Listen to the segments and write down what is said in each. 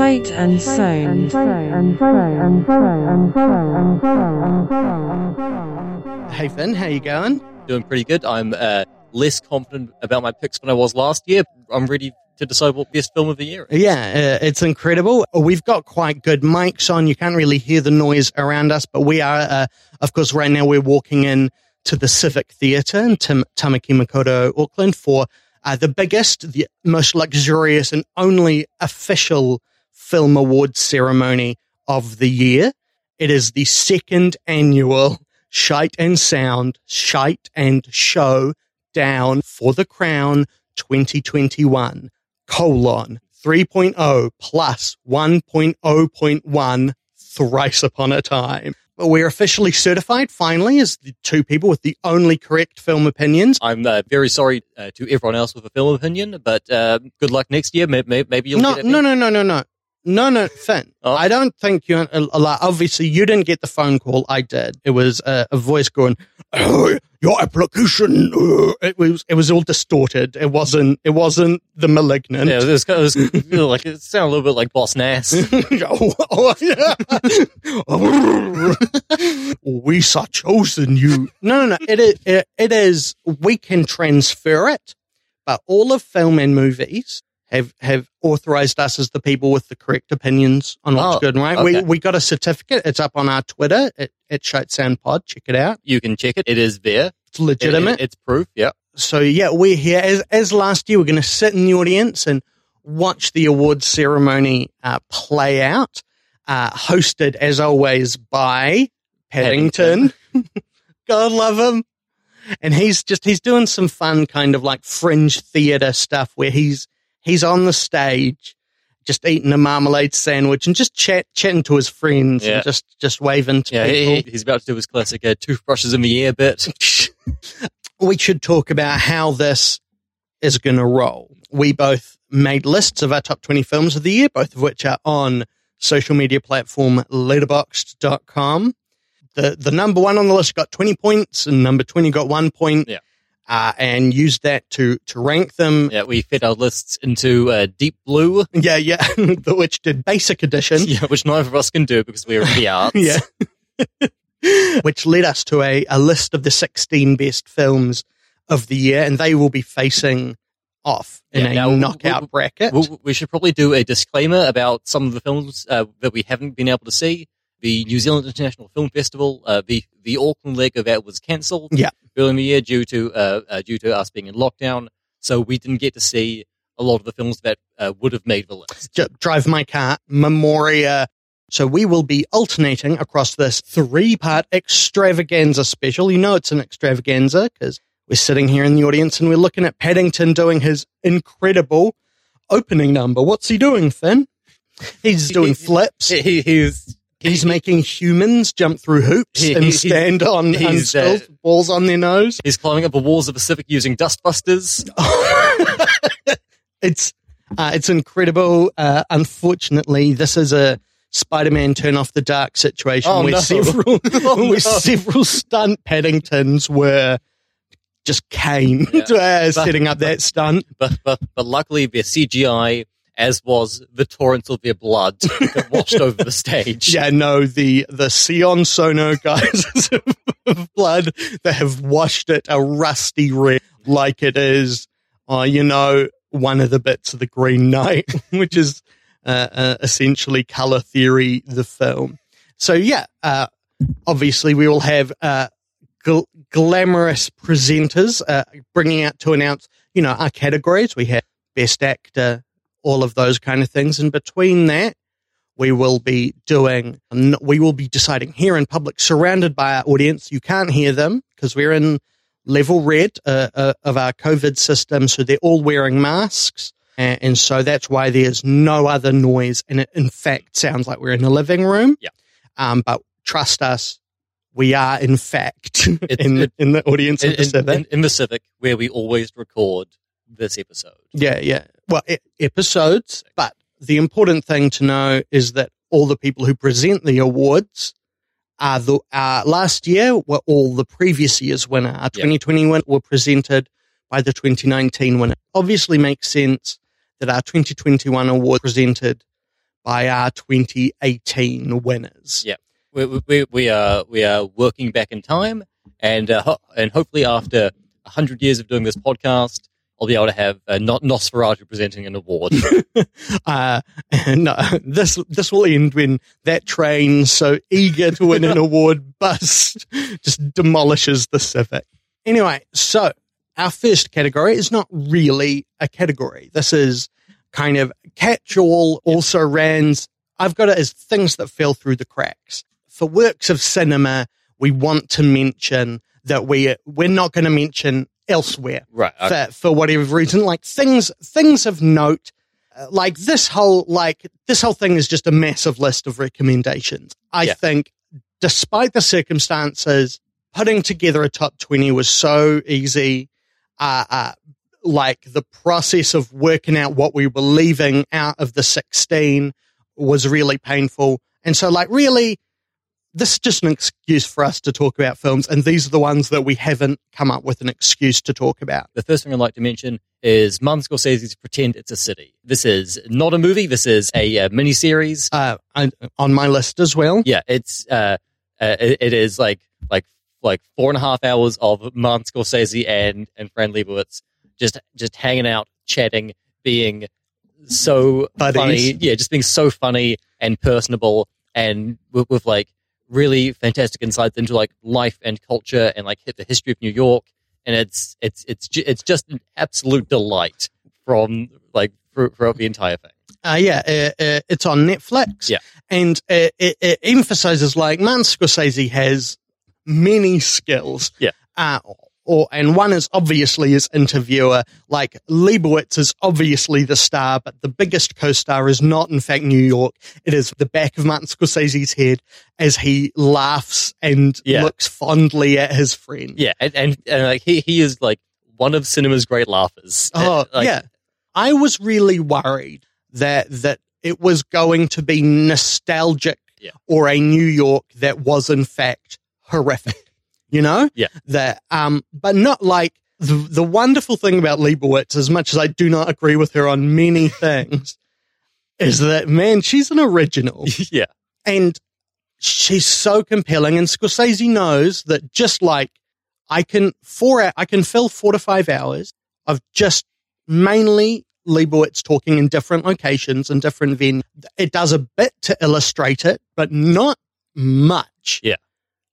Shite and Sound. Hey Finn, how you going? Doing pretty good. I'm uh, less confident about my picks than I was last year. I'm ready to decide what best film of the year is. Yeah, uh, it's incredible. We've got quite good mics on. You can't really hear the noise around us, but we are, uh, of course, right now we're walking in to the Civic Theatre in Tam- Tamaki Makaurau, Auckland for uh, the biggest, the most luxurious and only official film awards ceremony of the year. It is the second annual Shite and Sound, Shite and Show down for the Crown 2021 colon 3.0 plus 1.0.1 thrice upon a time. But we're officially certified finally as the two people with the only correct film opinions. I'm uh, very sorry uh, to everyone else with a film opinion, but uh, good luck next year. Maybe, maybe you'll No, get it. no, no, no, no, no. No, no, Finn. Oh. I don't think you. A obviously, you didn't get the phone call. I did. It was a, a voice going, oh, "Your application." uh," it was. It was all distorted. It wasn't. It wasn't the malignant. Yeah, it was, it was you know, like it sounded a little bit like Boss Nass. oh, oh, yeah. we saw chosen you. No, no, no. It is, it, it is, we can transfer it, but all of film and movies have, have authorized us as the people with the correct opinions on what's Oh, good and right. We, okay. we got a certificate. It's up on our Twitter at, at Shite Sound Pod. Check it out. You can check it. It is there. It's legitimate. it- it's proof. Yeah. so yeah, we're here as as last year. We're going to sit in the audience and watch the awards ceremony uh, play out. Uh, hosted as always by Paddington. God love him. And he's just he's doing some fun kind of like fringe theater stuff where he's he's on the stage just eating a marmalade sandwich and just chat chatting to his friends Yeah. and just just waving to Yeah. people He, he's about to do his classic uh, toothbrushes in the air bit. we should talk about how this is going to roll. We both made lists of our top 20 films of the year, both of which are on social media platform letterboxd.com. The, the number one on the list got 20 points and number 20 got one point. Yeah. Uh, and used that to, to rank them. Yeah, we fed our lists into uh, Deep Blue, Yeah, yeah. which did basic edition. yeah, which neither of us can do because we're in the arts. Yeah. which led us to a, a list of the 16 best films of the year, and they will be facing off in Yeah, a knockout we- bracket. We, we should probably do a disclaimer about some of the films uh, that we haven't been able to see. The New Zealand International Film Festival, uh, the the Auckland leg of that was cancelled Yeah. Early in the year due to uh, uh, due to us being in lockdown. So we didn't get to see a lot of the films that uh, would have made the list. Drive My Car, Memoria. So we will be alternating across this three part extravaganza special. You know it's an extravaganza because we're sitting here in the audience and we're looking at Paddington doing his incredible opening number. What's he doing, Finn? He's doing flips. He, he's He's making humans jump through hoops He- and he's- stand on he's, unspilled uh, balls on their nose. he's climbing up the walls of the Pacific using dustbusters. it's uh, it's incredible. Uh, unfortunately, this is a Spider-Man turn off the dark situation Oh, where no. several Oh, where no. several stunt Paddingtons were just came Yeah. uh, setting up that stunt. but but but luckily their CGI, as was the torrents of their blood that washed over the stage. Yeah, no, the the Sion Sono guys of blood that have washed it a rusty red like it is, uh, you know, one of the bits of the Green Knight, which is uh, uh, essentially color theory, the film. So yeah, uh, obviously we will have uh, gl- glamorous presenters uh, bringing out to announce, you know, our categories. We have best actor, all of those kind of things, and between that we will be doing, we will be deciding here in public, surrounded by our audience. You can't hear them because we're in level red uh, uh, of our COVID system. So they're all wearing masks. And, and so that's why there's no other noise. And it, in fact, sounds like we're in a living room. Yeah. Um, but trust us, we are in fact in, it- in the audience In, of the in, Civic. in, in the Civic, where we always record this episode. Yeah, yeah. Well, e- episodes, but the important thing to know is that all the people who present the awards are the uh, last year were all the previous year's winner. Our Yeah. 2021 were presented by the 2019 winner. Obviously, makes sense that our 2021 award presented by our 2018 winners. Yeah. We, we, we are we are working back in time, and uh, ho- and hopefully after hundred years of doing this podcast, I'll be able to have uh, not Nosferatu presenting an award. uh, no, this this will end when that train, so eager to win an award, bust just demolishes the Civic. Anyway, so our first category is not really a category. This is kind of catch-all. Also, Rands. I've got it as things that fell through the cracks. For works of cinema, we want to mention that we we're not going to mention elsewhere right. okay. for, for whatever reason. Like things, things of note, uh, like this whole, like this whole thing is just a massive list of recommendations. I Yeah. think despite the circumstances, putting together a top 20 was so easy. Uh, uh, like the process of working out what we were leaving out of the 16 was really painful. And so like really, this is just an excuse for us to talk about films. And these are the ones that we haven't come up with an excuse to talk about. The first thing I'd like to mention is Martin Scorsese's Pretend It's a City. This is not a movie. This is a uh, miniseries. uh, on- on my list as well. Yeah, it's uh, uh, it, it is like like like four and a half hours of Martin Scorsese and and Fran Lebowitz just just hanging out, chatting, being so Buddies. funny. Yeah, just being so funny and personable, and with, with like really fantastic insights into like life and culture and like the history of New York. And it's it's it's it's just an absolute delight from like throughout the entire thing. Uh, yeah, uh, uh, it's on Netflix. Yeah. And uh, it, it emphasizes like Martin Scorsese has many skills. Yeah. Or, and one is obviously his interviewer. Like Lebowitz is obviously the star, but the biggest co-star is not in fact New York. It is the back of Martin Scorsese's head as he laughs and Yeah. looks fondly at his friend. Yeah, and and, and like he he is like one of cinema's great laughers. Oh, Like, yeah. I was really worried that that it was going to be nostalgic Yeah. or a New York that was in fact horrific. You know? Yeah. That um but not like the the wonderful thing about Lebowitz, as much as I do not agree with her on many things, is that man, she's an original yeah, and she's so compelling. And Scorsese knows that just like I can four, I can fill four to five hours of just mainly Lebowitz talking in different locations and different venues. It does a bit to illustrate it, but not much. Yeah.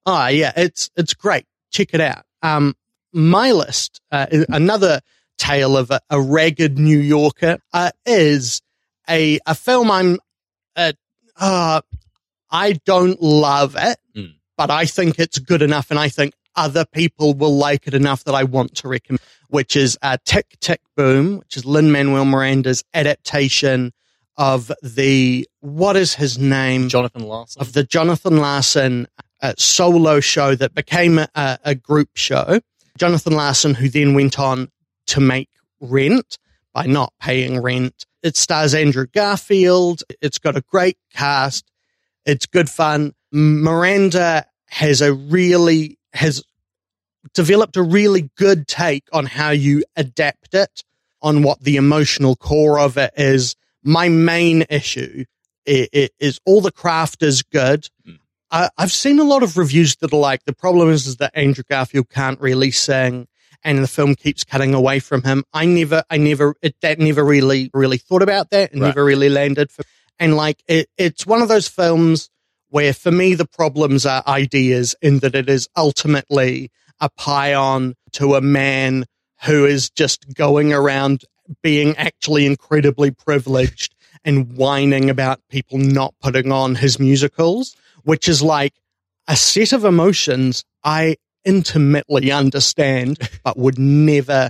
Ah, yeah, it's it's great. Check it out. Um, my list, uh, another tale of a, a ragged New Yorker, uh, is a a film I'm uh, uh I don't love it, Mm. but I think it's good enough, and I think other people will like it enough that I want to recommend. Which is uh, Tick Tick Boom, which is Lin Manuel Miranda's adaptation of the what is his name Jonathan Larson. of the Jonathan Larson uh, solo show that became a, a group show. Jonathan Larson, who then went on to make Rent by not paying rent. It stars Andrew Garfield. It's got a great cast. It's good fun. Miranda has a really, has developed a really good take on how you adapt it, on what the emotional core of it is. My main issue i- i- is all the craft is good. I, I've seen a lot of reviews that are like the problem is, is that Andrew Garfield can't really sing, and the film keeps cutting away from him. I never, I never, it, that never really, really thought about that, and Right. never really landed. For, and like it, it's one of those films where, for me, the problems are ideas in that it is ultimately a pion to a man who is just going around being actually incredibly privileged and whining about people not putting on his musicals, which is like a set of emotions I intimately understand, but would never.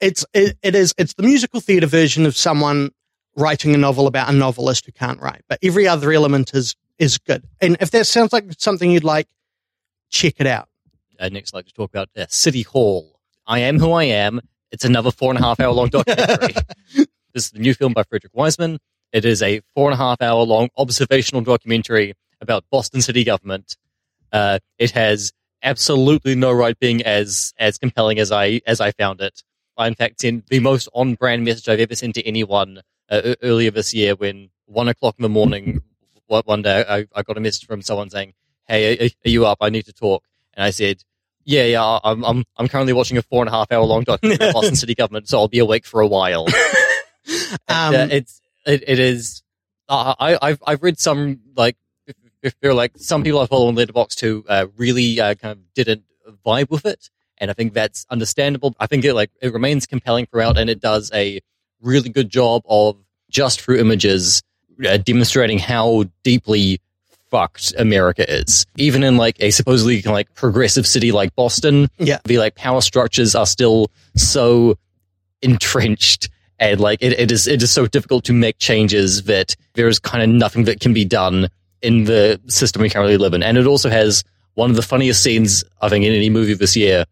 It's it, it is it's the musical theater version of someone writing a novel about a novelist who can't write, but every other element is is good. And if that sounds like something you'd like, check it out. uh, next, I'd like to talk about uh, City Hall. I am who I am. It's another four and a half hour long documentary. this is the new film by Frederick Wiseman. It is a four and a half hour long observational documentary about Boston city government. Uh, it has absolutely no right being as as compelling as I as I found it. I in fact sent the most on brand message I've ever sent to anyone uh, earlier this year when one o'clock in the morning. One one day, I, I got a message from someone saying, "Hey, are, are you up? I need to talk." And I said, "Yeah, yeah, I'm I'm I'm currently watching a four and a half hour long documentary about Boston City government, so I'll be awake for a while." Um, And, uh, it's it, it is. Uh, I I've I've read some like if, are like some people I follow on Letterboxd who uh, really uh, kind of didn't vibe with it, and I think that's understandable. I think it like it remains compelling throughout, and it does a really good job of just through images uh, demonstrating how deeply fucked America is. Even in like a supposedly kind of like progressive city like Boston, Yeah. the like power structures are still so entrenched and like it, it is it is so difficult to make changes that there is kind of nothing that can be done in the system we currently live in. And it also has one of the funniest scenes I think in any movie this year,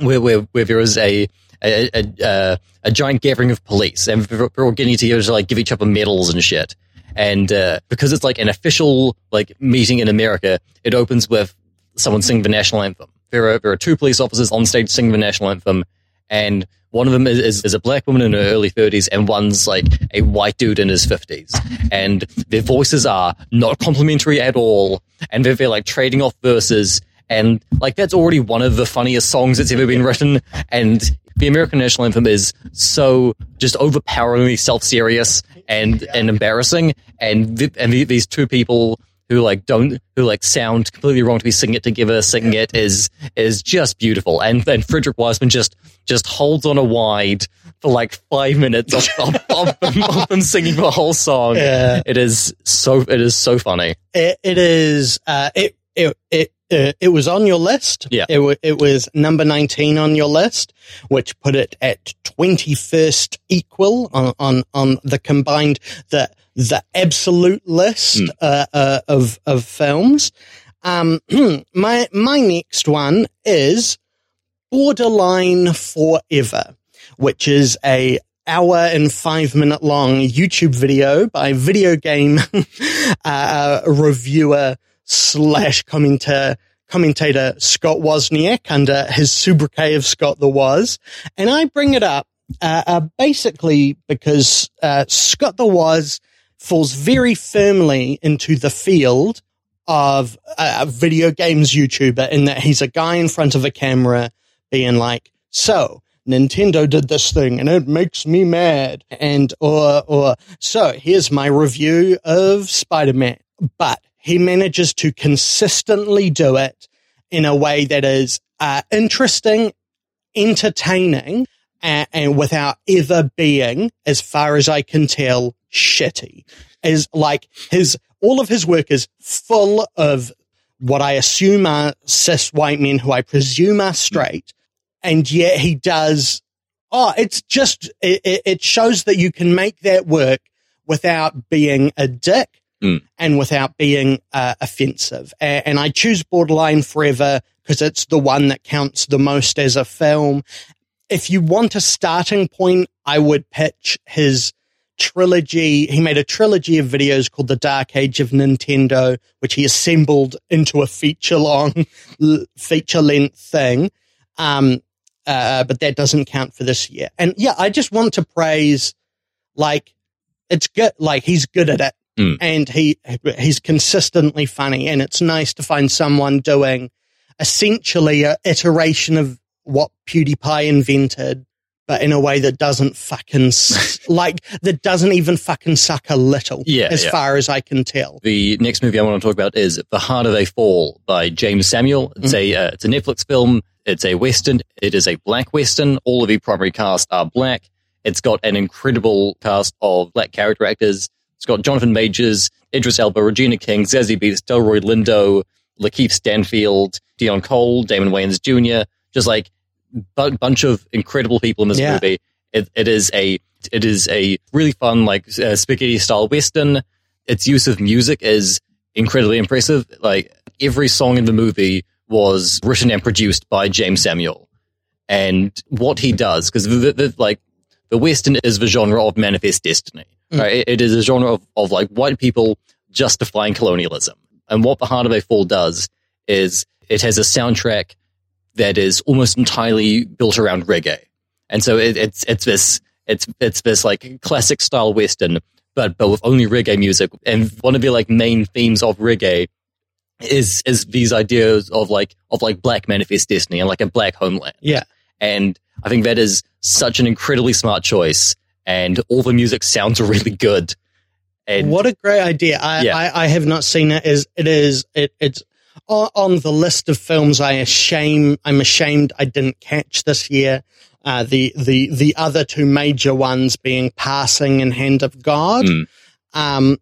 where where, where there is a a, a, uh, a giant gathering of police and they're all getting together to like give each other medals and shit. And uh, because it's like an official like meeting in America, it opens with someone singing the national anthem. There are there are two police officers on stage singing the national anthem, and one of them is, is, is a black woman in her early 30s, and one's like a white dude in his 50s. And their voices are not complimentary at all, and they're, they're like trading off verses. And like that's already one of the funniest songs that's ever been written. And the American national anthem is so just overpoweringly self-serious and and embarrassing. And th- and th- these two people who like don't who like sound completely wrong to be singing it together, singing it is is just beautiful. And then Frederick Wiseman just just holds on a wide for like five minutes of, of, of, them, of them singing the whole song. Yeah. It is so it is so funny. it, it is uh, it it it uh, it was on your list. Yeah. it, wa- it was number nineteen on your list, which put it at twenty first equal on, on on the combined the the absolute list Mm. uh, uh, of of films. Um, my my next one is Borderline Forever, which is a hour and five minute long YouTube video by video game uh, reviewer slash commentator commentator Scott Wozniak under his sobriquet of Scott the Woz, and I bring it up uh, uh, basically because uh, Scott the Woz falls very firmly into the field of uh, a video games YouTuber in that he's a guy in front of a camera being like, so Nintendo did this thing and it makes me mad. And, or, or, so here's my review of Spider-Man. But he manages to consistently do it in a way that is, uh, interesting, entertaining, and, and without ever being, as far as I can tell, shitty. Is like his, all of his work is full of what I assume are cis white men who I presume are straight. And yet he does, oh, it's just, it, it- it shows that you can make that work without being a dick Mm. and without being uh, offensive. A- And I choose Borderline Forever because it's the one that counts the most as a film. If you want a starting point, I would pitch his trilogy. He made a trilogy of videos called The Dark Age of Nintendo, which he assembled into a feature long, feature length thing. Um, uh, but that doesn't count for this year. And yeah, I just want to praise, like, it's good, like, he's good at it. Mm. And he, he's consistently funny. And it's nice to find someone doing essentially a iteration of what PewDiePie invented, but in a way that doesn't fucking, like, that doesn't even fucking suck a little. Yeah, As yeah. far as I can tell. The next movie I want to talk about is The Harder They Fall by Jeymes Samuel. It's a uh, it's a Netflix film. It's a western. It is a black western. All of the primary cast are black. It's got an incredible cast of black character actors. It's got Jonathan Majors, Idris Elba, Regina King, Zazie Beetz, Delroy Lindo, Lakeith Stanfield, Deon Cole, Damon Wayans Jr. Just like bu- bunch of incredible people in this Yeah. movie. It, it is a it is a really fun like uh, spaghetti style western. Its use of music is incredibly impressive. Like every song in the movie was written and produced by Jeymes Samuel, and what he does because the, the, like the western is the genre of manifest destiny. Mm. Right? It- it is a genre of, of like white people justifying colonialism, and what the Harder They Fall does is it has a soundtrack that is almost entirely built around reggae, and so it, it's it's this it's it's this like classic style western, but but with only reggae music. And one of the like main themes of reggae is is these ideas of like of like black manifest destiny and like a black homeland. Yeah. And I think that is such an incredibly smart choice. And all the music sounds really good. And what a great idea! I, Yeah. I, I have not seen it. Is it is it it's on, the list of films I ashamed I'm ashamed I didn't catch this year. Uh, the the the other two major ones being Passing and Hand of God. Mm. Um,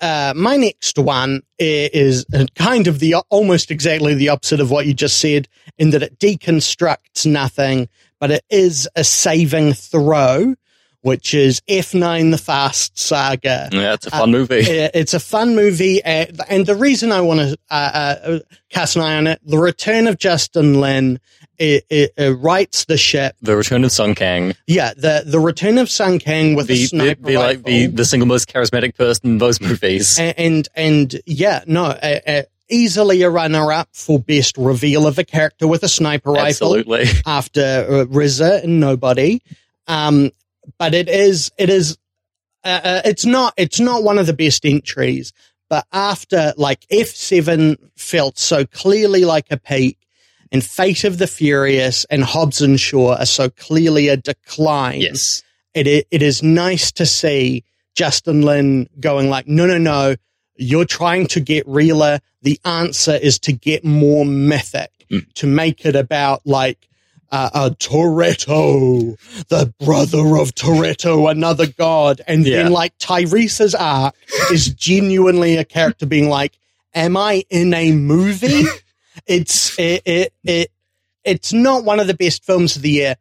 uh, my next one is kind of the almost exactly the opposite of what you just said, in that it deconstructs nothing, but it is a saving throw, which is F9: The Fast Saga. yeah, it's a fun movie. Uh, It's a fun movie, uh, and the reason I want to uh, uh, cast an eye on it, the return of Justin Lin. It, it, it rights the ship. The Return of Sung Kang, Yeah, the the return of Sung Kang with the the, the, sniper the like the, rifle. the single most charismatic person in those movies. A- and and yeah, no, uh, uh, easily a runner up for best reveal of a character with a sniper rifle Absolutely. after uh, RZA and Nobody. Um, but it is it is uh, uh, it's not it's not one of the best entries. But after like F seven felt so clearly like a peak, and Fate of the Furious and Hobbs and Shaw are so clearly a decline Yes. it, it is nice to see Justin Lin going like, no, no, no, you're trying to get realer. The answer is to get more mythic, Mm. to make it about like, uh, uh, Toretto, the brother of Toretto, another god. And Yeah. then like Tyrese's arc is genuinely a character being like, am I in a movie? it's, it, it, it, it's not one of the best films of the year.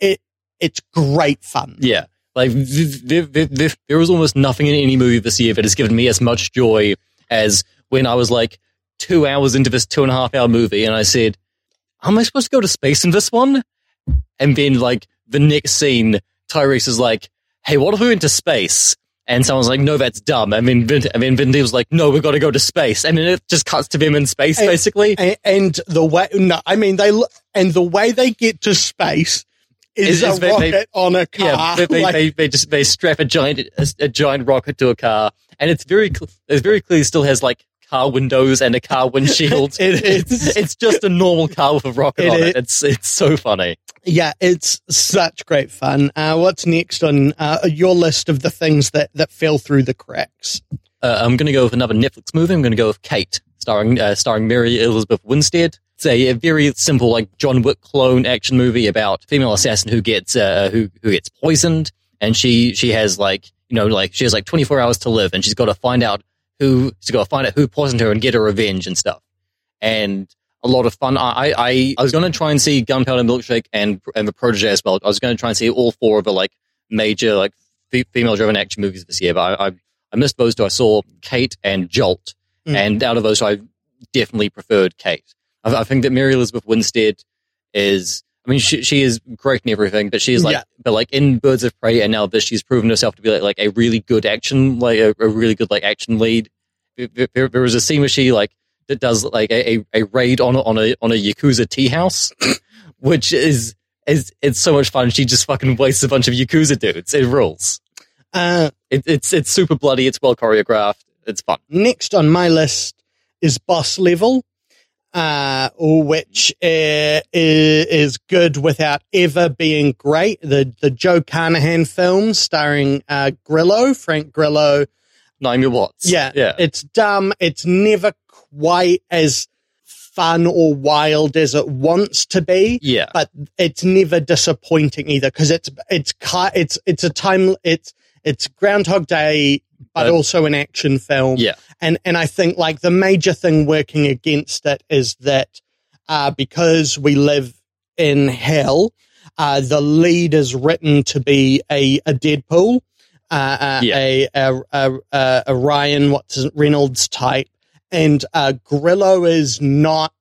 It, it's great fun. Yeah. Like th- th- th- th- there was almost nothing in any movie this year that has given me as much joy as when I was like two hours into this two and a half hour movie and I said, Am I supposed to go to space in this one? And then like the next scene, Tyrese is like, Hey, what if we went to space? And someone's like, No, that's dumb. I mean, Vin, I mean, Vin Diesel's like, No, we've got to go to space. And then it just cuts to them in space, Hey, basically. A- and the way no, I mean they and the way they get to space is, Is- a they- rocket they- on a car. Yeah, they, they, like- they, they just they strap a giant a, a giant rocket to a car, and it's very it's very clear still has like car windows and a car windshield. It is. It's just a normal car with a rocket It on it. It's it's so funny. yeah, it's such great fun. Uh, what's next on uh, your list of the things that that fell through the cracks? Uh, I'm going to go with another Netflix movie. I'm going to go with Kate, starring uh, starring Mary Elizabeth Winstead. It's a, a very simple, like John Wick clone action movie about a female assassin who gets uh, who who gets poisoned, and she she has like you know like she has like 24 hours to live, and she's got to find out who she's got to find out who poisoned her and get her revenge and stuff. And a lot of fun. I I, I was going to try and see Gunpowder Milkshake and and the Protege as well. I was going to try and see all four of the like major like female driven action movies this year, but I, I I missed those two. I saw Kate and Jolt, Mm. and out of those, I definitely preferred Kate. I, I think that Mary Elizabeth Winstead is. I mean, she she is great in everything, but she's like, Yeah. but like in Birds of Prey, and now this, she's proven herself to be like, like a really good action, like a, a really good like action lead. There, there, there was a scene where she like that does like a, a, a raid on a, on a on a yakuza tea house, which is is it's so much fun. She just fucking wastes a bunch of yakuza dudes. It rules. Uh, It, it's it's super bloody. It's well choreographed. It's fun. next on my list is Boss Level, uh, which uh, is, is good without ever being great. The the Joe Carnahan film starring uh, Grillo, Frank Grillo. Naomi Watts. Yeah, yeah. it's dumb. It's never quite as fun or wild as it wants to be, yeah. but it's never disappointing either because it's it's it's it's a time it's it's Groundhog Day, but Uh, also an action film. Yeah. and and I think like the major thing working against it is that uh, because we live in hell, uh, the lead is written to be a a Deadpool, uh, uh, Yeah. a, a, a a a Ryan what's Reynolds type, and uh, Grillo is not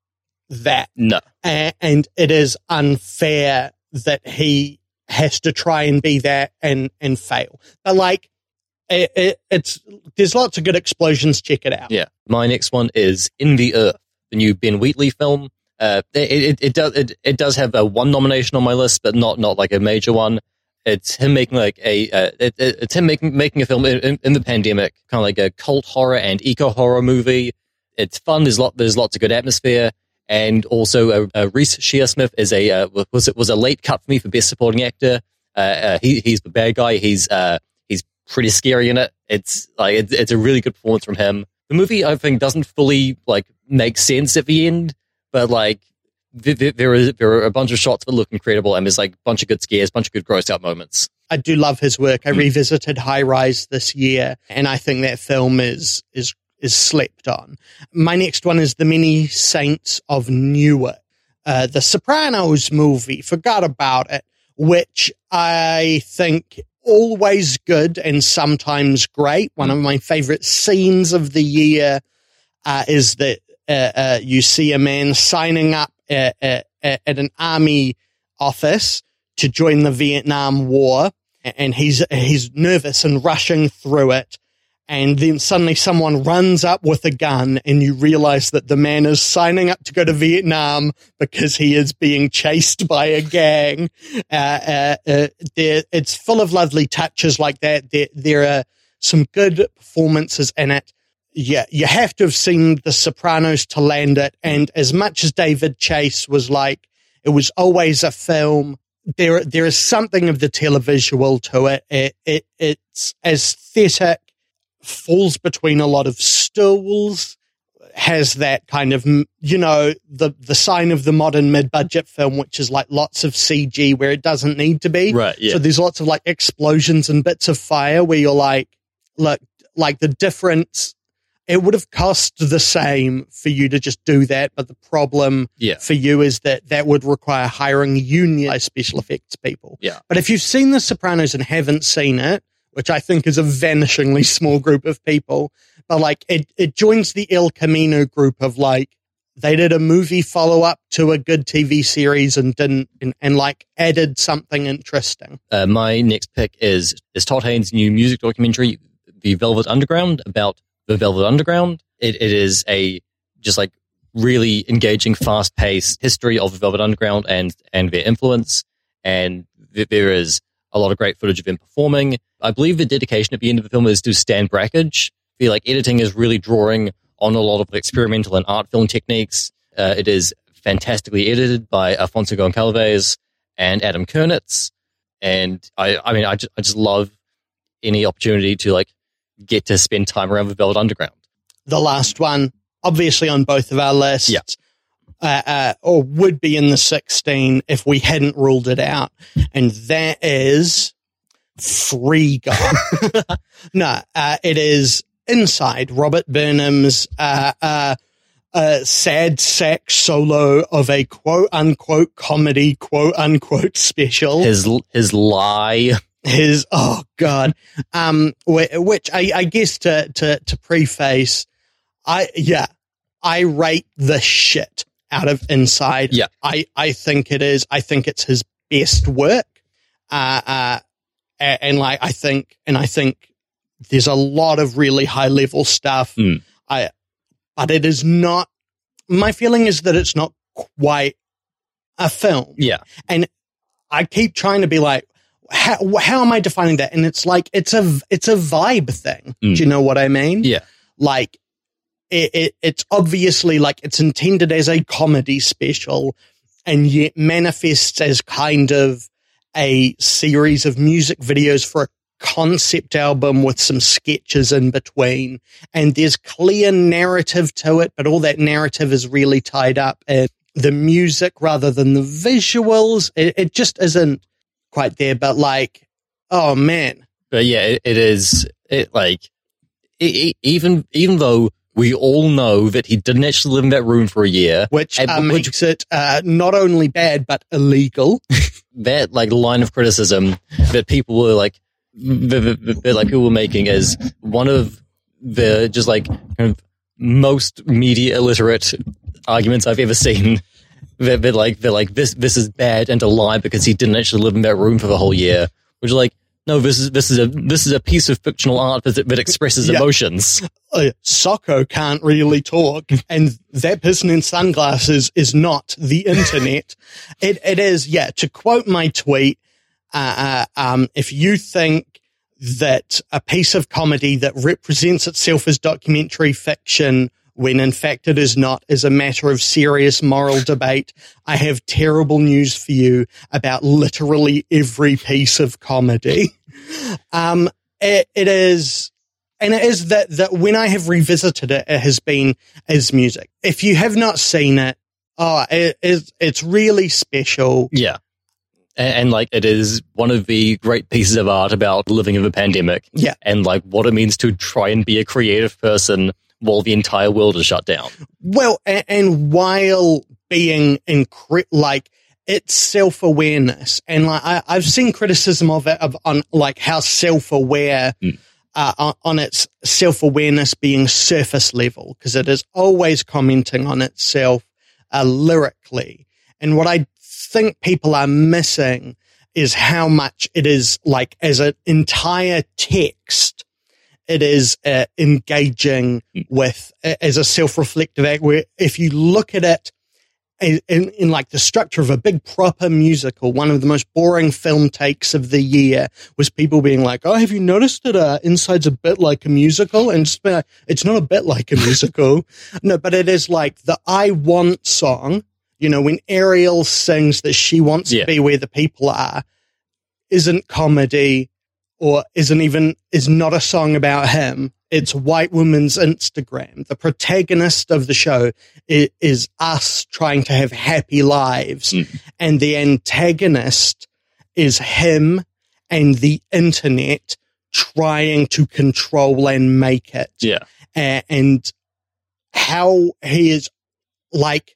that No. a- and it is unfair that he has to try and be that and and fail. But like, it, it, it's there's lots of good explosions. Check it out. Yeah. My next one is In the Earth, the new Ben Wheatley film. Uh, it, it, it does it, it does have a one nomination on my list, but not not like a major one. It's him making like a uh, it, it- it's him making making a film in, in, the pandemic, kind of like a cult horror and eco horror movie. It's fun. There's lot there's lots of good atmosphere, and also uh, uh, Reece Shearsmith is a uh, was it was a late cut for me for best supporting actor. Uh, uh, he he's the bad guy. He's uh pretty scary in it. It's like it's, it's a really good performance from him. The movie I think doesn't fully like make sense at the end, but like th- th- there is there are a bunch of shots that look incredible, and there's like a bunch of good scares, bunch of good grossed out moments. I do love his work. I Mm. revisited High Rise this year, and I think that film is is is slept on. My next one is The Many Saints of Newark, uh, the Sopranos movie. Forgot about it, which I think always good and sometimes great. One of my favorite scenes of the year uh, is that uh, uh, you see a man signing up at, at, at an army office to join the Vietnam War, and he's he's nervous and rushing through it. And then suddenly someone runs up with a gun, and you realize that the man is signing up to go to Vietnam because he is being chased by a gang. Uh, uh, uh, it's full of lovely touches like that. There, there are some good performances in it. Yeah, you have to have seen The Sopranos to land it. And as much as David Chase was like, it was always a film. There, there is something of the televisual to it. It, it it's aesthetic, falls between a lot of stools, has that kind of, you know, the, the sign of the modern mid-budget film, which is like lots of CG where it doesn't need to be. Right. Yeah. So there's lots of like explosions and bits of fire where you're like, look, like the difference, it would have cost the same for you to just do that. But the problem yeah. for you is that that would require hiring union special effects people. Yeah. But if you've seen The Sopranos and haven't seen it, which I think is a vanishingly small group of people, but like it, it joins the El Camino group of like, they did a movie follow up to a good TV series and didn't, and, and like added something interesting. Uh, my next pick is is Todd Haynes' new music documentary, The Velvet Underground, about the Velvet Underground. It, it is a just like really engaging, fast paced history of the Velvet Underground and and their influence. And there is a lot of great footage of him performing. I believe the dedication at the end of the film is to Stan Brakhage. The like editing is really drawing on a lot of experimental and art film techniques. Uh, it is fantastically edited by Alfonso Goncalves and Adam Kurnitz and I, I mean, I just, I just love any opportunity to like get to spend time around the Velvet Underground. The last one, obviously on both of our lists. Yeah. Uh, uh, or would be in the 16 if we hadn't ruled it out. And that is Free Guy. no, uh, it is Inside Robert Burnham's, uh, uh, uh, sad sack solo of a quote unquote comedy, quote unquote special. His his lie. his oh god um which I, I guess to to to preface i yeah i rate the shit out of inside Yeah. i i think it is i think it's his best work uh uh a- and, like i think and i think there's a lot of really high level stuff Mm. i but it is not my feeling is that it's not quite a film Yeah, and I keep trying to be like, how, how am I defining that? And it's like, it's a, it's a vibe thing. Mm. Do you know what I mean? yeah, Like, it, it, it's obviously like it's intended as a comedy special and yet manifests as kind of a series of music videos for a concept album with some sketches in between. And there's clear narrative to it, but all that narrative is really tied up in the music rather than the visuals. It, it just isn't quite there, but like, oh man. but yeah, it, it is. It like it, even even though we all know that he didn't actually live in that room for a year, Which And uh, which- makes it uh, not only bad but illegal. that like line of criticism that people were like that, that- that, like people were making is one of the just like kind of most media illiterate arguments I've ever seen. That, that like they're like this this is bad and a lie because he didn't actually live in that room for the whole year. Which is like no, this is this is a this is a piece of fictional art that, that expresses Yeah. emotions. uh, Socko can't really talk, and that person in sunglasses is not the internet. it, it is, yeah. To quote my tweet, Uh, uh, um, if you think that a piece of comedy that represents itself as documentary fiction when in fact it is not is a matter of serious moral debate. I have terrible news for you about literally every piece of comedy. Um, it, it is, and it is that, that when I have revisited it, it has been as music. If you have not seen it, oh, it is, it's really special. Yeah. And, and, like it is one of the great pieces of art about living in a pandemic. Yeah. And like what it means to try and be a creative person while the entire world is shut down. Well, and, and while being incre- like it's self awareness, and like I, have seen criticism of it of, on like how self aware. Mm. Uh, on, on its self awareness being surface level, because it is always commenting on itself uh, lyrically. And what I think people are missing is how much it is like as an entire text it is uh, engaging hmm. with as a self-reflective act where if you look at it in, in, like the structure of a big proper musical, one of the most boring film takes of the year was people being like, "Oh, have you noticed that uh, Inside's a bit like a musical?" And it's not a bit like a musical, no, but it is like the "I Want" song. You know, when Ariel sings that she wants yeah. to be where the people are, isn't comedy or isn't even is not a song about him. It's white woman's Instagram. The protagonist of the show is, is us trying to have happy lives, mm. and the antagonist is him and the internet trying to control and make it. Yeah, and how he is like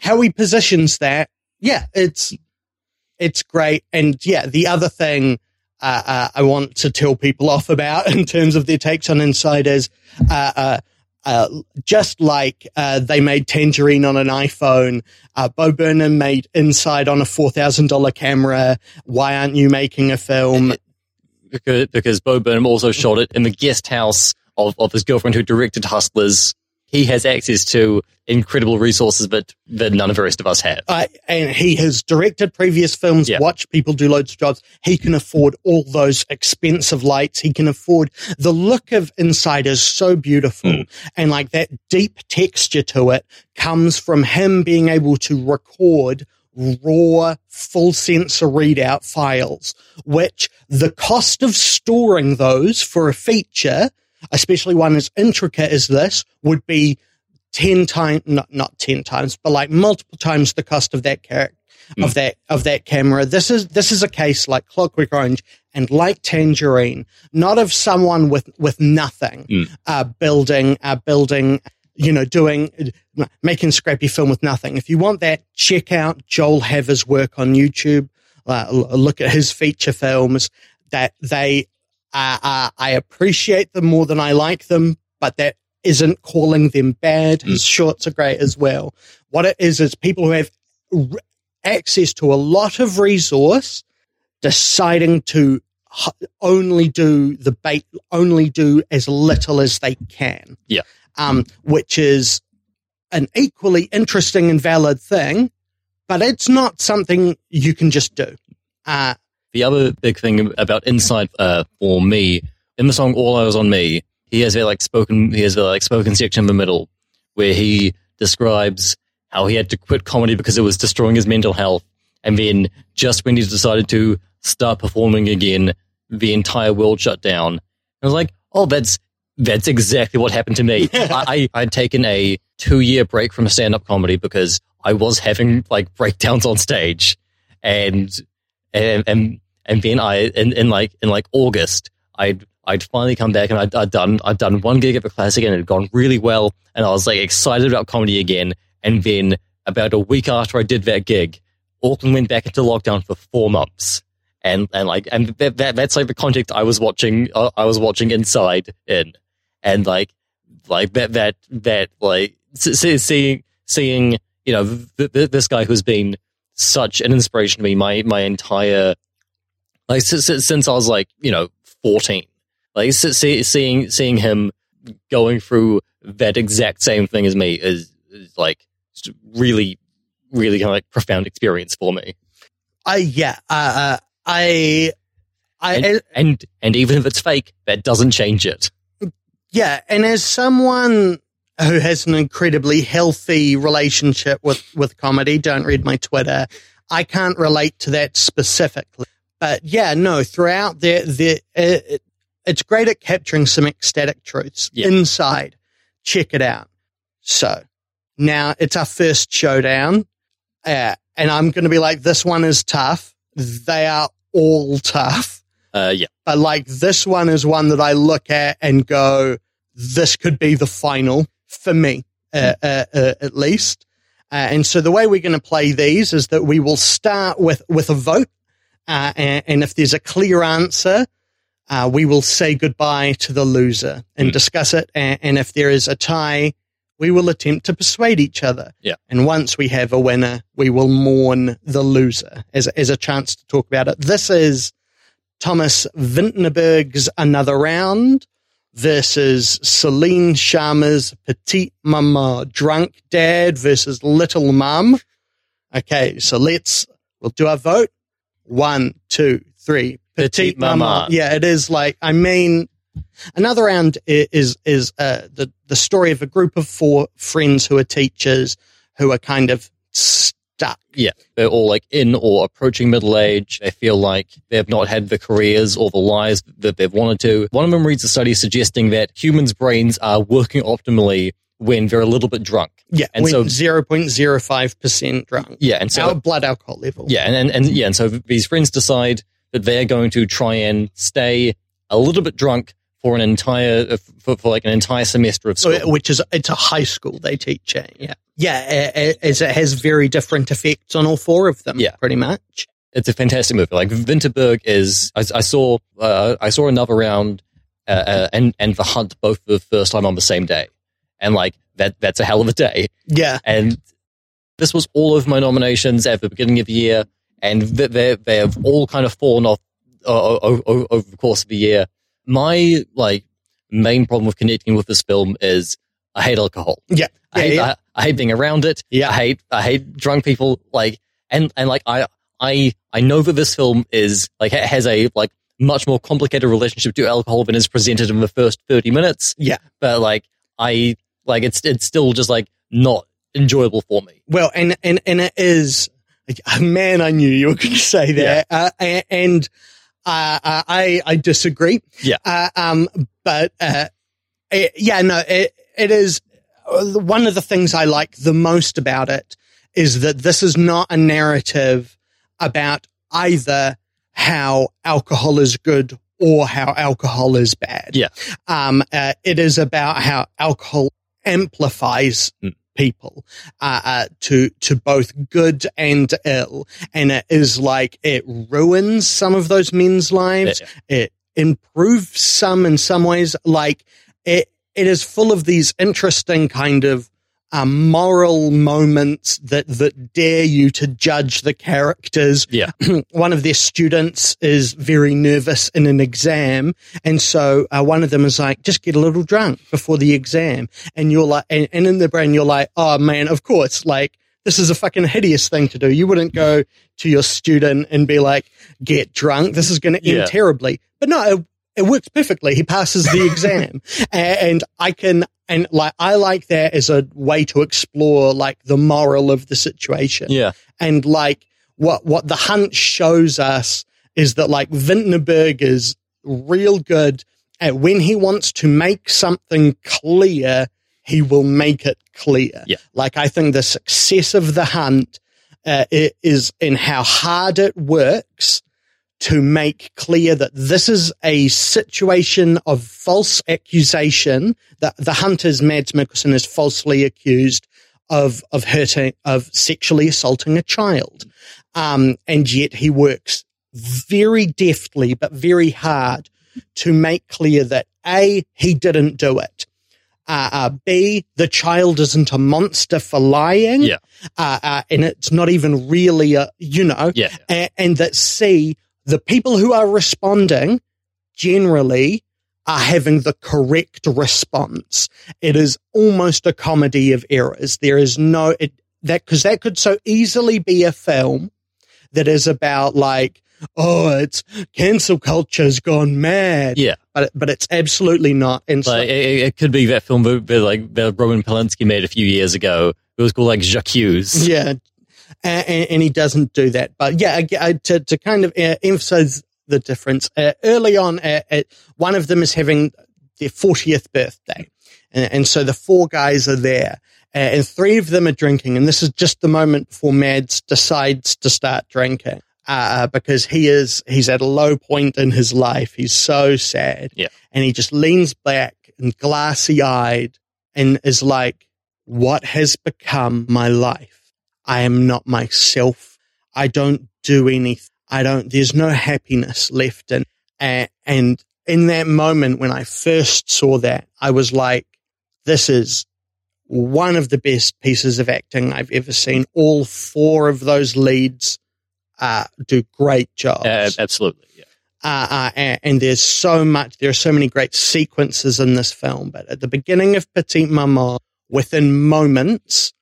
how he positions that. Yeah, it's it's great. And yeah, the other thing uh, uh, I want to tell people off about in terms of their takes on insiders. Uh, uh, uh just like uh, they made Tangerine on an iPhone, Bo Burnham made Inside on a four thousand dollar camera. Why aren't you making a film? Because because Bo Burnham also shot it in the guest house of, of his girlfriend who directed Hustlers he has access to incredible resources that, that none of the rest of us have. Uh, and he has directed previous films, yeah. watched people do loads of jobs. He can afford all those expensive lights. He can afford the look of Inside is so beautiful. Mm. And like that deep texture to it comes from him being able to record raw full sensor readout files, which the cost of storing those for a feature especially one as intricate as this, would be 10 times, not, not 10 times, but like multiple times the cost of that character. Mm. Of that of that camera, this is this is a case like Clockwork Orange and like Tangerine, not of someone with with nothing, mm. uh, building uh, building you know, doing, making scrappy film with nothing. If you want that, check out Joel Haver's work on YouTube. Uh, look at his feature films that they uh, uh, I appreciate them more than I like them, but that isn't calling them bad. His mm. shorts are great as well. What it is is people who have r- access to a lot of resource deciding to h- only do the bait, only do as little as they can. Yeah. Um, which is an equally interesting and valid thing, but it's not something you can just do. Uh, the other big thing about Inside uh, for me in the song "All Eyes on Me," he has a like spoken he has a like spoken section in the middle where he describes how he had to quit comedy because it was destroying his mental health, and then just when he decided to start performing again, the entire world shut down. I was like, oh, that's that's exactly what happened to me. I, I, would taken a two year break from stand up comedy because I was having like breakdowns on stage and and, and, and then I, in, in like, in like August, I'd, I'd finally come back and I'd, I'd done, I'd done one gig at the classic and it had gone really well. And I was like excited about comedy again. And then about a week after I did that gig, Auckland went back into lockdown for four months. And, and like, and that, that that's like the context I was watching, uh, I was watching Inside in. And like, like that, that, that, like, seeing, seeing, you know, th- th- this guy who's been such an inspiration to me my my entire like since, since I was like you know fourteen. Like see, seeing seeing him going through that exact same thing as me is, is like really really kind of like profound experience for me. Uh, yeah, uh, uh, I, I, And, and and even if it's fake, that doesn't change it. yeah, and as someone who has an incredibly healthy relationship with with comedy, don't read my Twitter. I can't relate to that specifically, but yeah, no. Throughout there, there, it, it's great at capturing some ecstatic truths Yeah. inside. Check it out. So now it's our first showdown, uh, and I'm going to be like, this one is tough. They are all tough Uh, yeah, but like this one is one that I look at and go, this could be the final for me, uh, uh, uh, at least. Uh, and so the way we're going to play these is that we will start with, with a vote. Uh, and, and if there's a clear answer, uh, we will say goodbye to the loser and Mm. discuss it. And, and if there is a tie, we will attempt to persuade each other. Yeah. And once we have a winner, we will mourn the loser as, as a chance to talk about it. This is Thomas Vinterberg's Another Round versus Celine Sciamma's Petite Maman Drunk Dad versus Little Mum. Okay, so let's, we'll do our vote. One, two, three. Petite Maman. Yeah, it is like, I mean, Another Round is, is, uh, the, the story of a group of four friends who are teachers who are kind of stuck. yeah. They're all like in or approaching middle age. They feel like they've not had the careers or the lives that they've wanted to. One of them reads a study suggesting that humans' brains are working optimally when they're a little bit drunk. Yeah, And so- zero point zero five percent drunk. Yeah, and so Our blood alcohol level. Yeah, and, and and yeah, and so these friends decide that they're going to try and stay a little bit drunk for an entire uh, for, for like an entire semester of school. Which is it's a high school they teach at. Yeah, yeah, a- as it has very different effects on all four of them. Yeah. pretty much. It's a fantastic movie. Like Vinterberg is, I, I saw uh, I saw another round uh, uh, and and The Hunt both for the first time on the same day, and like that that's a hell of a day. Yeah, And this was all of my nominations at the beginning of the year, and they they have all kind of fallen off uh, over the course of the year. My like main problem with connecting with this film is I hate alcohol. yeah, I hate, yeah. I, I hate being around it. Yeah. I hate I hate drunk people. Like and and like I I I know that this film is like has a like much more complicated relationship to alcohol than is presented in the first thirty minutes. Yeah. but like I like it's it's still just like not enjoyable for me. Well, and and and it is. Man, I knew you were going to say that, uh, a- and uh, uh, I I disagree. Yeah. Uh, um, but uh, it, yeah, no, it it is uh, one of the things I like the most about it is that this is not a narrative about either how alcohol is good or how alcohol is bad. Yeah. Um, uh, it is about how alcohol amplifies people uh, uh, to to both good and ill, and it is like it ruins some of those men's lives. It improves some in some ways. Like it, it is full of these interesting kind of um, moral moments that that dare you to judge the characters. Yeah. one of their students is very nervous in an exam, and so uh, one of them is like, "Just get a little drunk before the exam," and you're like, and, and in the brain you're like, "Oh man, of course!" Like this is a fucking hideous thing to do. You wouldn't go to your student and be like, "Get drunk." This is going to end Yeah. terribly. But no, it, works perfectly. He passes the exam, and I can. And like, I like that as a way to explore like the moral of the situation Yeah, and like what what the hunt shows us is that like Vinterberg is real good at when he wants to make something clear, he will make it clear. Yeah. Like I think the success of the hunt uh, is in how hard it works to make clear that this is a situation of false accusation. That the hunters, Mads Mikkelsen, is falsely accused of of hurting, of sexually assaulting a child, um, and yet he works very deftly but very hard to make clear that a he didn't do it. Uh, uh, B, the child isn't a monster for lying. Yeah. Uh, uh, and it's not even really a, you know, yeah, and that C, the people who are responding generally are having the correct response. It is almost a comedy of errors. There is no, it, that, cause that could so easily be a film that is about like, oh, it's cancel culture's gone mad. Yeah. But, but it's absolutely not. And so, Like, it, it could be that film that, that, like that Roman Polanski made a few years ago. It was called like J'accuse. yeah. And, and he doesn't do that. But yeah, to, to kind of uh, emphasize the difference, uh, early on, uh, one of them is having their 40th birthday. And, and so the four guys are there. Uh, and three of them are drinking. And this is just the moment before Mads decides to start drinking. Uh, because he is, he's at a low point in his life. He's so sad. Yeah. And he just leans back and glassy eyed and is like, what has become my life? I am not myself. I don't do anything. I don't, there's no happiness left in, and, and in that moment when I first saw that, I was like, this is one of the best pieces of acting I've ever seen. All four of those leads uh, do great jobs. Uh, absolutely. Yeah. Uh, uh, and, and there's so much, there are so many great sequences in this film. But at the beginning of Petite Maman, within moments,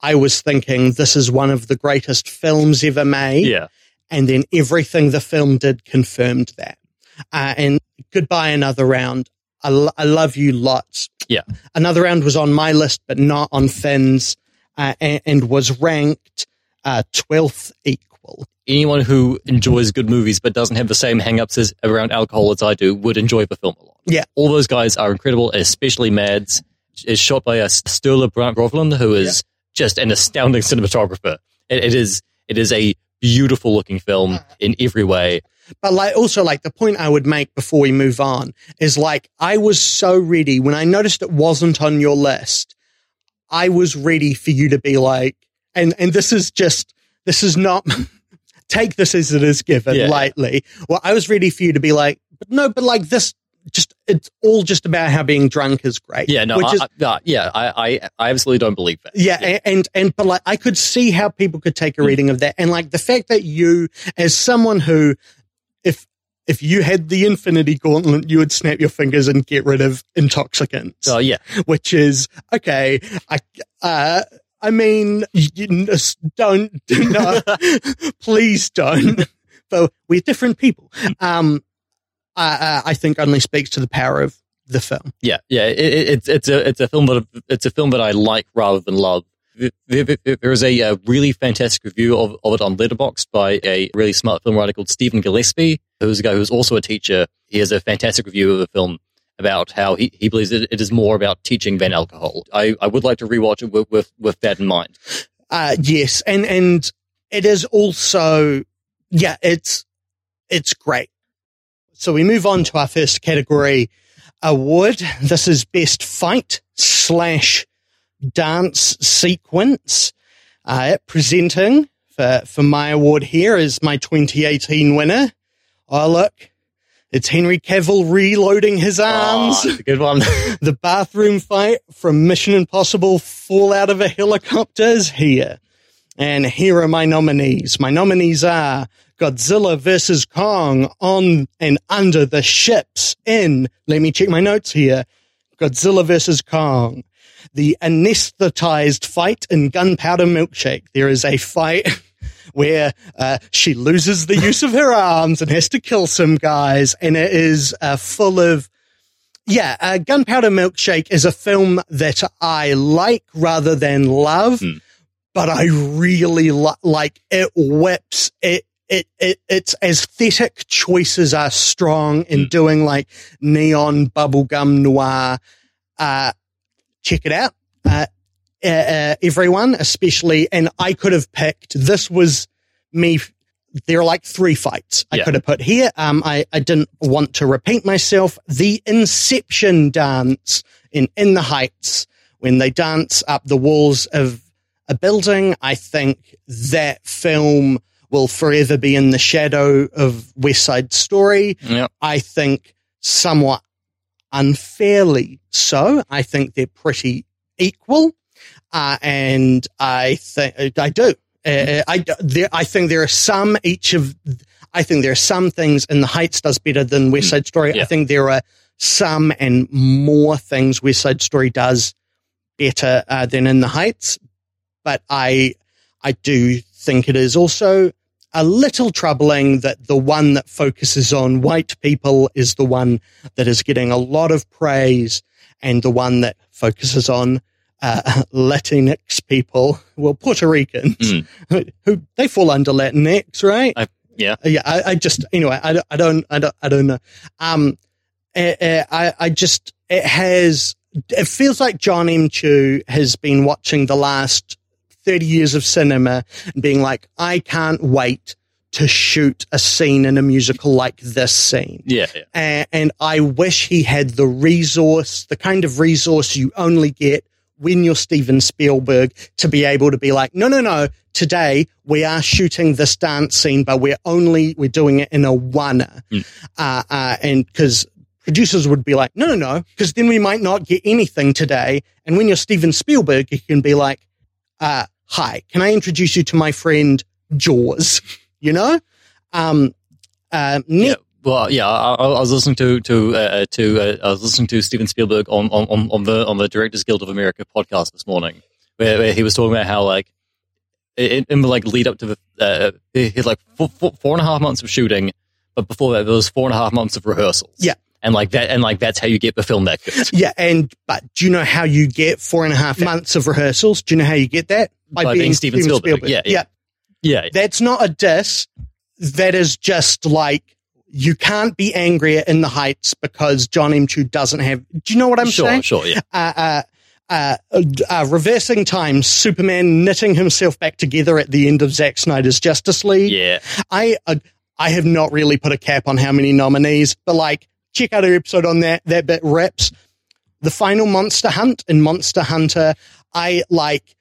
I was thinking this is one of the greatest films ever made. Yeah. And then everything the film did confirmed that. Uh, and goodbye, another round. I, love you lots. Yeah. Another round was on my list, but not on Finn's, uh, and, and was ranked uh, 12th equal. Anyone who enjoys good movies but doesn't have the same hang-ups as around alcohol as I do would enjoy the film a lot. Yeah. All those guys are incredible, especially Mads. Is shot by a Sturla Brandth Grøvlen, who is just an astounding cinematographer. It, it is it is a beautiful looking film in every way. But like also like the point I would make before we move on is like I was so ready when I noticed it wasn't on your list. I was ready for you to be like, and and this is just this is not take this as it is given Yeah. lightly. Well, I was ready for you to be like, but no, but like this, just it's all just about how being drunk is great. Yeah, no, I, is I, uh, yeah, I, I, I absolutely don't believe that. yeah, a- and and but like I could see how people could take a reading of that, and like the fact that you, as someone who, if if you had the Infinity Gauntlet, you would snap your fingers and get rid of intoxicants, So yeah, which is okay. I uh, I mean, you, you just don't no, please don't. But we're different people. Um, I, I I think only speaks to the power of the film. yeah, yeah. It, it, it's it's a it's a film that it's a film that I like rather than love. There is a, uh really fantastic review of, of it on Letterboxd by a really smart film writer called Stephen Gillespie, who's a guy who's also a teacher. He has a fantastic review of the film about how he, he believes it, it is more about teaching than alcohol. I, I would like to rewatch it with, with, with that in mind. Uh, yes, and and it is also yeah, it's it's great. So we move on to our first category award. This is best fight slash dance sequence. Uh, presenting for for my award here is my 2018 winner. Oh look, it's Henry Cavill reloading his arms Oh, good one. the bathroom fight from Mission Impossible Fall Out of a Helicopter is here. And here are my nominees. My nominees are Godzilla versus Kong on and under the ships in, let me check my notes here. Godzilla versus Kong. The anesthetized fight in Gunpowder Milkshake. There is a fight where uh, she loses the use of her arms and has to kill some guys, and it is uh, full of yeah, uh, Gunpowder Milkshake is a film that I like rather than love, Hmm. but I really li- like it. Whips it. It, it its aesthetic choices are strong in Hmm. doing like neon bubblegum noir. Uh, check it out, uh, uh, uh, everyone, especially. And I could have picked. This was me there are like three fights I Yeah. could have put here. Um, I, I didn't want to repeat myself. The Inception dance in In the Heights, when they dance up the walls of a building, I think that film will forever be in the shadow of West Side Story. yeah. I think somewhat unfairly so. I think they're pretty equal. Uh, and I think I do. Uh, I, there, I think there are some each of, I think there are some things in the Heights does better than West Side Story. Yeah. I think there are some and more things West Side Story does better uh, than in the Heights. But I, I do think it is also a little troubling that the one that focuses on white people is the one that is getting a lot of praise, and the one that focuses on uh, Latinx people, well, Puerto Ricans, Mm. who they fall under Latinx, right? I- yeah. yeah. I, I just anyway, I, I don't, I don't, I don't know. Um, eh, eh, I, I just it has. It feels like John M. Chu has been watching the last thirty years of cinema and being like, I can't wait to shoot a scene in a musical like this scene Yeah, yeah. and, and I wish he had the resource, the kind of resource you only get when you're Steven Spielberg to be able to be like, no, no, no, today we are shooting this dance scene, but we're only, we're doing it in a one. Mm. Uh, uh, and because producers would be like, no, no, no, because then we might not get anything today. And when you're Steven Spielberg, you can be like, uh, hi, can I introduce you to my friend Jaws? You know? Um, uh, Yeah. Nick, Well, yeah, I, I was listening to to uh, to uh, I was listening to Steven Spielberg on, on, on, the on the Directors Guild of America podcast this morning, where, where he was talking about how like in, in the like lead up to the uh, he had like four, four, four and a half months of shooting, but before that there was four and a half months of rehearsals. Yeah. and like that, and like that's how you get the film that good. Yeah, and but do you know how you get four and a half months of rehearsals? Do you know how you get that? By being Steven Spielberg. Yeah, yeah. Yeah, That's not a diss. That is just like you can't be angrier in the Heights because John M. Chu doesn't have. Do you know what I'm sure, saying? sure, yeah, Uh, uh, uh, uh, reversing time, Superman knitting himself back together at the end of Zack Snyder's Justice League. yeah. I uh, I have not really put a cap on how many nominees, but like check out our episode on that. That bit rips. The final Monster Hunt and Monster Hunter. I like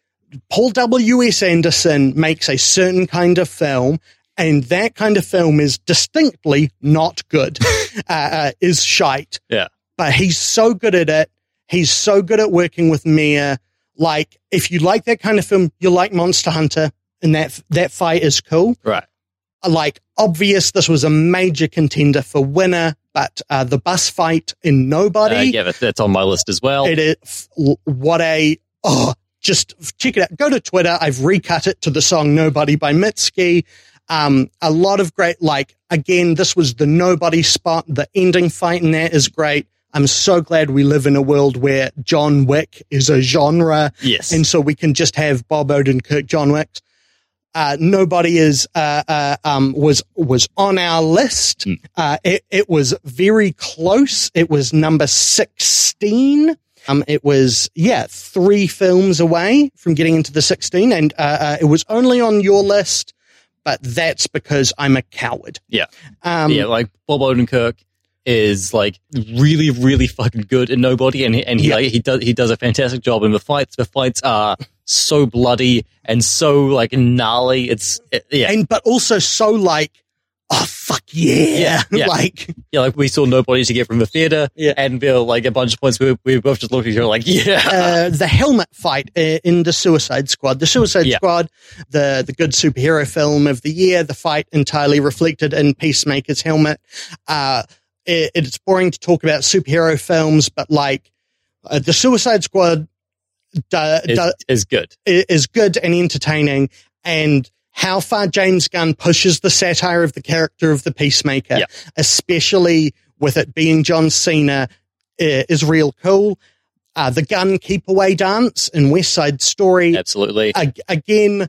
Paul W S Anderson makes a certain kind of film, and that kind of film is distinctly not good. uh, uh, is shite. Yeah. but he's so good at it. He's so good at working with Mia. Like, if you like that kind of film, you like Monster Hunter, and that that fight is cool Right. like obvious this was a major contender for winner but uh, the bus fight in nobody Uh, yeah, that's on my list as well. it is what a oh just check it out go to twitter i've recut it to the song nobody by mitski um, a lot of great like again this was the nobody spot the ending fight in that is great i'm so glad we live in a world where john wick is a genre yes, and so we can just have Bob Odenkirk, John Wick. Uh, nobody is uh, uh, um, was was on our list. Uh, it, it was very close. It was number sixteen. Um, it was yeah three films away from getting into the sixteen, and uh, uh, it was only on your list. But that's because I'm a coward. Yeah. Um, yeah, like Bob Odenkirk is like really, really fucking good in Nobody, and he, and he Yeah. like he does he does a fantastic job in the fights. The fights are so bloody and so like gnarly. It's it- yeah, and but also so like oh fuck yeah, Yeah, yeah. like yeah. Like we saw Nobody to get from the theater, Yeah. and there were like a bunch of points where we both just looked at each other like, yeah, uh, the helmet fight uh, in the Suicide Squad. The Suicide Yeah. Squad, the the good superhero film of the year. The fight entirely reflected in Peacemaker's helmet. Uh, it, it's boring to talk about superhero films, but like uh, the Suicide Squad do, is, do, is good. is good and entertaining, and how far James Gunn pushes the satire of the character of the Peacemaker, Yeah. especially with it being John Cena, uh, is real cool. Uh, the gun keep away dance in West Side Story. Absolutely. Ag- again,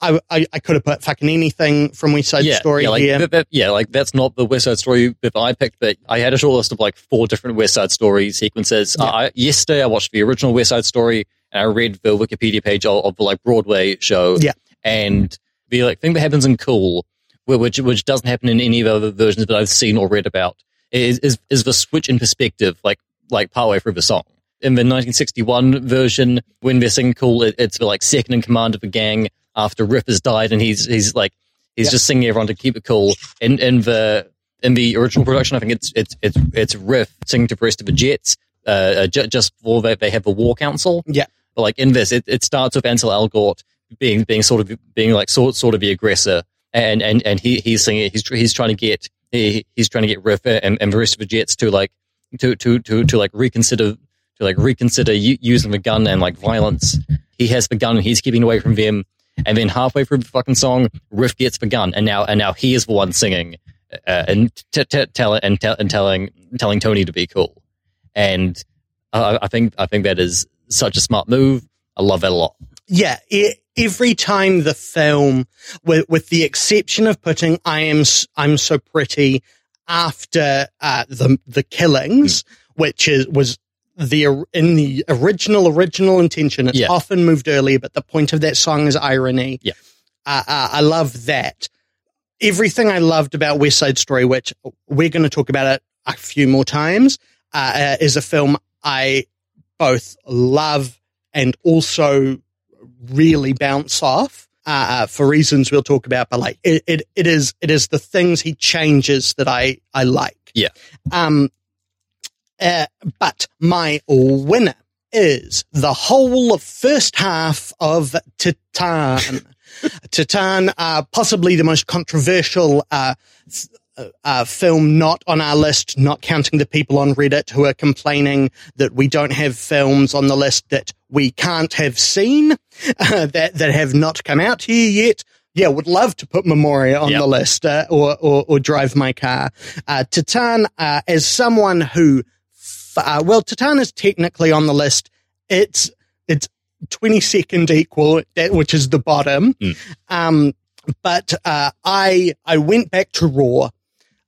I, I, I could have put fucking anything from West Side yeah, Story yeah, like, here. that- that- yeah, like that's not the West Side Story that I picked, but I had a short list of like four different West Side Story sequences. Yeah. Uh, I, yesterday, I watched the original West Side Story, and I read the Wikipedia page of, of the like Broadway show. Yeah. And the like thing that happens in Cool, which which doesn't happen in any of the other versions that I've seen or read about, is is, is the switch in perspective, like like partway through the song. In the 1961 version, when they're singing "Cool," it, it's the like second in command of the gang after Riff has died, and he's he's like he's Yeah. just singing everyone to keep it cool. In in the in the original production, I think it's it's it's it's Riff singing to the rest of the Jets, uh, uh, ju- just before they, they have the War Council. Yeah. but like in this, it, it starts with Ansel Elgort being being sort of being like sort sort of the aggressor, and and and he he's singing he's he's trying to get he, he's trying to get Riff and, and the rest of the Jets to like to to to to like reconsider to like reconsider using the gun and like violence. He has the gun and he's keeping away from them. And then halfway through the fucking song, riff gets begun, and now and now he is the one singing uh, and t- t- tell and, tell and telling telling Tony to be cool. And I, I think I think that is such a smart move. I love that a lot. Yeah, e every time the film, with, with the exception of putting "I am I'm so pretty" after uh, the the killings, which is was the in the original original intention. It's Yeah. often moved earlier, but the point of that song is irony. Yeah. uh, uh, I love that. Everything I loved about West Side Story, which we're going to talk about it a few more times, uh, uh, is a film I both love and also really bounce off uh, uh, for reasons we'll talk about. But like it, it, it is it is the things he changes that I I like. Yeah. Um. Uh, but my winner is the whole first half of Titane. Titane, uh, possibly the most controversial uh, uh, uh, film not on our list, not counting the people on Reddit who are complaining that we don't have films on the list that we can't have seen, uh, that, that have not come out here yet. Yeah, would love to put Memoria on Yep. the list uh, or, or, or drive my car. Uh, Titane, uh, as someone who, f- uh, well, Titane is technically on the list. It's, it's 22nd equal, that, which is the bottom. Mm. Um, but, uh, I, I went back to Raw,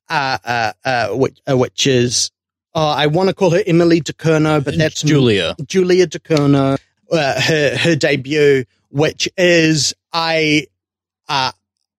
uh, uh, uh, which, uh, which is, uh, I want to call her Emily Ducournau, but that's Julia. Julia Ducournau, uh, her, her debut, which is I, uh,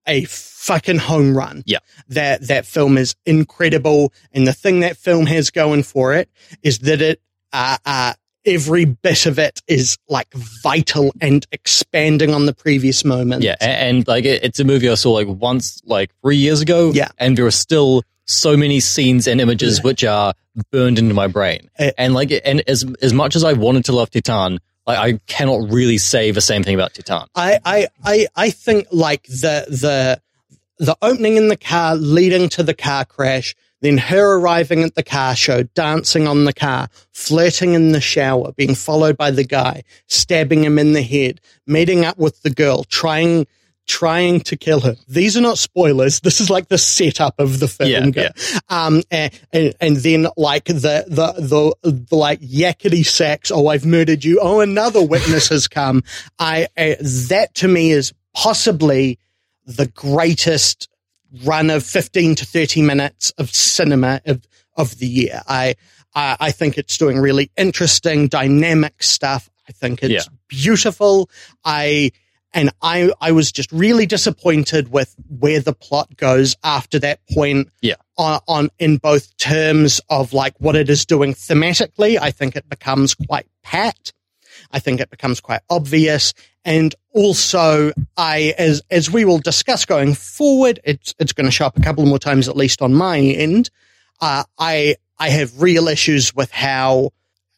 a fucking home run. Yeah. That, that film is incredible. And the thing that film has going for it is that it, uh, uh, every bit of it is like vital and expanding on the previous moment. Yeah, a- and, like it, it's a movie I saw like once, like three years ago. Yeah. and there are still so many scenes and images which are burned into my brain. Uh, and like, and as as much as I wanted to love Titane, like I cannot really say the same thing about Titane. I, I, I, I think like the, the, the opening in the car leading to the car crash, then her arriving at the car show, dancing on the car, flirting in the shower, being followed by the guy, stabbing him in the head, meeting up with the girl, trying, trying to kill her. These are not spoilers. This is like the setup of the film. Yeah, go- Um, and, and, and then like the, the, the, the like yakety sax. Oh, I've murdered you. Oh, another witness has come. I, I, that to me is possibly the greatest run of 15 to 30 minutes of cinema of, of the year. I, I, I think it's doing really interesting, dynamic stuff. I think it's Yeah. beautiful. I, and I, I was just really disappointed with where the plot goes after that point. Yeah. On, on, in both terms of like what it is doing thematically, I think it becomes quite pat. I think it becomes quite obvious. And also, I, as, as we will discuss going forward, it's, it's going to show up a couple more times, at least on my end. Uh, I, I have real issues with how,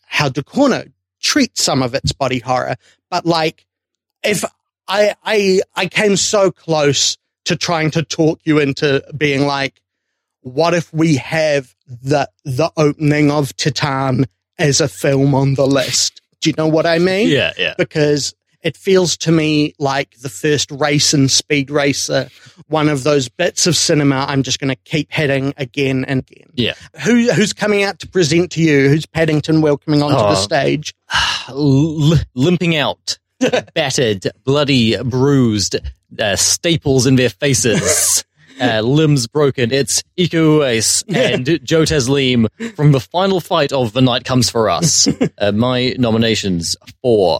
how Ducournau treats some of its body horror. But like, if I, I, I came so close to trying to talk you into being like, what if we have the, the opening of Titane as a film on the list? Do you know what I mean? Yeah, yeah. because it feels to me like the first race in Speed Racer, one of those bits of cinema I'm just going to keep hitting again and again. Yeah. Who, who's coming out to present to you? Who's Paddington welcoming onto the Oh. stage? L- limping out, battered, bloody, bruised, uh, staples in their faces, uh, limbs broken. It's Iko Uwais and Joe Taslim from the final fight of The Night Comes For Us. uh, my nominations for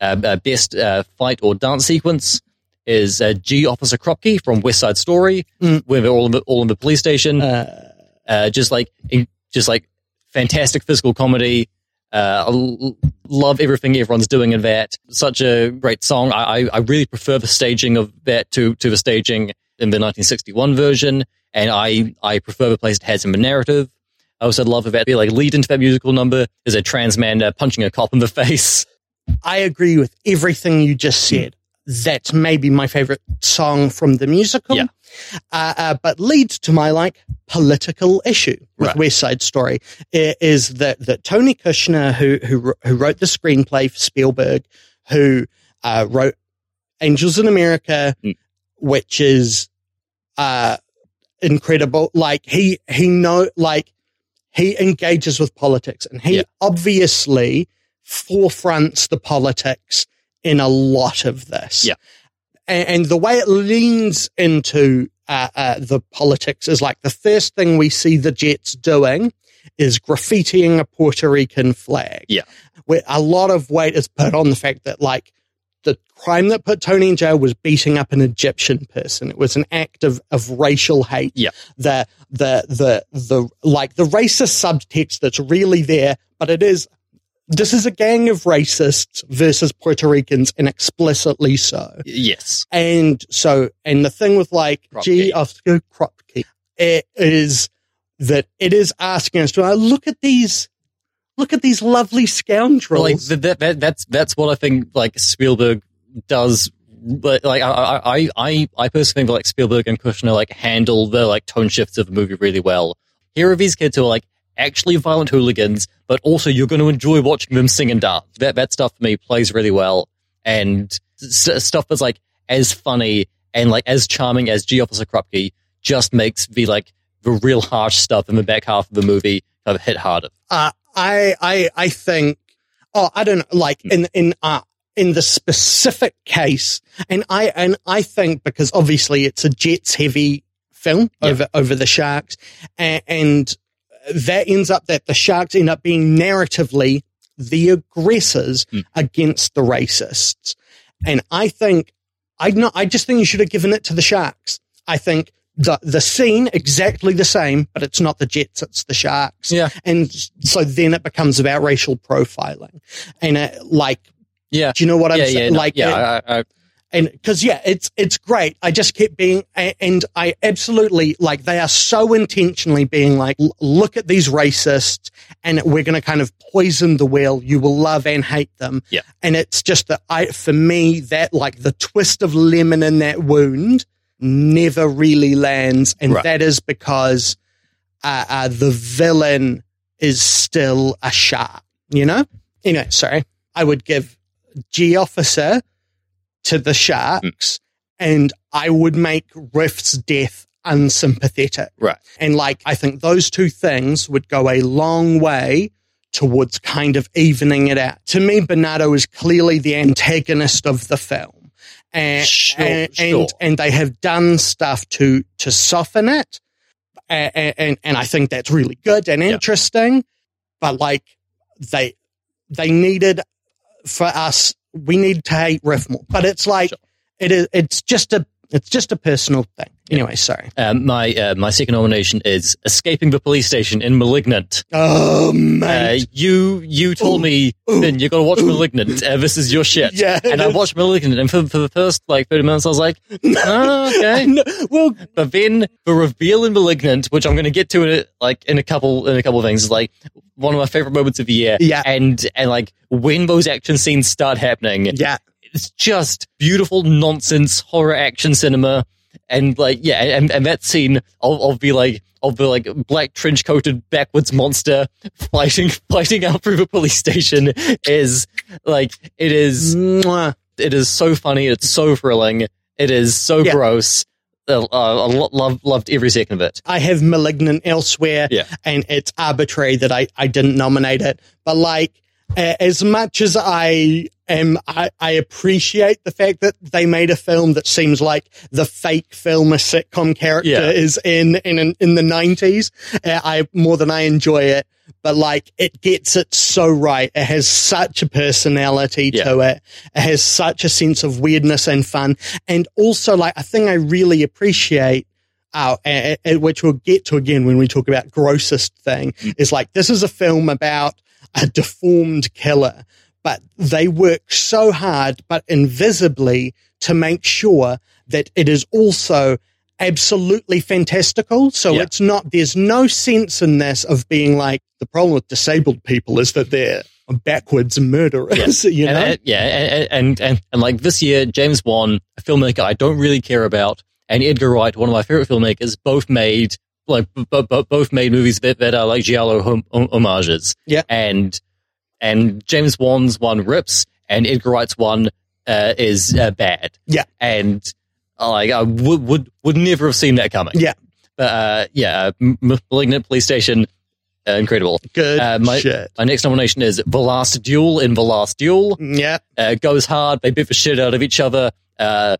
uh, uh, Best uh, Fight or Dance Sequence is uh, G Officer Krupke from West Side Story, Mm. where they're all in the, all in the police station Uh, uh, just like just like fantastic physical comedy. Uh, I love everything everyone's doing in that. Such a great song. I, I, I really prefer the staging of that to to the staging in the 1961 version, and I I prefer the place it has in the narrative. I also love that the like lead into that musical number is a trans man uh, punching a cop in the face. I agree with everything you just said. That's maybe my favorite song from the musical. Yeah. Uh, uh, but leads to my like political issue with Right. West Side Story i- is that, that Tony Kushner, who, who, who wrote the screenplay for Spielberg, who, uh, wrote Angels in America, Mm. which is uh incredible. Like he he know like he engages with politics and he Yeah. obviously forefronts the politics in a lot of this. Yeah. And, and the way it leans into uh, uh, the politics is like the first thing we see the Jets doing is graffitiing a Puerto Rican flag. Yeah. Where a lot of weight is put on the fact that like the crime that put Tony in jail was beating up an Egyptian person. It was an act of, of racial hate. Yeah. The, the, the, the, like the racist subtext that's really there, but it is, this is a gang of racists versus Puerto Ricans and explicitly so. Yes. And so, and the thing with like G. Oscar Krupke it is that it is asking us to look at these, look at these lovely scoundrels. like th- that, that that's that's what I think like Spielberg does. But like I I I I personally think like Spielberg and Kushner like handle the like tone shifts of the movie really well. Here are these kids who are like actually violent hooligans, but also you're going to enjoy watching them sing and dance. That that stuff for me plays really well, and s- stuff that's like as funny and like as charming as G Officer Krupke just makes the like the real harsh stuff in the back half of the movie kind of hit harder. uh, I, I, I think, oh, I don't know, like Hmm. in, in, uh, in the specific case, and I, and I think because obviously it's a Jets heavy film Yeah. over, over the Sharks and, and that ends up that the Sharks end up being narratively the aggressors Hmm. against the racists. And I think, I not, I just think you should have given it to the Sharks. I think the, the scene exactly the same, but it's not the Jets, it's the Sharks. Yeah. And so then it becomes about racial profiling. And it, like, Yeah. do you know what I'm yeah, saying? yeah, no, like, it- yeah. I, I, and because yeah, it's it's great. I just kept being, and I absolutely like they are so intentionally being like, look at these racists, and we're going to kind of poison the well. You will love and hate them. Yeah. and it's just that I, for me, that like the twist of lemon in that wound never really lands, and Right. that is because uh, uh, the villain is still a shark. You know. Anyway, sorry. I would give G Officer to the Sharks, and I would make Riff's death unsympathetic. Right. And like, I think those two things would go a long way towards kind of evening it out. To me, Bernardo is clearly the antagonist of the film. And, Sure, and, sure. and, and they have done stuff to, to soften it. And, and, and I think that's really good and Yeah. interesting. But like, they, they needed for us, we need to hate Riff more. But it's like, Sure. it is, it's just a, it's just a personal thing. Anyway, sorry. Um, my uh, my second nomination is Escaping the Police Station in Malignant. Oh, Uh, you you told Ooh, me then you got to watch ooh. Malignant. Uh, this is your shit. yeah. And I watched Malignant, and for, for the first like thirty minutes, I was like, oh, okay. No, well, But then the reveal in Malignant, which I'm going to get to in a, like in a couple in a couple of things, is like one of my favorite moments of the year. yeah, And and like when those action scenes start happening, yeah, it's just beautiful nonsense horror action cinema and like yeah and, and that scene of, of the like of the like black trench coated backwards monster fighting fighting out through the police station is like it is Mwah. it is so funny it's so thrilling it is so Yeah. gross uh, I lo- loved loved every second of it I have Malignant elsewhere, Yeah. and it's arbitrary that I, I didn't nominate it. But like, a- as much as I am, I, I appreciate the fact that they made a film that seems like the fake film a sitcom character Yeah. is in in in the nineties. Uh, I more than I enjoy it. But like, it gets it so right. It has such a personality Yeah. to it. It has such a sense of weirdness and fun. And also, like, a thing I really appreciate uh, a- a- which we'll get to again when we talk about grossest thing, is like this is a film about a deformed killer, but they work so hard, but invisibly, to make sure that it is also absolutely fantastical. So Yeah. it's not, there's no sense in this of being like, the problem with disabled people is that they're backwards murderers, you know? and, uh, yeah and, and and and like this year James Wan a filmmaker I don't really care about and Edgar Wright one of my favorite filmmakers both made like b- b- both made movies that, that are like giallo hom- homages Yeah. and and James Wan's one rips and Edgar Wright's one uh, is uh, bad. Yeah. and like I would would would never have seen that coming. Yeah. but uh, yeah, uh, M- Malignant Police Station, uh, incredible. Good Uh, my- shit. My next nomination is The Last Duel in The Last Duel. Yeah. Uh, goes hard. They beat the shit out of each other. Uh,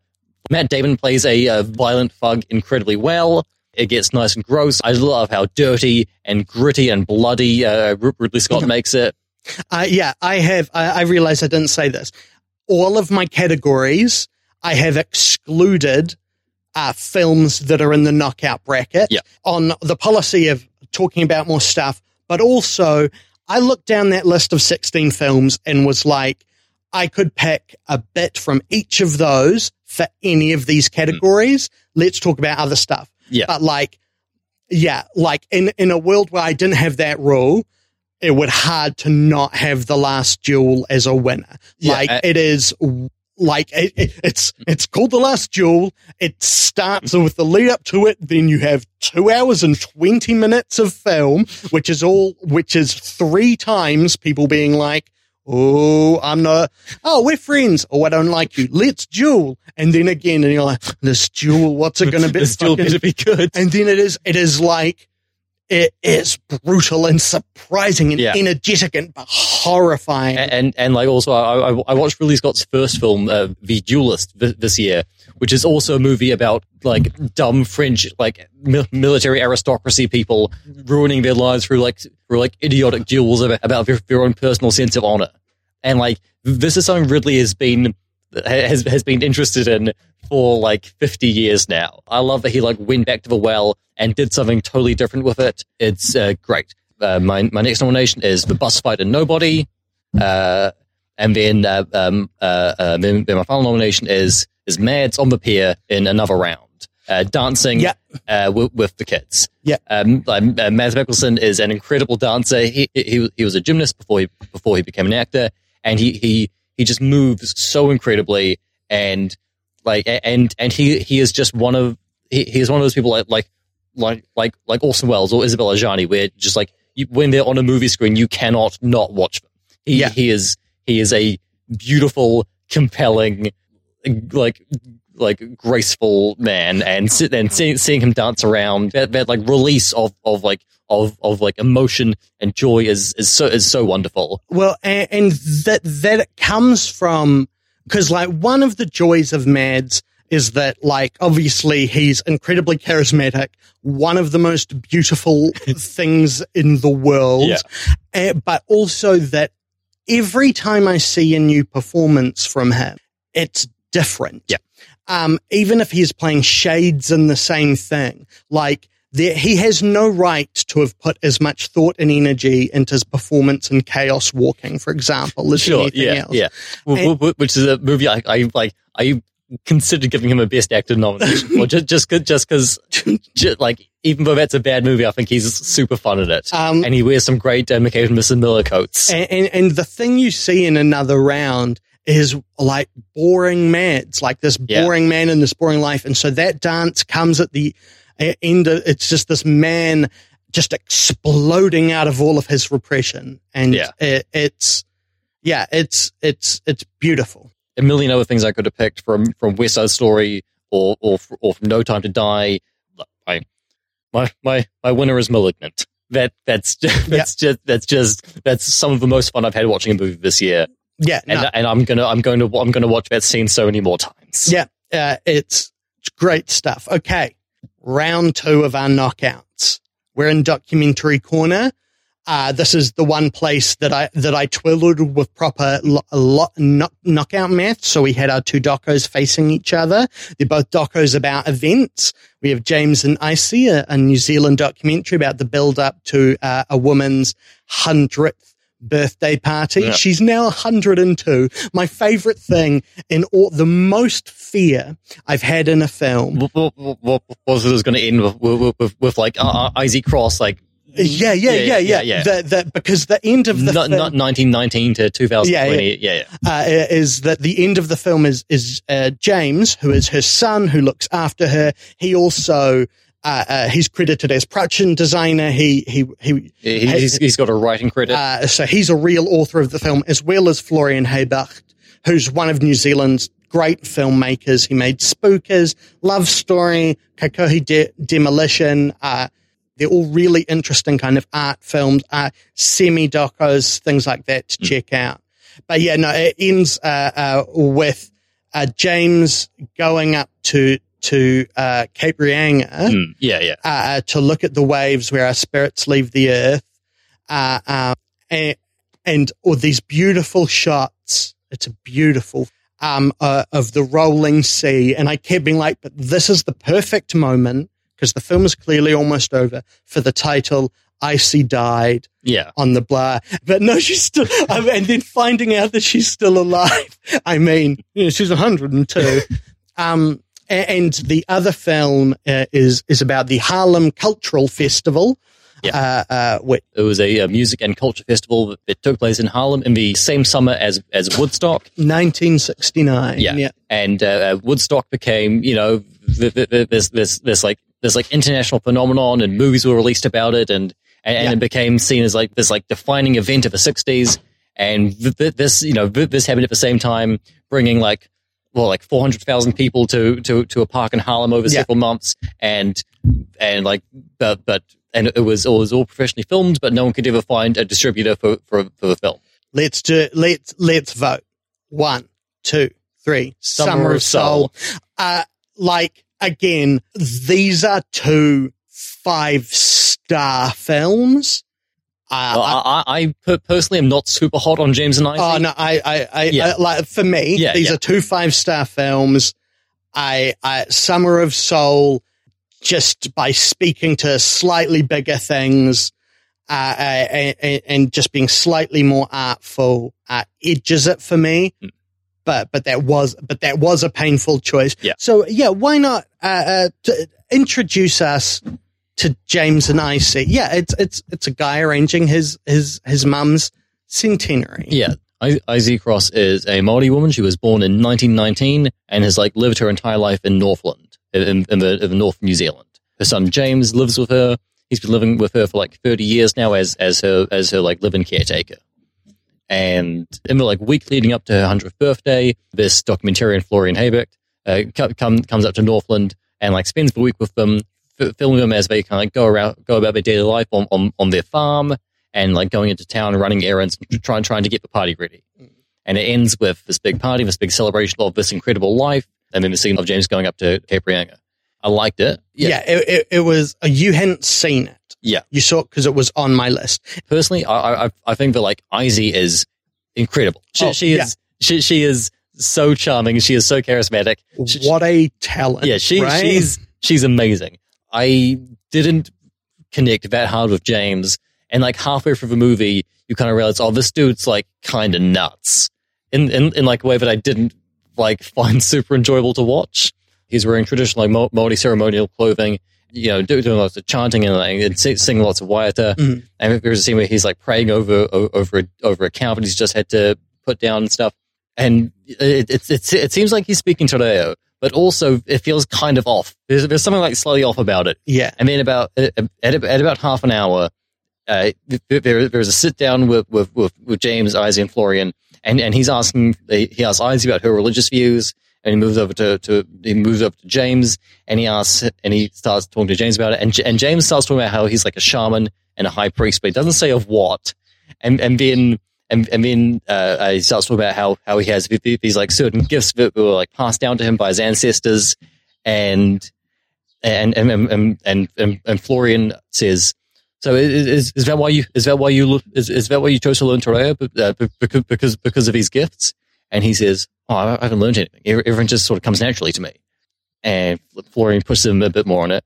Matt Damon plays a violent thug incredibly well. It gets nice and gross. I love how dirty and gritty and bloody uh, Ridley Scott makes it. Uh, yeah, I have. I, I realize I didn't say this. All of my categories, I have excluded uh, films that are in the knockout bracket Yeah. on the policy of talking about more stuff. But also, I looked down that list of 16 films and was like, I could pick a bit from each of those for any of these categories. Let's talk about other stuff. Yeah. But like, yeah, like in, in a world where I didn't have that rule, it would hard to not have the last duel as a winner. Yeah, like uh, it is like it, it- it's it's called the last duel. It starts with the lead up to it. Then you have two hours and twenty minutes of film, which is all which is three times people being like. Oh, I'm not. Oh, we're friends. Oh, I don't like you. Let's duel. And then again, and you're like, this duel, what's it going to be? This duel Fucking- better be good. and then it is it is like it is brutal and surprising and Yeah. energetic and horrifying. and and, and like also I, I I watched Ridley Scott's first film, uh, The Duelist, th- this year, which is also a movie about like dumb French like mi- military aristocracy people ruining their lives through like through like idiotic duels about, about their, their own personal sense of honor. And like this is something Ridley has been has has been interested in for like 50 years now. I love that he like went back to the well and did something totally different with it. It's uh, great. Uh, my my next nomination is The Bus Fight and Nobody. Uh, and then, uh, um, uh, uh, then, then my final nomination is is Mads on the Pier in another round, uh, dancing Yeah. uh, with, with the kids. Yeah. um, um, uh, Mads Mikkelsen is an incredible dancer. He, he he was a gymnast before he before he became an actor, and he he he just moves so incredibly, and like and and he he is just one of he, he is one of those people like like like like like Orson Welles or Isabella Adjani, where just like you, when they're on a movie screen, you cannot not watch them. He, Yeah. he is he is a beautiful, compelling, like like graceful man, and sit and seeing, seeing him dance around that, that like release of of like of of like emotion and joy is is so is so wonderful. Well, and, and that that it comes from because like one of the joys of Mads is that like obviously he's incredibly charismatic, one of the most beautiful things in the world, Yeah. eh, but also that every time I see a new performance from him, it's different. Yeah. Um, even if he's playing shades in the same thing, like there, he has no right to have put as much thought and energy into his performance in Chaos Walking, for example, as anything yeah, else. yeah. W- Which is a movie I, I like. I considered giving him a best actor nomination, well, just just just because, like, even though that's a bad movie, I think he's super fun at it, Um, and he wears some great uh, McCabe and Mrs. Miller coats. and, and, and the thing you see in another round is like boring man. It's like this Yeah. boring man in this boring life. And so that dance comes at the uh, end. Of, it's just this man just exploding out of all of his repression. And Yeah. it, it's, yeah, it's, it's, it's beautiful. a million other things I could have picked from from West Side Story or or or from No Time to Die. My my my my winner is Malignant. That that's just, that's just that's just that's some of the most fun I've had watching a movie this year, Yeah. and no, and I'm gonna I'm going to I'm going to watch that scene so many more times. Yeah, uh, it's, it's great stuff. Okay, round two of our knockouts. We're in documentary corner. Uh, this is the one place that I that I twiddled with proper lo- lo- knock, knockout math. So we had our two docos facing each other. They're both docos about events. We have James and Isey, a, a New Zealand documentary about the build up to uh, a woman's hundredth birthday party. Yeah. She's now 102. My favorite thing in all, the most fear I've had in a film. What, what, what, was it was going to end with with, with, with like uh, uh, Isaac Cross like Yeah, yeah, yeah, yeah. yeah. The, because the end of the not, film, not 1919 to 2020. Yeah, yeah. uh, is that the end of the film is is uh, James, who is her son, who looks after her. He also uh, uh, he's credited as production designer. He he he. He, he's, he's got a writing credit. Uh, so he's a real author of the film, as well as Florian Habicht, who's one of New Zealand's great filmmakers. He made Spookers, Love Story, Kaikohe De- Demolition. Uh, they're all really interesting kind of art films, uh, semi docos, things like that to check out. But yeah, no, it ends uh, uh, with uh, James going up to to uh, Cape Reinga Mm, yeah, yeah. uh, to look at the waves where our spirits leave the earth, uh, um, and, and all these beautiful shots. It's a beautiful um, uh, of the rolling sea, and I kept being like, "But this is the perfect moment because the film is clearly almost over for the title." Isey died Yeah. on the blah, but no, she's still, um, and then finding out that she's still alive. I mean, you know, she's 102. um, and the other film uh, is is about the Harlem Cultural Festival. Yeah. Uh, uh, It was a, uh music and culture festival that, took place in Harlem in the same summer as as Woodstock. 1969. Yeah. yeah. and uh, uh, Woodstock became, you know, th- th- th- this this this like this like international phenomenon, and movies were released about it, and and, and Yeah. it became seen as like this like defining event of the '60s. And th- th- this, you know, th- this happened at the same time, bringing like well, like four hundred thousand people to to to a park in Harlem over Yeah. several months, and and like but but and it was it was all professionally filmed, but no one could ever find a distributor for for, for the film. Let's do. Let's let's vote. One, two, three. Summer, of Soul. Uh, like again, these are two five star films. Uh, Well, I, I, I personally am not super hot on James and I. Oh no, I, I, I, Yeah. I like for me, Yeah, these yeah. are two five star films. I, I, Summer of Soul, just by speaking to slightly bigger things, uh, uh, and, and just being slightly more artful, uh, edges it for me. Mm. But, but that was, but that was a painful choice. Yeah. So yeah, why not, uh, uh, introduce us to James and Isey? Yeah, it's, it's, it's a guy arranging his, his, his mum's centenary. Yeah. I- Isey Cross is a Maori woman. She was born in 1919 and has like lived her entire life in Northland, in, in the, in North New Zealand. Her son James lives with her. He's been living with her for like 30 years now as, as her, as her like live-in caretaker. And in the like week leading up to her 100th birthday, this documentarian Florian Habicht uh, come, comes up to Northland and like spends the week with them, filming them as they kind of like go around, go about their daily life on, on, on their farm and like going into town and running errands, trying trying to get the party ready. And it ends with this big party, this big celebration of this incredible life, and then the scene of James going up to Cape Reinga. I liked it. Yeah, it, it, it was. uh, You hadn't seen it. Yeah. you saw it because it was on my list. Personally, I I, I think that like Isey is incredible. She, Oh, she yeah. is she she is so charming. She is so charismatic. She- What a talent! yeah, she right? she's she's amazing. I didn't connect that hard with James, and like halfway through the movie, you kind of realize, oh, this dude's like kind of nuts, in, in in like a way that I didn't like find super enjoyable to watch. He's wearing traditional like Maori ceremonial clothing, you know, doing lots of chanting and, like, and singing lots of waiata. Mhm. And there's a scene where he's like praying over over a, over a cow that he's just had to put down and stuff. And it, it, it, it seems like he's speaking to Reo, but also it feels kind of off. There's, there's something like slightly off about it. Yeah, And then about at, at at about half an hour, uh, there, there- there's a sit down with, with, with, with James, Isey, and Florian, and, and he's asking he asks Isey about her religious views, and he moves over to, to he moves over to James, and he asks and he starts talking to James about it, and and James starts talking about how he's like a shaman and a high priest, but he doesn't say of what, and and then. And, and then uh, uh, he starts talking about how, how he has th- th- these like certain gifts that were like passed down to him by his ancestors, and and and and and, and, and Florian says, "So is, is that why you is that why you is, is that why you chose to learn te reo uh, because because of his gifts?" And he says, "Oh, I haven't learned anything. Every- Everything just sort of comes naturally to me." And Florian pushes him a bit more on it,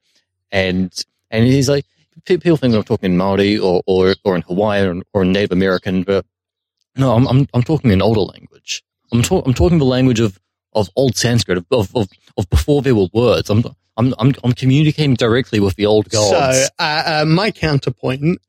and and he's like, "People think I'm talking in Maori or or or in Hawaiian or, or Native American, but no, I'm I'm I'm talking an older language. I'm talking I'm talking the language of." Of old Sanskrit, of, of, of, of before there were words. I'm, I'm, I'm, I'm communicating directly with the old gods. So, uh, uh, my counterpoint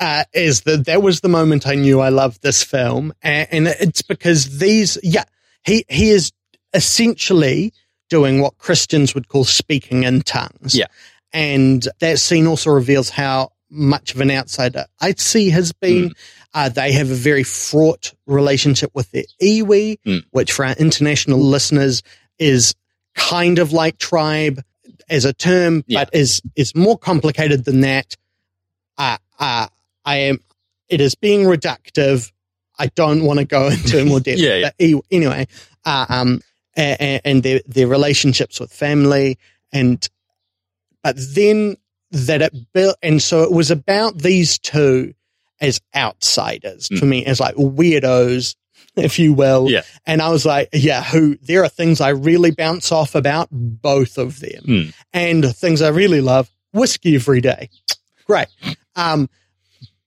uh, is that that was the moment I knew I loved this film, and, and it's because these, yeah, he he is essentially doing what Christians would call speaking in tongues. Yeah. and that scene also reveals how much of an outsider Isey has been. Uh, they have a very fraught relationship with their iwi, Mm. which for our international listeners is kind of like tribe as a term, Yeah. but is is more complicated than that. Uh, uh, I am. It is being reductive. I don't want to go into more depth. Yeah, yeah. But anyway, uh, um, and, and their their relationships with family, and but then that it built, and so it was about these two as outsiders Mm. to me, as like weirdos, if you will. Yeah. And I was like, yeah, who there are things I really bounce off about both of them, Hmm. and things I really love whiskey every day. Great. Um,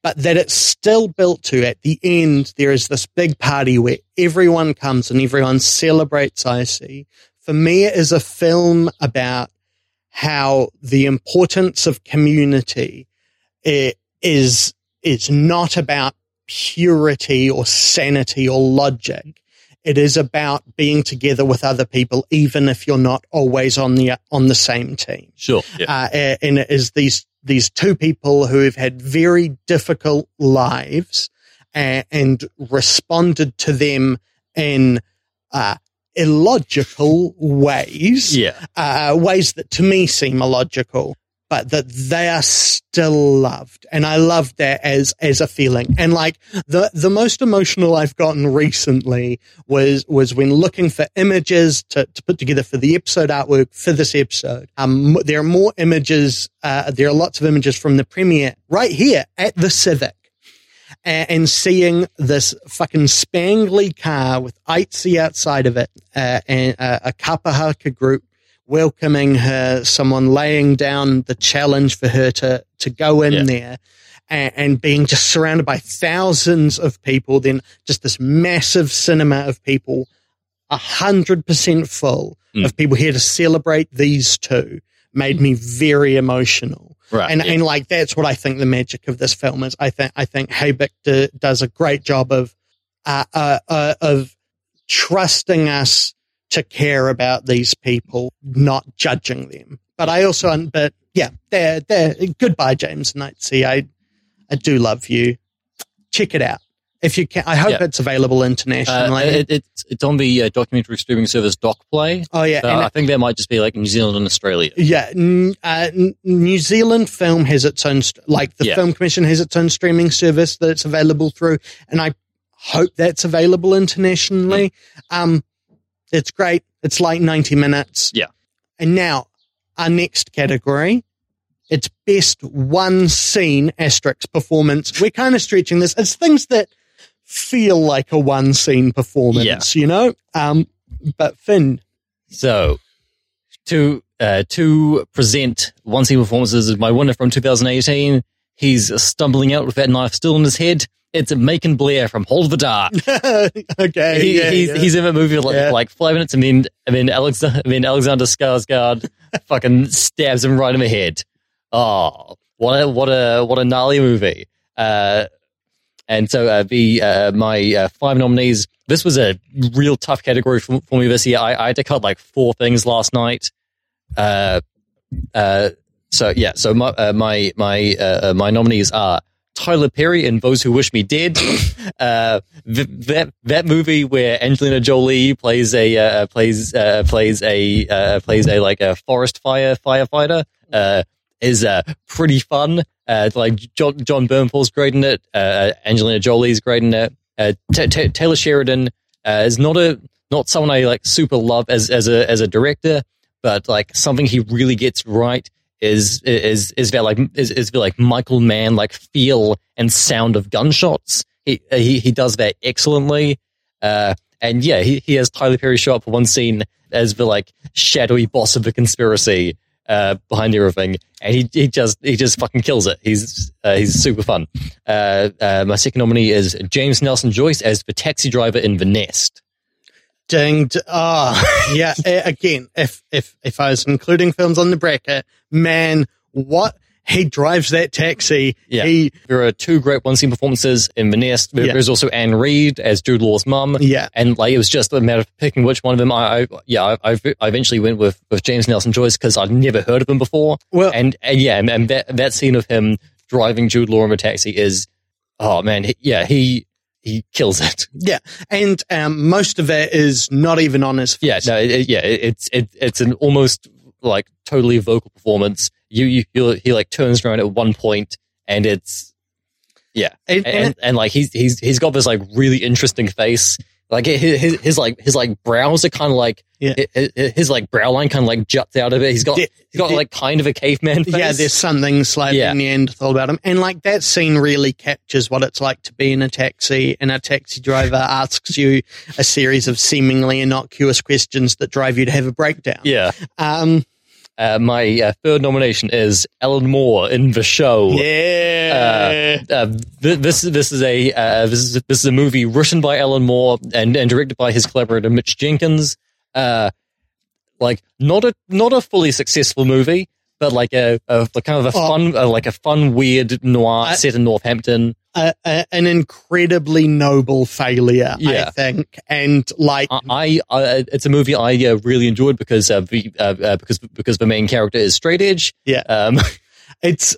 but that it's still built to at the end, there is this big party where everyone comes and everyone celebrates Isey. For me, it is a film about how the importance of community i- is, is not about purity or sanity or logic. It is about being together with other people, even if you're not always on the, on the same team Sure. Yeah. uh, and it is these these two people who have had very difficult lives and, and responded to them in uh, illogical ways, yeah. uh, ways that to me seem illogical, but that they are still loved, and I love that as as a feeling. And like the the most emotional I've gotten recently was was when looking for images to, to put together for the episode artwork for this episode. Um, there are more images. Uh, there are lots of images from the premiere right here at the Civic. And seeing this fucking spangly car with Isey outside of it, uh, and uh, a kapa haka group welcoming her, someone laying down the challenge for her to, to go in Yeah. there and, and being just surrounded by thousands of people, then just this massive cinema of people, a hundred percent full Mm. of people here to celebrate these two made me very emotional. Right. And, yeah. and like, that's what I think the magic of this film is. I think, I think Hayek do, does a great job of, uh, uh, uh, of trusting us to care about these people, not judging them. But I also, but yeah, they're, they're, goodbye, James Knightsey. I, I do love you. Check it out. If you can, I hope Yeah. it's available Uh, internationally. it, it's it's on the uh, documentary streaming service DocPlay. oh yeah. So and I think that might just be like New Zealand and Australia. Yeah, n- uh, n- New Zealand Film has its own, st- like the Yeah. Film Commission has its own streaming service that it's available through, and I hope that's available internationally. Um, it's great. It's like ninety minutes. Yeah. And now our next category, it's best one scene asterisk performance. We're kind of stretching this. It's things that feel like a one scene performance, yeah. you know. Um, but Finn, So to uh, to present one scene performances as my winner from 2018, he's stumbling out with that knife still in his head. It's Macon Blair from Hold the Dark. okay, He, yeah, he's, yeah. he's in a movie like, Yeah. like five minutes, and then and then Alexander, then Alexander Skarsgård fucking stabs him right in the head. Oh, what a what a what a gnarly movie! Uh, and so uh, the uh, my uh, five nominees. This was a real tough category for, for me this year. I, I had to cut like four things last night. Uh, uh, so yeah, so my uh, my my my nominees are Tyler Perry and Those Who Wish Me Dead. uh, th- that that movie where Angelina Jolie plays a uh, plays uh, plays a uh, plays a like a forest fire firefighter uh, is uh, pretty fun. Uh, like John Jon Bernthal's great in it. Uh, Angelina Jolie's great in it. Uh, Ta Ta Taylor Sheridan uh, is not a not someone I like super love as as a as a director, but like something he really gets right is is is that like is is the like Michael Mann like feel and sound of gunshots. He he he does that excellently. Uh, and yeah, he he has Tyler Perry show up for one scene as the like shadowy boss of the conspiracy uh, behind everything, and he he just he just fucking kills it. He's uh, he's super fun. Uh, uh, my second nominee is James Nelson Joyce as the taxi driver in The Nest. Dinged. Oh, yeah. a- Again, if if if I was including films on the bracket, man, what he drives that taxi. Yeah. He, There are two great one scene performances in The Nest. There- Yeah. There's also Anne Reid as Jude Law's mum. yeah. And like it was just a matter of picking which one of them. I, I yeah, I, I I eventually went with with James Nelson Joyce because I'd never heard of him before. Well, And, and yeah, and, and that that scene of him driving Jude Law in a taxi is, oh man, he, yeah, he he kills it. Yeah, and um, most of it is not even on his face. Yeah, no, it, yeah, it, it's it, it's an almost like totally vocal performance. You you he like turns around at one point, and it's yeah, And- and, and- and, like he's he's he's got this like really interesting face. Like his his, his like his like brows are kind of like Yeah. his, his like brow line kind of like juts out of it. He's got Di- he's got di- like kind of a caveman face. Yeah, there's something slightly Yeah. Neanderthal about him. And like that scene really captures what it's like to be in a taxi and a taxi driver asks you a series of seemingly innocuous questions that drive you to have a breakdown. yeah. Um, Uh, my uh, third nomination is Alan Moore in the show. yeah. Uh, th- this this is a uh, this is this is a movie written by Alan Moore and, and directed by his collaborator Mitch Jenkins. Uh, like not a not a fully successful movie, but like a, a kind of a Oh. fun uh, like a fun weird noir I- set in Northampton. A, a, an incredibly noble failure, I think. And like, I, I it's a movie I uh, really enjoyed because uh, the, uh, uh, because because the main character is straight edge. Yeah. Um, It's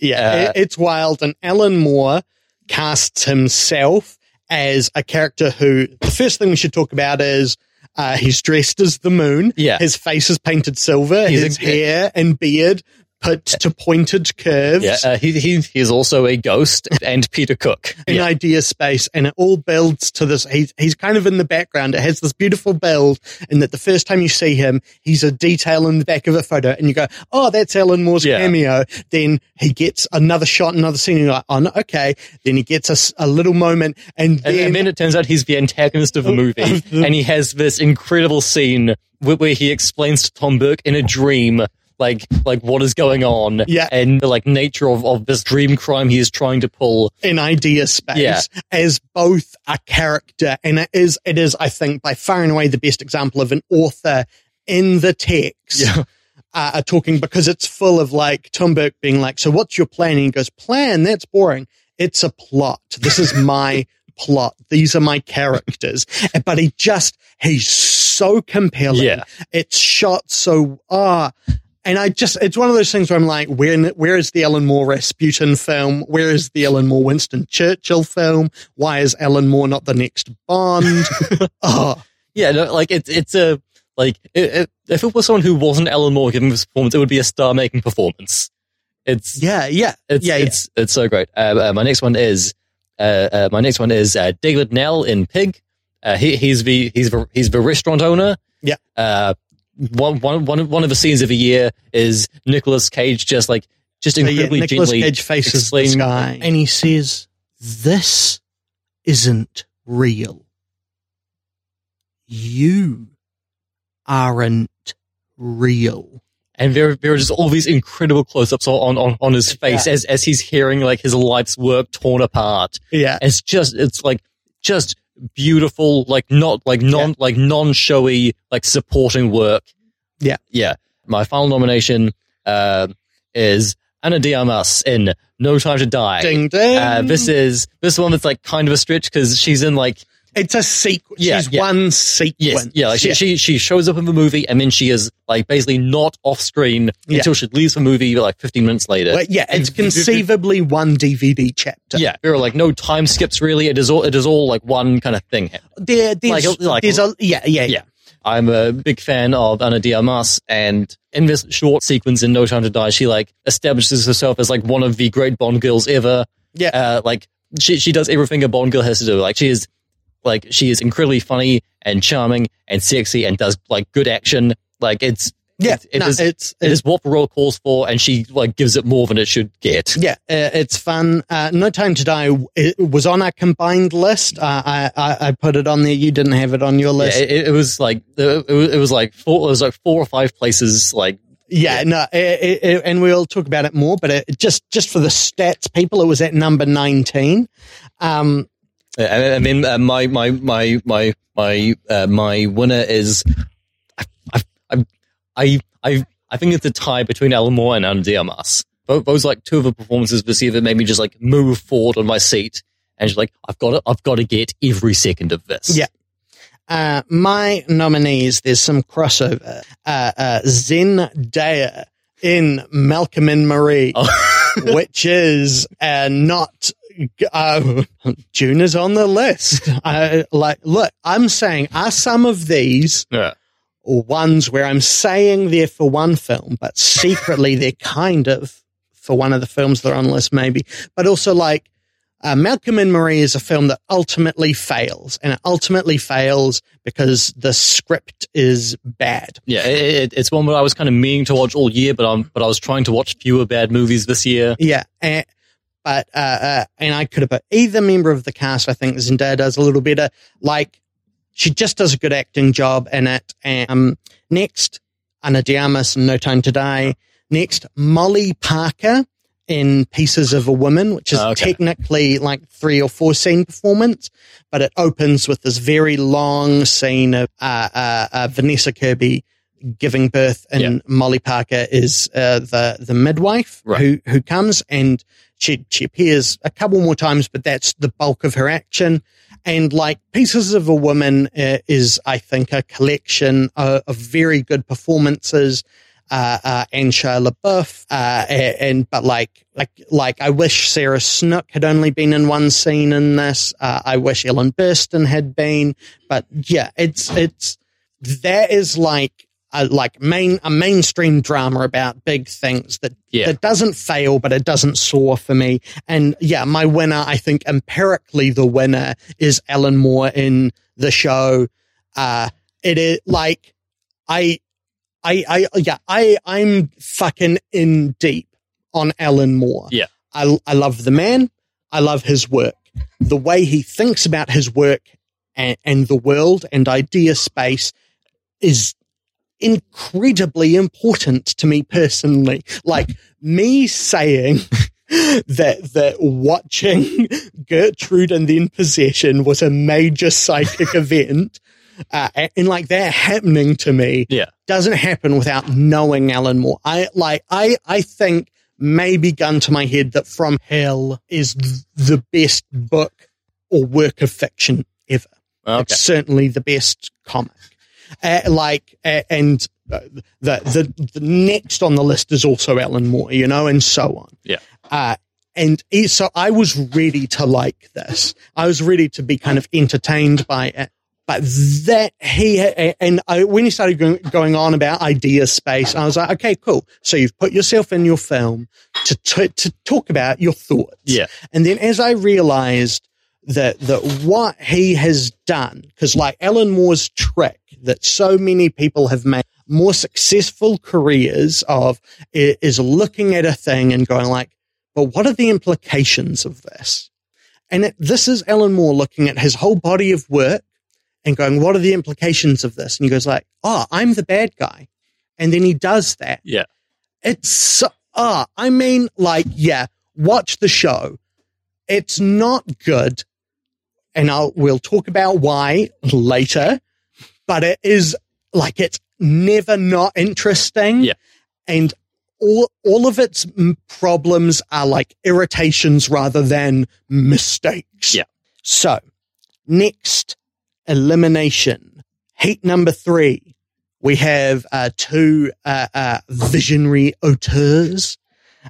yeah, Uh, it- it's wild. And Alan Moore casts himself as a character who the first thing we should talk about is uh, he's dressed as the moon. Yeah. his face is painted silver. He's his a- hair and beard put to pointed curves. yeah, uh, he, he he's also a ghost and Peter Cook. in Yeah. idea space and it all builds to this he's he's kind of in the background it has this beautiful build and that the first time you see him he's a detail in the back of a photo and you go oh that's Alan Moore's Yeah. cameo then he gets another shot another scene and you're like oh no, okay then he gets a, a little moment and And, then, and then it turns out he's the antagonist of the movie, and he has this incredible scene where he explains to Tom Burke in a dream, like like what is going on, Yeah. and the like nature of, of this dream crime he is trying to pull. in idea space Yeah. as both a character and it is it is I think by far and away the best example of an author in the text Yeah. uh, are talking because it's full of like Tom Burke being like, "So what's your plan?" And he goes, "Plan? That's boring. It's a plot. This is my plot. These are my characters." But he just he's so compelling. Yeah. It's shot so ah. And I just, it's one of those things where I'm like, where, where is the Alan Moore Rasputin film? Where is the Alan Moore Winston Churchill film? Why is Alan Moore not the next Bond? oh, Yeah, no, like it's it's a like it, it, if it was someone who wasn't Alan Moore giving this performance, it would be a star-making performance. It's yeah, yeah, it's yeah, yeah. it's it's so great. Uh, uh, my next one is uh, uh, my next one is uh, David Knell in Pig. Uh, he, he's the he's the he's the restaurant owner. Yeah. One one one of- one of the scenes of the year is Nicolas Cage just like just So, yeah, incredibly Nicolas gently Cage faces the explaining- sky and he says, "This isn't real. You aren't real." and there there are just all these incredible close-ups on on, on his face Yeah. as as he's hearing like his life's work torn apart. Yeah, It's just it's like just beautiful, like not like non like non showy like supporting work. Yeah. yeah. My final nomination uh, is Ana de Armas in No Time to Die. ding ding. Uh, this is this one that's like kind of a stretch because she's in like it's a sequence. Yeah, She's yeah. one sequence. yes yeah like she, she she shows up in the movie and then she is like basically not off screen Yeah. until she leaves the movie like 15 minutes later. Well, yeah, it's conceivably one DVD chapter. Yeah, there are like no time skips really. It is all it is all like one kind of thing. there, there's, Like- like- there's a yeah, yeah, Yeah. I'm a big fan of Ana de Armas, and in this short sequence in No Time to Die, she like establishes herself as like one of the great Bond girls ever. Yeah. uh, like she she does everything a Bond girl has to do. Like she is like she is incredibly funny and charming and sexy and does like good action. Like it's yeah. it, it no, is- it's it is what the role calls for, and she like gives it more than it should get. Yeah, uh, it's fun. Uh, no Time to Die it was on our combined list. Uh, I, I I put it on there. You didn't have it on your Yeah, list. it, it was like it was, it was like four it was like four or five places like Yeah, no, and we'll talk about it more. But it, just just for the stats, people, it was at number nineteen. Um, And, and uh, my my my my my uh, my winner is I I I I I, I think it's a tie between Alan Moore and. Those, those like two of the performances this year that made me just like move forward on my seat and just like I've got to I've got to get every second of this. Yeah. uh, my nominees. There's some crossover. Uh, uh, Zendaya in Malcolm and Marie. Oh. which is uh, not. Uh, Dune is on the list. Uh, like, look, I'm saying, are some of these Yeah. ones where I'm saying they're for one film, but secretly they're kind of for one of the films that are on the list, maybe. But also, like, uh, Malcolm and Marie is a film that ultimately fails, and it ultimately fails because the script is bad. Yeah, it, it, it's one where I was kind of meaning to watch all year, but I'm but I was trying to watch fewer bad movies this year. Yeah. And, but, uh, uh, and I could have put either member of the cast. I think Zendaya does a little better. Like, she just does a good acting job in it. And, um, next, Ana de Armas in No Time to Die. Next, Molly Parker in Pieces of a Woman, which is Oh, okay. technically like three or four scene performance, but it opens with this very long scene of, uh, uh, uh Vanessa Kirby giving birth and Yeah. Molly Parker is, uh, the, the midwife Right. who, who comes and she, she appears a couple more times, but that's the bulk of her action. And like Pieces of a Woman uh, is, I think, a collection of, of very good performances. Uh, uh, and Shia LaBeouf, uh, and, but like, like, like, I wish Sarah Snook had only been in one scene in this. Uh, I wish Ellen Burstyn had been, but yeah, it's, it's, that is like, a, like main, a mainstream drama about big things that, Yeah. that doesn't fail, but it doesn't soar for me. And yeah, my winner, I think empirically the winner is Alan Moore in the show. Uh, it is like, I, I, I, yeah, I, I'm fucking in deep on Alan Moore. Yeah. I, I love the man. I love his work. The way he thinks about his work and, and the world and idea space is incredibly important to me personally. Like me saying that that watching Gertrude and then Possession was a major psychic event, uh, and like that happening to me Yeah. doesn't happen without knowing Alan Moore. I like I I think maybe gun to my head that From Hell is the best book or work of fiction ever. Okay. It's certainly the best comic. Uh, like, uh, and uh, the, the the next on the list is also Alan Moore, you know, and so on. Yeah. Uh, and it- so I was ready to like this. I was ready to be kind of entertained by it. But that he and I, when he started going, going on about idea space, I was like, okay, cool. So you've put yourself in your film to t- to talk about your thoughts. Yeah. And then as I realized that, that what he has done, because like Alan Moore's trick that so many people have made more successful careers of is looking at a thing and going like, but what are the implications of this? And it, this is Alan Moore looking at his whole body of work and going, what are the implications of this? And he goes like, oh, I'm the bad guy. And then he does that. Yeah. It's so, ah, I mean, like, yeah, watch the show. It's not good. And I'll, we'll talk about why later, but it is like, it's never not interesting. Yeah. And all, all of its problems are like irritations rather than mistakes. Yeah. So next elimination, heat number three we have uh, two uh, uh, visionary auteurs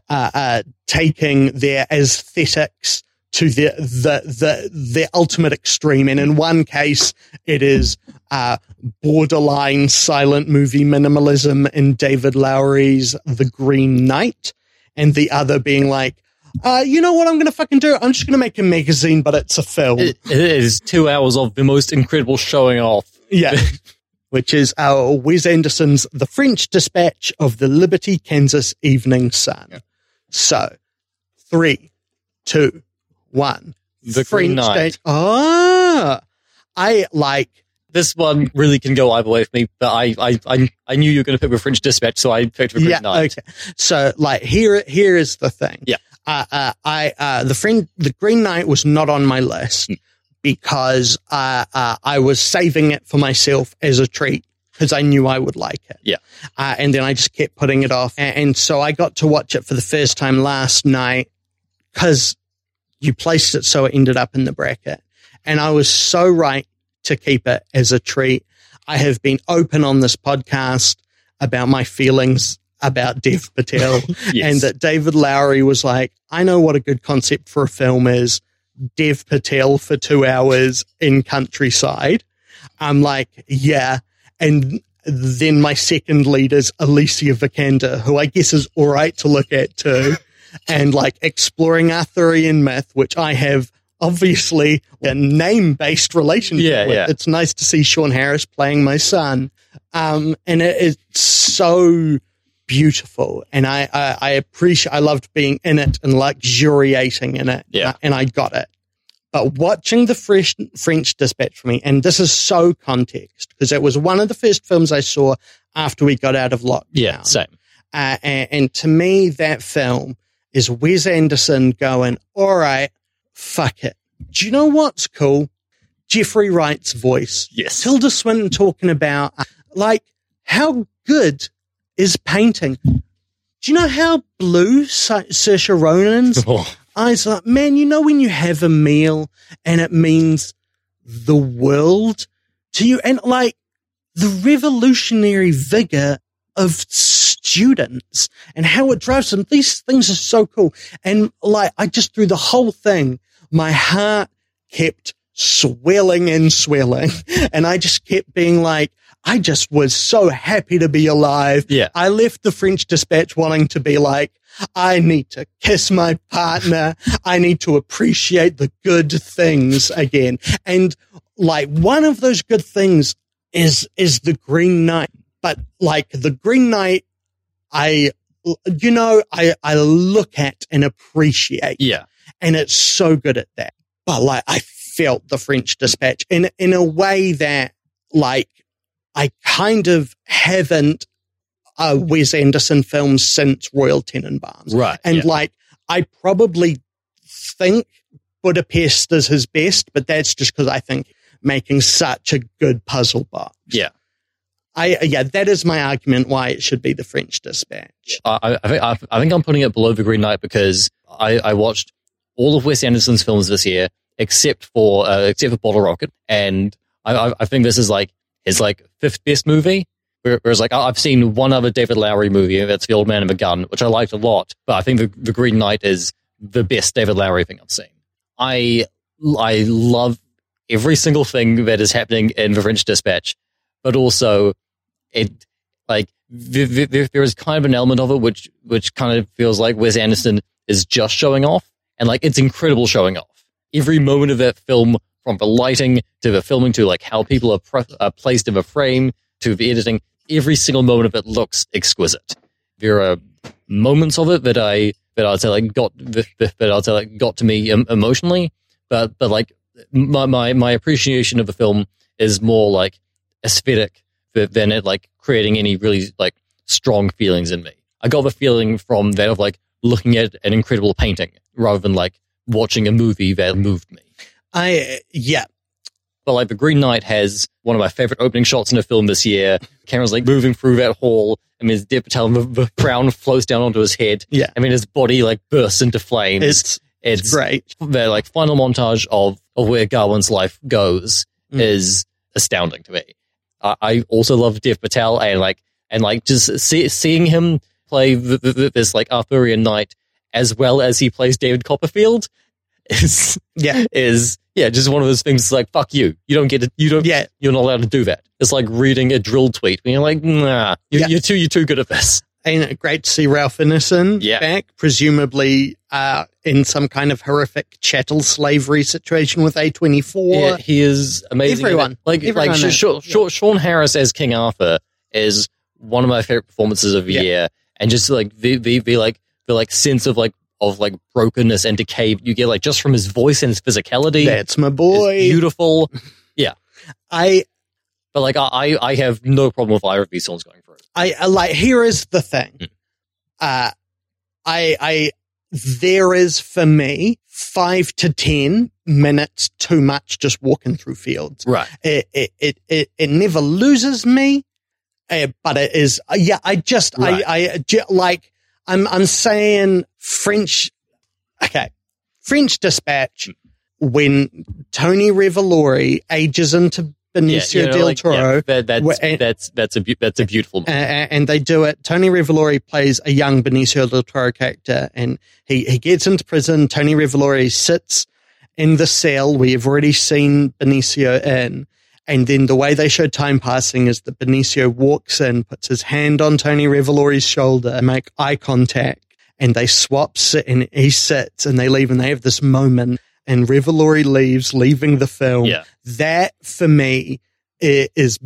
uh, uh, taking their aesthetics to the the the the ultimate extreme, and in one case, it is uh, borderline silent movie minimalism in David Lowery's The Green Knight, and the other being like. Uh, you know what I'm gonna fucking do? I'm just gonna make a magazine, but it's a film. It, it is two hours of the most incredible showing off. Yeah. Which is our Wes Anderson's The French Dispatch of the Liberty, Kansas Evening Sun. So, three, two, one. The Green Knight. State- Ah, I like, This one really can go either way for me, but I I, I, I knew you were going to pick the French Dispatch, so I picked the Green yeah, Knight. okay. So, like, here, here is the thing. Yeah. Uh, uh, I, uh, the friend, the Green Knight was not on my list Hmm. because, uh, uh, I was saving it for myself as a treat because I knew I would like it. Yeah. Uh, and then I just kept putting it off. And, and so I got to watch it for the first time last night because you placed it so it ended up in the bracket. And I was so right to keep it as a treat. I have been open on this podcast about my feelings about Dev Patel Yes. and that David Lowery was like, I know what a good concept for a film is. Dev Patel for two hours in countryside. I'm like, yeah. And then my second lead is Alicia Vikander, who I guess is all right to look at too. And like exploring Arthurian myth, which I have obviously a name based relationship Yeah, with. yeah. It's nice to see Sean Harris playing my son. Um, and it is so beautiful. And I, I, I appreciate, I loved being in it and luxuriating in it. Yeah. And I got it. But watching the Fresh, French Dispatch for me, and this is so context, because it was one of the first films I saw after we got out of lockdown. yeah, same. Uh, and, and to me, that film is Wes Anderson going, all right, fuck it. Do you know what's cool? Jeffrey Wright's voice. Yes. Tilda Swinton talking about, like, how good is painting? Do you know how blue Sa- Saoirse Ronan's Oh, eyes are? Man, you know when you have a meal and it means the world to you? And like, the revolutionary vigor of students and how it drives them. These things are so cool. And like, I just through the whole thing, my heart kept swelling and swelling. And I just kept being like, I just was so happy to be alive. yeah. I left the French dispatch wanting to be like, I need to kiss my partner. I need to appreciate the good things again. And like one of those good things is, is the Green Knight. But like the Green Knight, I, you know, I, I look at and appreciate Yeah. and it's so good at that. But like, I felt the French Dispatch in in a way that like I kind of haven't a Wes Anderson film since Royal Tenenbaums, Right. and yeah. like I probably think Budapest is his best, but that's just because I think making such a good puzzle box. Yeah. I yeah, that is my argument why it should be the French Dispatch. I, I, think, I, I think I'm putting it below the Green Knight because I, I watched all of Wes Anderson's films this year except for uh, except for Bottle Rocket, and I, I, think this is like his like fifth best movie. Whereas like I've seen one other David Lowery movie, that's The Old Man and the Gun, which I liked a lot, but I think the, the Green Knight is the best David Lowery thing I've seen. I I love every single thing that is happening in the French Dispatch, but also it like th- th- th- there is kind of an element of it which which kind of feels like Wes Anderson is just showing off, and like it's incredible showing off. Every moment of that film, from the lighting to the filming to like how people are, pre- are placed in the frame to the editing, every single moment of it looks exquisite. There are moments of it that I that I'd say like got that I'd say like got to me emotionally, but but like my my my appreciation of the film is more like aesthetic th- than it like creating any really like strong feelings in me. I got the feeling from that of like looking at an incredible painting rather than like watching a movie that moved me. I yeah, But like the Green Knight has one of my favorite opening shots in a film this year. Camera's like moving through that hall. I mean, Dev Patel, the, the crown floats down onto his head. Yeah. I mean, his body like bursts into flames. it's it's great. the like final montage of, of where Gawain's life goes Mm. is astounding to me. I, I also love Dev Patel and like and like just see, seeing him play th th th- this like Arthurian knight as well as he plays David Copperfield is Yeah, is yeah just one of those things. Like fuck you, you don't get to, you don't yeah. you're not allowed to do that. It's like reading a dril tweet. And you're like nah, you're, Yeah. you're too you're too good at this. And great to see Ralph Ineson Yeah. back, presumably uh, in some kind of horrific chattel slavery situation with A24. Yeah, he is amazing. Everyone. like Everyone like in Sh- it. Sh- Sh- Sean Harris as King Arthur is one of my favorite performances of the Yeah. year, and just like the the, the like the like sense of like of like brokenness and decay you get like just from his voice and his physicality. That's my boy. beautiful. Yeah. I, But like I I have no problem with either of these songs going. I, I like, here is the thing. Mm. Uh, I, I, there is for me five to 10 minutes too much just walking through fields. Right. It, it, it, it, it never loses me. Uh, but it is, uh, yeah, I just, Right. I, I, ju- like, I'm, I'm saying French, okay, French Dispatch, when Tony Revolori ages into Benicio you know, del like, Toro. yeah, that, that's, Wh- and- that's that's a that's a beautiful. uh, and they do it. Tony Revolori plays a young Benicio del Toro character, and he, he gets into prison. Tony Revolori sits in the cell we have already seen Benicio in, and then the way they show time passing is that Benicio walks in, puts his hand on Tony Revolori's shoulder, and make eye contact, and they swap sit, and he sits, and they leave, and they have this moment. And Revolori leaves, leaving the film. Yeah. That for me is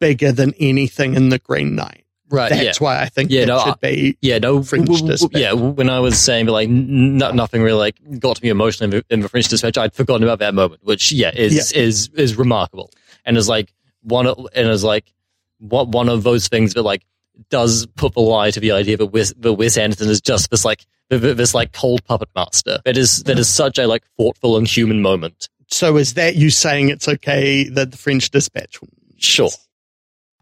bigger than anything in the Green Knight. right. That's yeah. why I think Yeah, it no, should be. Yeah, no, Fringe w- w- Dispatch. yeah. When I was saying like n- nothing really like got to me emotionally in the, in the French Dispatch, I'd forgotten about that moment, which yeah is is is remarkable and is like one of, and is like what one of those things that like does put the lie to the idea that Wes, that Wes Anderson is just this like this like cold puppet master. That is that is such a like thoughtful and human moment. So is that you saying it's okay that the French Dispatch? Sure.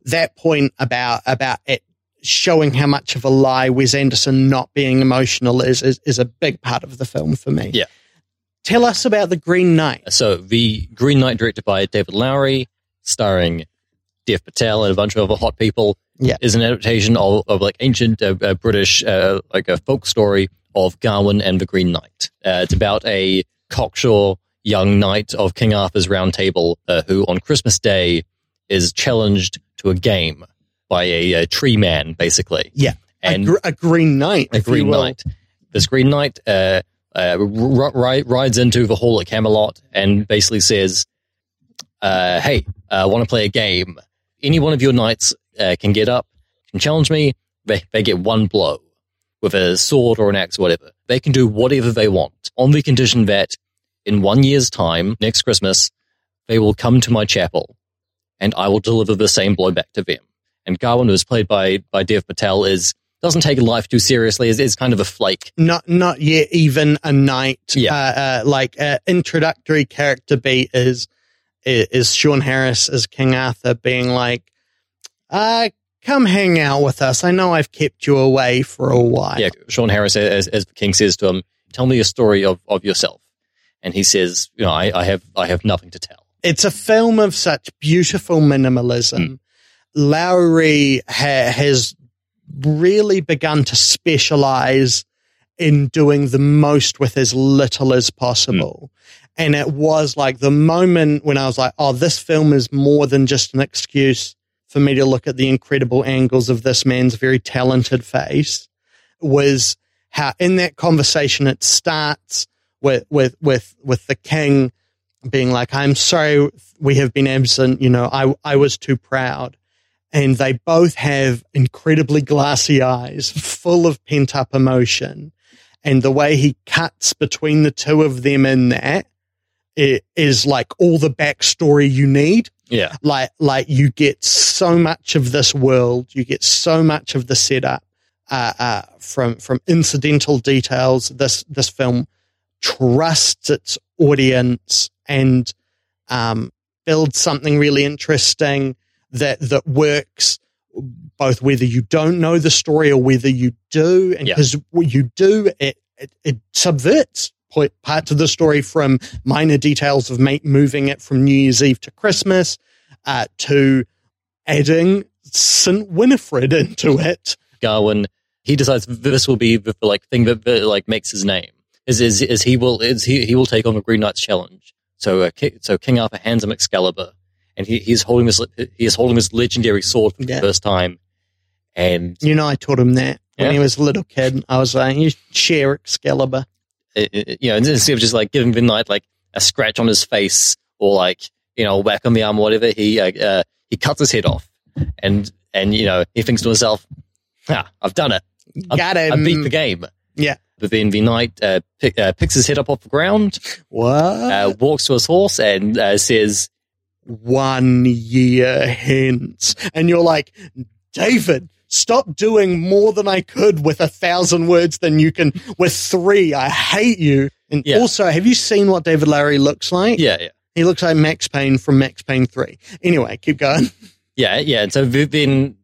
That point about about it showing how much of a lie Wes Anderson not being emotional is is, is a big part of the film for me. Yeah. Tell us about the Green Knight. So the Green Knight, directed by David Lowery, starring Dev Patel and a bunch of other hot people, Yeah. is an adaptation of, of like ancient uh, uh, British uh, like a folk story of Gawain and the Green Knight. Uh, it's about a cocksure young knight of King Arthur's Round Table uh, who, on Christmas Day, is challenged to a game by a, a tree man, basically. Yeah. and a, gr- a Green Knight. a Green. Knight. This Green Knight uh, uh, r- ri- rides into the hall at Camelot and basically says, uh, "Hey, I want to play a game. Any one of your knights uh, can get up, can challenge me. They they get one blow with a sword or an axe or whatever. They can do whatever they want on the condition that in one year's time, next Christmas, they will come to my chapel, and I will deliver the same blow back to them." And Gawain, who is played by by Dev Patel, is doesn't take life too seriously. Is, is kind of a flake. Not not yet even a knight. Yeah. Uh, uh, like uh, introductory character beat is is Sean Harris as King Arthur being like, uh, come hang out with us. I know I've kept you away for a while. Yeah, Sean Harris, as, as king says to him, "Tell me a story of, of yourself." And he says, "You know, I, I have I have nothing to tell." It's a film of such beautiful minimalism. Lowery ha- has really begun to specialize in doing the most with as little as possible. And it was like the moment when I was like, oh, this film is more than just an excuse for me to look at the incredible angles of this man's very talented face was how in that conversation it starts with, with, with, with the king being like, I'm sorry we have been absent. You know, I, I was too proud. And they both have incredibly glassy eyes, full of pent up emotion. And the way he cuts between the two of them in that is like all the backstory you need. Yeah, Like, like you get so much of this world, you get so much of the setup, uh, uh, from, from incidental details. This, this film trusts its audience and, um, builds something really interesting that, that works both whether you don't know the story or whether you do. And because what you do, it, it, it subverts parts of the story from minor details of ma- moving it from New Year's Eve to Christmas, uh, to adding St. Winifred into it. Gawain. He decides this will be the like thing that, that like makes his name. Is is is he will is he he will take on the Green Knight's challenge. So uh, so King Arthur hands him Excalibur, and he, he's holding this he is holding this legendary sword for Yeah. the first time. And You know, I taught him that when Yeah. he was a little kid. I was like, you share Excalibur. It, it- you know, instead of just like giving the knight like a scratch on his face or like you know a whack on the arm or whatever, he uh, uh, he cuts his head off, and and you know he thinks to himself, "Ah, I've done it. I've- Got I beat the game." Yeah. But then the knight uh, pick, uh, picks his head up off the ground, What? uh, walks to his horse, and uh, says, One year hence. And you're like, David, stop doing more than I could with a thousand words than you can with three. I hate you. And Yeah. also, have you seen what David Lowery looks like? "Yeah, yeah." He looks like Max Payne from Max Payne 3. Anyway, keep going. Yeah, yeah. And so th- then,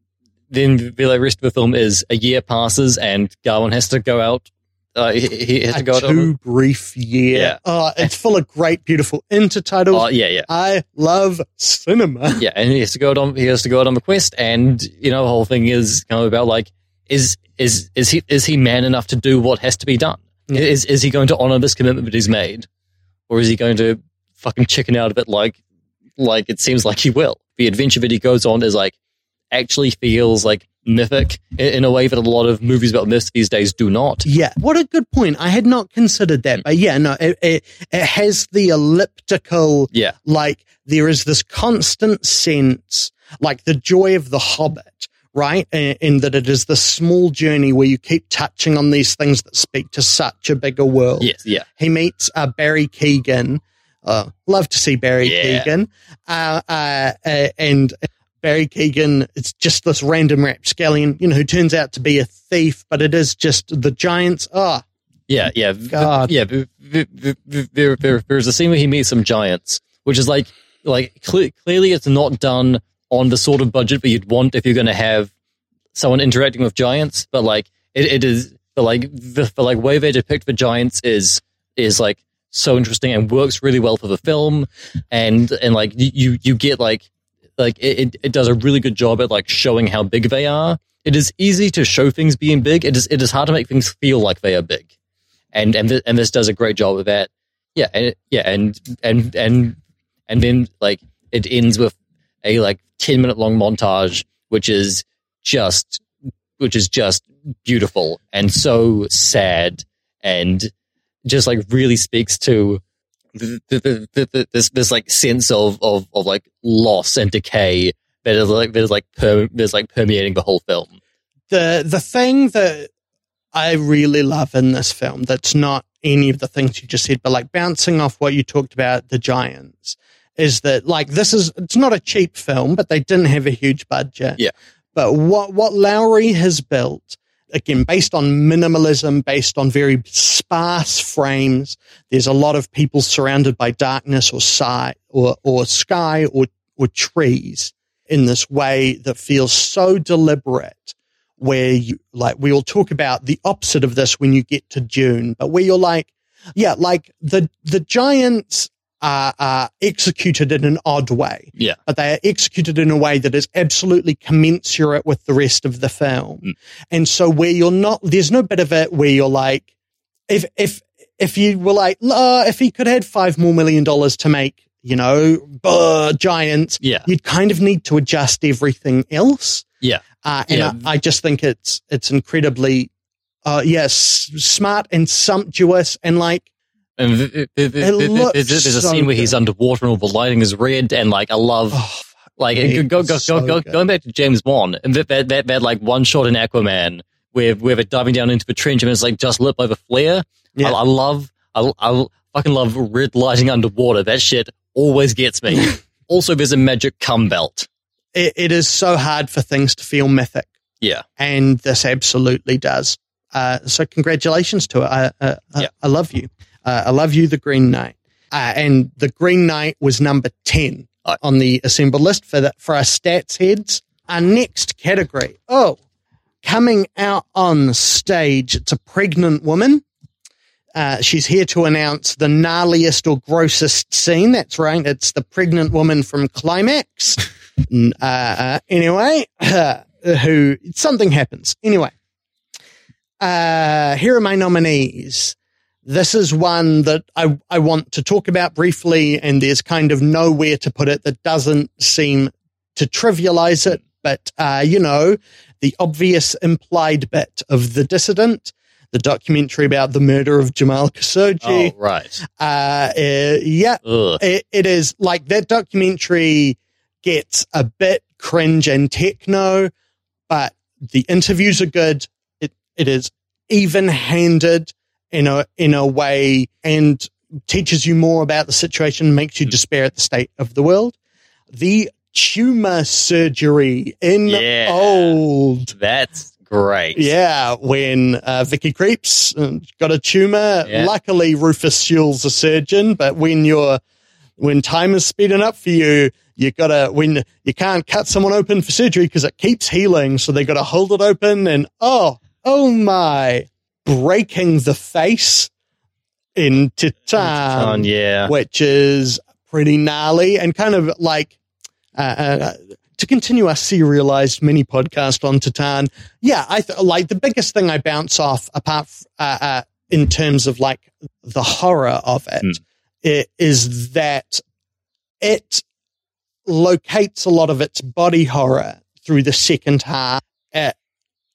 then the rest of the film is a year passes and Gawain has to go out Uh, he, he has a to go to. brief year. Yeah. Oh, it's full of great, beautiful intertitles. Oh yeah, yeah. I love cinema. Yeah, and he has to go on. He has to go out on the quest, and you know, the whole thing is kind of about like, is is is he is he man enough to do what has to be done? Yeah. Is is he going to honor this commitment that he's made, or is he going to fucking chicken out of it like like it seems like he will? The adventure that he goes on is like actually feels like mythic in, in a way that a lot of movies about myths these days do not. Yeah, what a good point. I had not considered that, but yeah, no, it, it, it has the elliptical, Yeah, like there is this constant sense, like the joy of the Hobbit, right? In, in that it is the small journey where you keep touching on these things that speak to such a bigger world. yes, yeah, He meets uh, Barry Keoghan. Uh, love to see Barry Yeah. Keoghan. Uh, uh, uh, and Barry Keoghan, it's just this random rapscallion, you know, who turns out to be a thief, but it is just the giants. Oh, yeah, yeah. God. yeah. There, there, there's a scene where he meets some giants, which is like, like cle clearly it's not done on the sort of budget that you'd want if you're going to have someone interacting with giants. But like, it, it is, but like, the, the like way they depict the giants is is like so interesting and works really well for the film, and and like you you get like like it, it, it does a really good job at like showing how big they are. It is easy to show things being big. It is it is hard to make things feel like they are big, and and th- and this does a great job of that. Yeah, and yeah, and and and and then like it ends with a like ten minute long montage, which is just which is just beautiful and so sad and just like really speaks to the, the, the, this this like sense of, of of like loss and decay that is like that is like per, that is like permeating the whole film. the the thing that I really love in this film that's not any of the things you just said, but like bouncing off what you talked about, the giants, is that like this is it's not a cheap film, but they didn't have a huge budget. Yeah. But what what Lowery has built, again, based on minimalism, based on very sparse frames, there's a lot of people surrounded by darkness or sky or or sky or or trees in this way that feels so deliberate where you like we'll talk about the opposite of this when you get to Dune, but where you're like, yeah, like the the giants are, are executed in an odd way, Yeah. but they are executed in a way that is absolutely commensurate with the rest of the film, Mm. and so where you're not, there's no bit of it where you're like, if if if you were like, uh, if he could have had five more million dollars to make, you know, uh, giants, Yeah. you'd kind of need to adjust everything else. Yeah. Uh, and Yeah. I, I just think it's it's incredibly, uh, yes, smart and sumptuous, and like And th- th- th- th- th- looks there's, a so scene where he's underwater and all the lighting is red, and like I love oh, like go, go, so go, good. going back to James Bond and that that that, that like one shot in Aquaman where where they're diving down into the trench and it's like just lit by the flare. Yeah. I, I love I, I fucking love red lighting underwater. That shit always gets me. also, there's a magic cum belt. it, it is so hard for things to feel mythic, Yeah, and this absolutely does. Uh, so congratulations to it. I, uh, I- I love you. Uh, I love you, the Green Knight. Uh, and the Green Knight was number ten on the assembled list for the, for our stats heads. Our next category. Oh, coming out on stage, it's a pregnant woman. Uh, she's here to announce the gnarliest or grossest scene. That's right. It's the pregnant woman from Climax. Uh, uh, anyway, who something happens. Anyway, uh, here are my nominees. This is one that I, I want to talk about briefly, and there's kind of nowhere to put it that doesn't seem to trivialize it. But, uh, you know, the obvious implied bit of The Dissident, the documentary about the murder of Jamal oh Khashoggi. right. Uh, uh, yeah, it, it is like that documentary gets a bit cringe and techno, but the interviews are good. It it is even handed in a in a way and teaches you more about the situation, makes you despair at the state of the world. The tumor surgery in Yeah. old. That's great. Yeah, when uh, Vicky Krieps uh, got a tumor. Yeah. Luckily, Rufus Sewell's a surgeon, but when you're when time is speeding up for you, you gotta when you can't cut someone open for surgery because it keeps healing, so they gotta hold it open and oh, oh my, breaking the face in Titane, Um, yeah. which is pretty gnarly and kind of like uh, uh, to continue our serialized mini podcast on Titane. Yeah, I th- like the biggest thing I bounce off apart f- uh, uh, in terms of like the horror of it, Hmm. it is that it locates a lot of its body horror through the second half uh,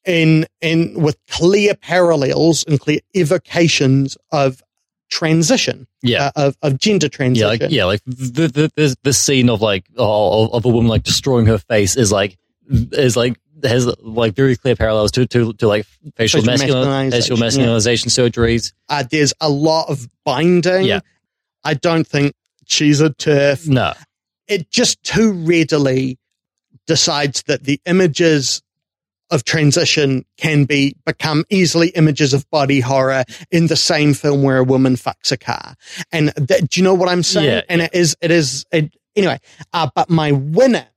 in in with clear parallels and clear evocations of transition Yeah. uh, of, of gender transition Yeah, like, yeah, like the, the the the scene of like oh, of, of a woman like destroying her face is like is like has like very clear parallels to to, to like facial, Facial masculine facial masculinization, masculinization surgeries. uh, there's a lot of binding Yeah. i don't think she's a TERF No, it just too readily decides that the images of transition can be become easily images of body horror in the same film where a woman fucks a car. And that, do you know what I'm saying? Yeah, and it is, it is, it, anyway, uh, but my winner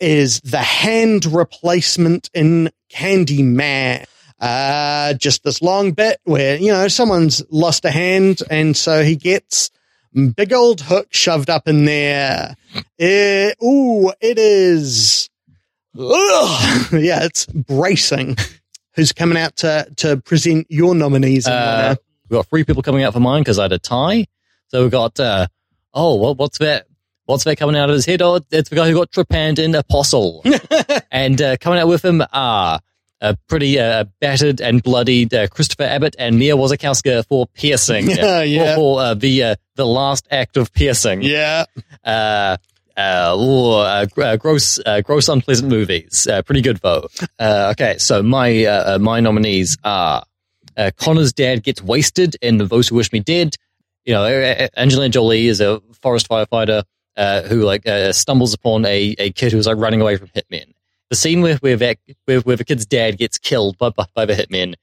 is the hand replacement in Candyman. Uh, just this long bit where, you know, someone's lost a hand and so he gets big old hook shoved up in there. Eh, ooh, it is. Yeah, it's bracing. Who's coming out to to present your nominees? in uh, we've got three people coming out for mine because I had a tie. So we've got uh oh what what's that? What's that coming out of his head? Oh, it's the guy who got trepanned in Apostle, and uh, coming out with him are a pretty uh, battered and bloodied uh, Christopher Abbott and Mia Wasikowska for piercing. Yeah, yeah. For, for uh, the uh, the last act of piercing. yeah, Uh, uh, uh, gross, uh, gross, unpleasant movies. Uh, pretty good vote. Uh, okay, so my my nominees are Connor's dad gets wasted in Those Who Wish Me Dead. You know, Angelina Jolie is a forest firefighter who like stumbles upon a, a kid who's like running away from hitmen. The scene where where, that, where where the kid's dad gets killed by by, by the hitmen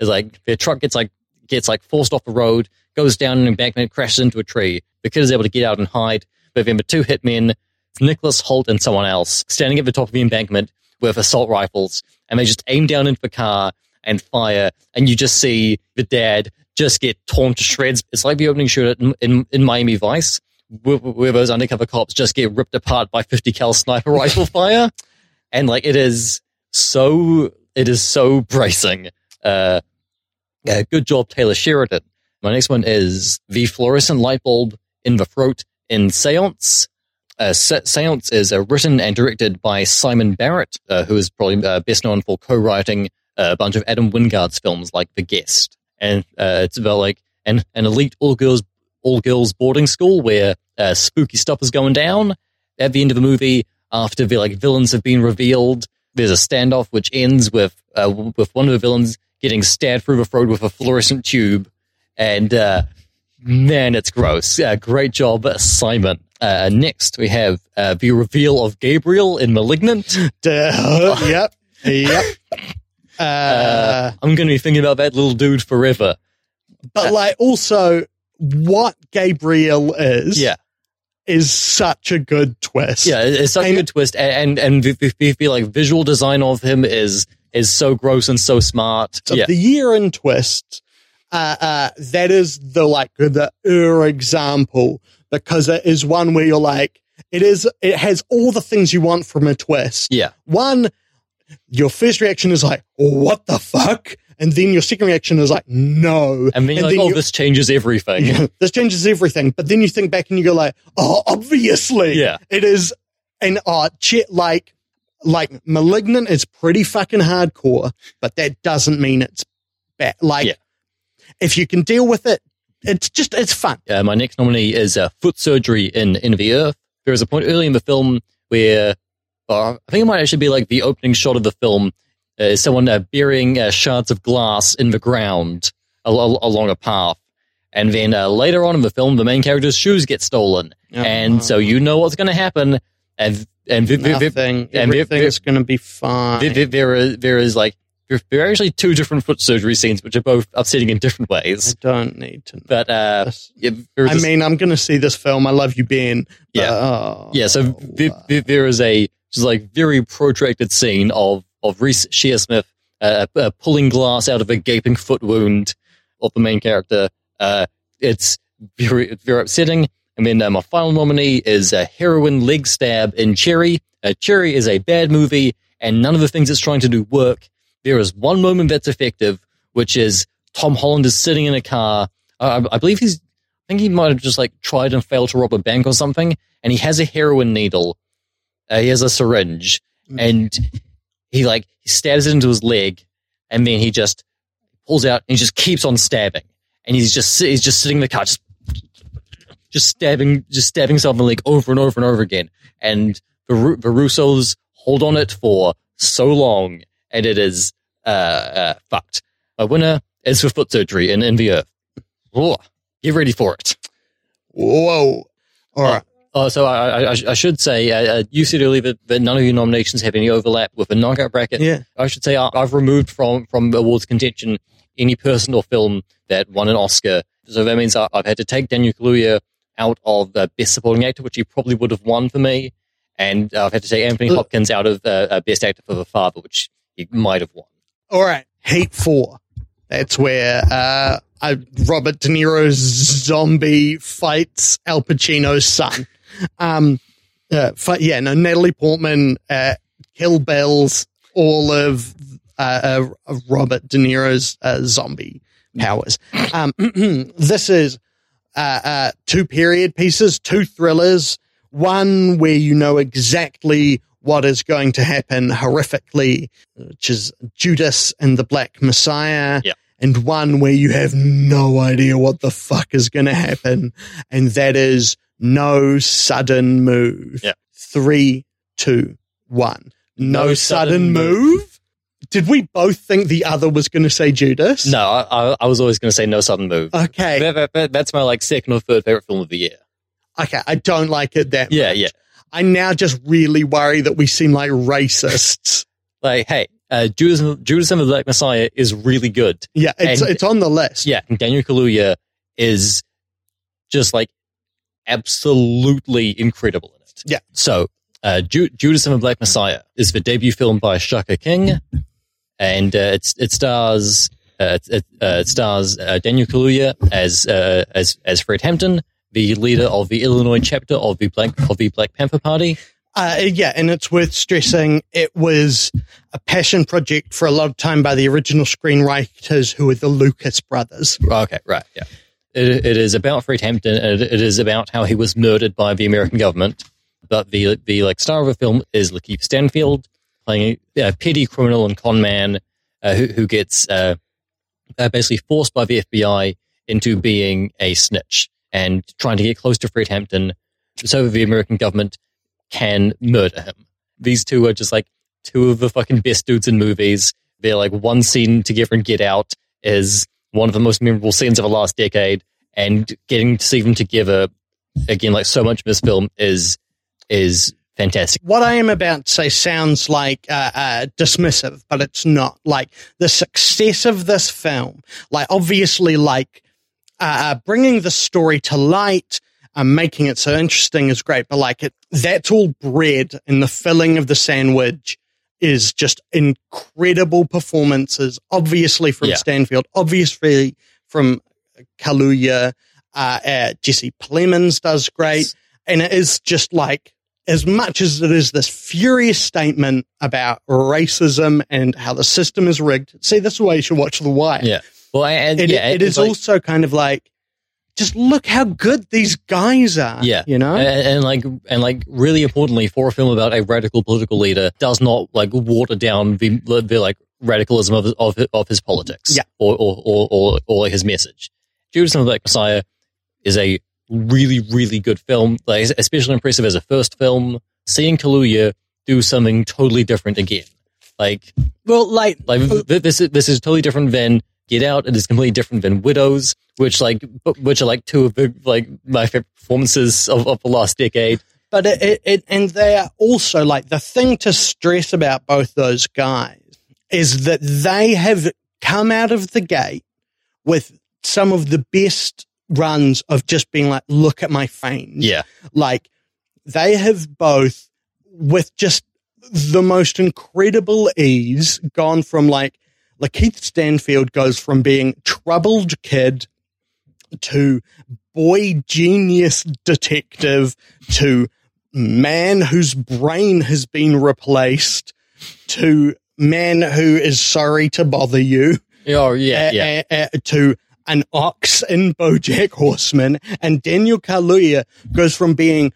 is like their truck gets like gets like forced off the road, goes down an embankment, crashes into a tree. The kid is able to get out and hide. But then the two hitmen, Nicholas Hoult and someone else, standing at the top of the embankment with assault rifles, and they just aim down into the car and fire, and you just see the dad just get torn to shreds. It's like the opening shooter in, in, in Miami Vice, where, where those undercover cops just get ripped apart by 50 cal sniper rifle fire. And like, it is so, it is so bracing. Uh, yeah, good job, Taylor Sheridan. My next one is the fluorescent light bulb in the throat in Seance. Uh, Seance is uh, written and directed by Simon Barrett, uh, who is probably uh, best known for co-writing a bunch of Adam Wingard's films like The Guest. And uh, it's about like an, an elite all girls all girls boarding school where uh, spooky stuff is going down. At the end of the movie, after the like villains have been revealed, there's a standoff which ends with uh, with one of the villains getting stabbed through the throat with a fluorescent tube, and uh, man, it's gross. Uh, great job, Simon. Uh, next, we have uh, the reveal of Gabriel in *Malignant*. Duh. yep, yep. Uh, Uh, I'm going to be thinking about that little dude forever. but like also, what Gabriel is, Yeah, is such a good twist. yeah, it's such a good twist, and and, and the, the, the, the, like visual design of him is is so gross and so smart. So yeah, the year in twist, uh, uh, that is the like the ur example because it is one where you're like, it is, it has all the things you want from a twist. yeah, One, your first reaction is like, what the fuck? And then your second reaction is like, no. and then you're like, oh, this changes everything. this changes everything. But then you think back and you go like, oh, obviously. Yeah. It is an art like like malignant is pretty fucking hardcore, but that doesn't mean it's bad. Like Yeah. If you can deal with it, it's just it's fun. Uh, my next nominee is uh, foot surgery in in the earth. There is a point early in the film where uh, I think it might actually be like the opening shot of the film uh, is someone uh, burying uh, shards of glass in the ground al- al- along a path. And then uh, later on in the film, the main character's shoes get stolen, and so you know what's going to happen. And and nothing. and Everything's going to be fine. vi- there is there is like there there are actually two different foot surgery scenes, which are both upsetting in different ways. I don't need to know. But uh, yeah, I this- mean, I'm going to see this film. I love you, Ben. but, Yeah. oh, Yeah, so vi- vi- there is a just like very protracted scene of of Reece Shearsmith uh, uh, pulling glass out of a gaping foot wound of the main character. Uh, it's very, very upsetting. And then uh, my final nominee is a heroin leg stab in Cherry. Uh, Cherry is a bad movie, and none of the things it's trying to do work. There is one moment that's effective, which is Tom Holland is sitting in a car. Uh, I, I believe he's, I think he might have just like tried and failed to rob a bank or something, and he has a heroin needle. Uh, he has a syringe, and he like he stabs it into his leg, and then he just pulls out and he just keeps on stabbing, and he's just he's just sitting in the car, just just stabbing, just stabbing himself in the leg over and over and over again. And the Russos hold on it for so long, and it is uh, uh, fucked. My winner is for foot surgery in, in the earth. Whoa. Get ready for it. Whoa. All right. Oh, so I, I, I should say, uh, uh, you said earlier that, that none of your nominations have any overlap with the knockout bracket. Yeah. I should say I, I've removed from, from awards contention any person or film that won an Oscar. So that means I, I've had to take Daniel Kaluuya out of uh, Best Supporting Actor, which he probably would have won for me. And I've had to take Anthony Hopkins out of uh, uh, Best Actor for The Father, which he might have won. All right. Heat four. That's where uh, Robert De Niro's zombie fights Al Pacino's son. Um, uh, fight, yeah, no, Natalie Portman, uh, Kill all of uh, uh, Robert De Niro's uh, zombie powers. Um, this is uh, two period pieces, two thrillers, one where you know exactly what is going to happen horrifically, which is Judas and the Black Messiah. Yeah. And one where you have no idea what the fuck is going to happen. And that is no sudden move. Yeah. Three, two, one. No, No sudden, sudden move. Did we both think the other was going to say Judas? No, I, I, I was always going to say No Sudden Move. Okay. That- that- that- that's my like second or third favorite film of the year. Okay. I don't like it that Yeah, much. yeah. I now just really worry that we seem like racists. Like, hey, uh, Judas, Judas and the Black Messiah is really good. yeah. It's, And- it's on the list. Yeah, and Daniel Kaluuya is just like absolutely incredible in it. Yeah. So, uh, Ju- Judas and the Black Messiah is the debut film by Shaka King, and uh, it's it stars uh, it, it, uh, it stars uh, Daniel Kaluuya as uh, as as Fred Hampton, the leader of the Illinois chapter of the Black of the Black Panther Party. Uh, yeah, and it's worth stressing it was a passion project for a lot of time by the original screenwriters who were the Lucas brothers. Okay, right, yeah. It, it is about Fred Hampton, and it, it is about how he was murdered by the American government. But the the like star of the film is Lakeith Stanfield playing a, a petty criminal and con man uh, who who gets uh, uh, basically forced by the FBI into being a snitch and trying to get close to Fred Hampton so the American government can murder him. These two are just like two of the fucking best dudes in movies. They're like one scene together in Get Out is one of the most memorable scenes of the last decade, and getting to see them together again, like so much of this film is is fantastic. What I am about to say sounds like uh, uh, dismissive, but it's not. Like the success of this film, like obviously, like uh, uh, bringing the story to light, um, making it so interesting is great, but like it, that's all bread, and the filling of the sandwich is just incredible performances. Obviously from Yeah. Stanfield, obviously from Kaluuya, uh, uh, Jesse Plemons does great, and it is just like as much as it is this furious statement about racism and how the system is rigged. See, this is why you should watch The Wire. Yeah. Well, and It, yeah, it it's like- also kind of like, just look how good these guys are. Yeah. You know? and, and like and like really importantly for a film about a radical political leader does not like water down the, the like radicalism of of, of his politics Yeah. or or, or or or his message. Judas and the Black Messiah is a really really good film, like especially impressive as a first film. Seeing Kaluuya do something totally different again, like well, like, like uh, this is this is totally different than Get Out. It is completely different than Widows, which like which are like two of the like my favorite performances of, of the last decade. but it, it, it, and they are also like the thing to stress about both those guys is that they have come out of the gate with some of the best runs of just being like, look at my fame. Yeah, like they have both with just the most incredible ease gone from like Lakeith Stanfield goes from being troubled kid to boy genius detective to man whose brain has been replaced to man who is sorry to bother you Oh yeah, uh, yeah. uh, uh, to an ox in BoJack Horseman, and Daniel Kaluuya goes from being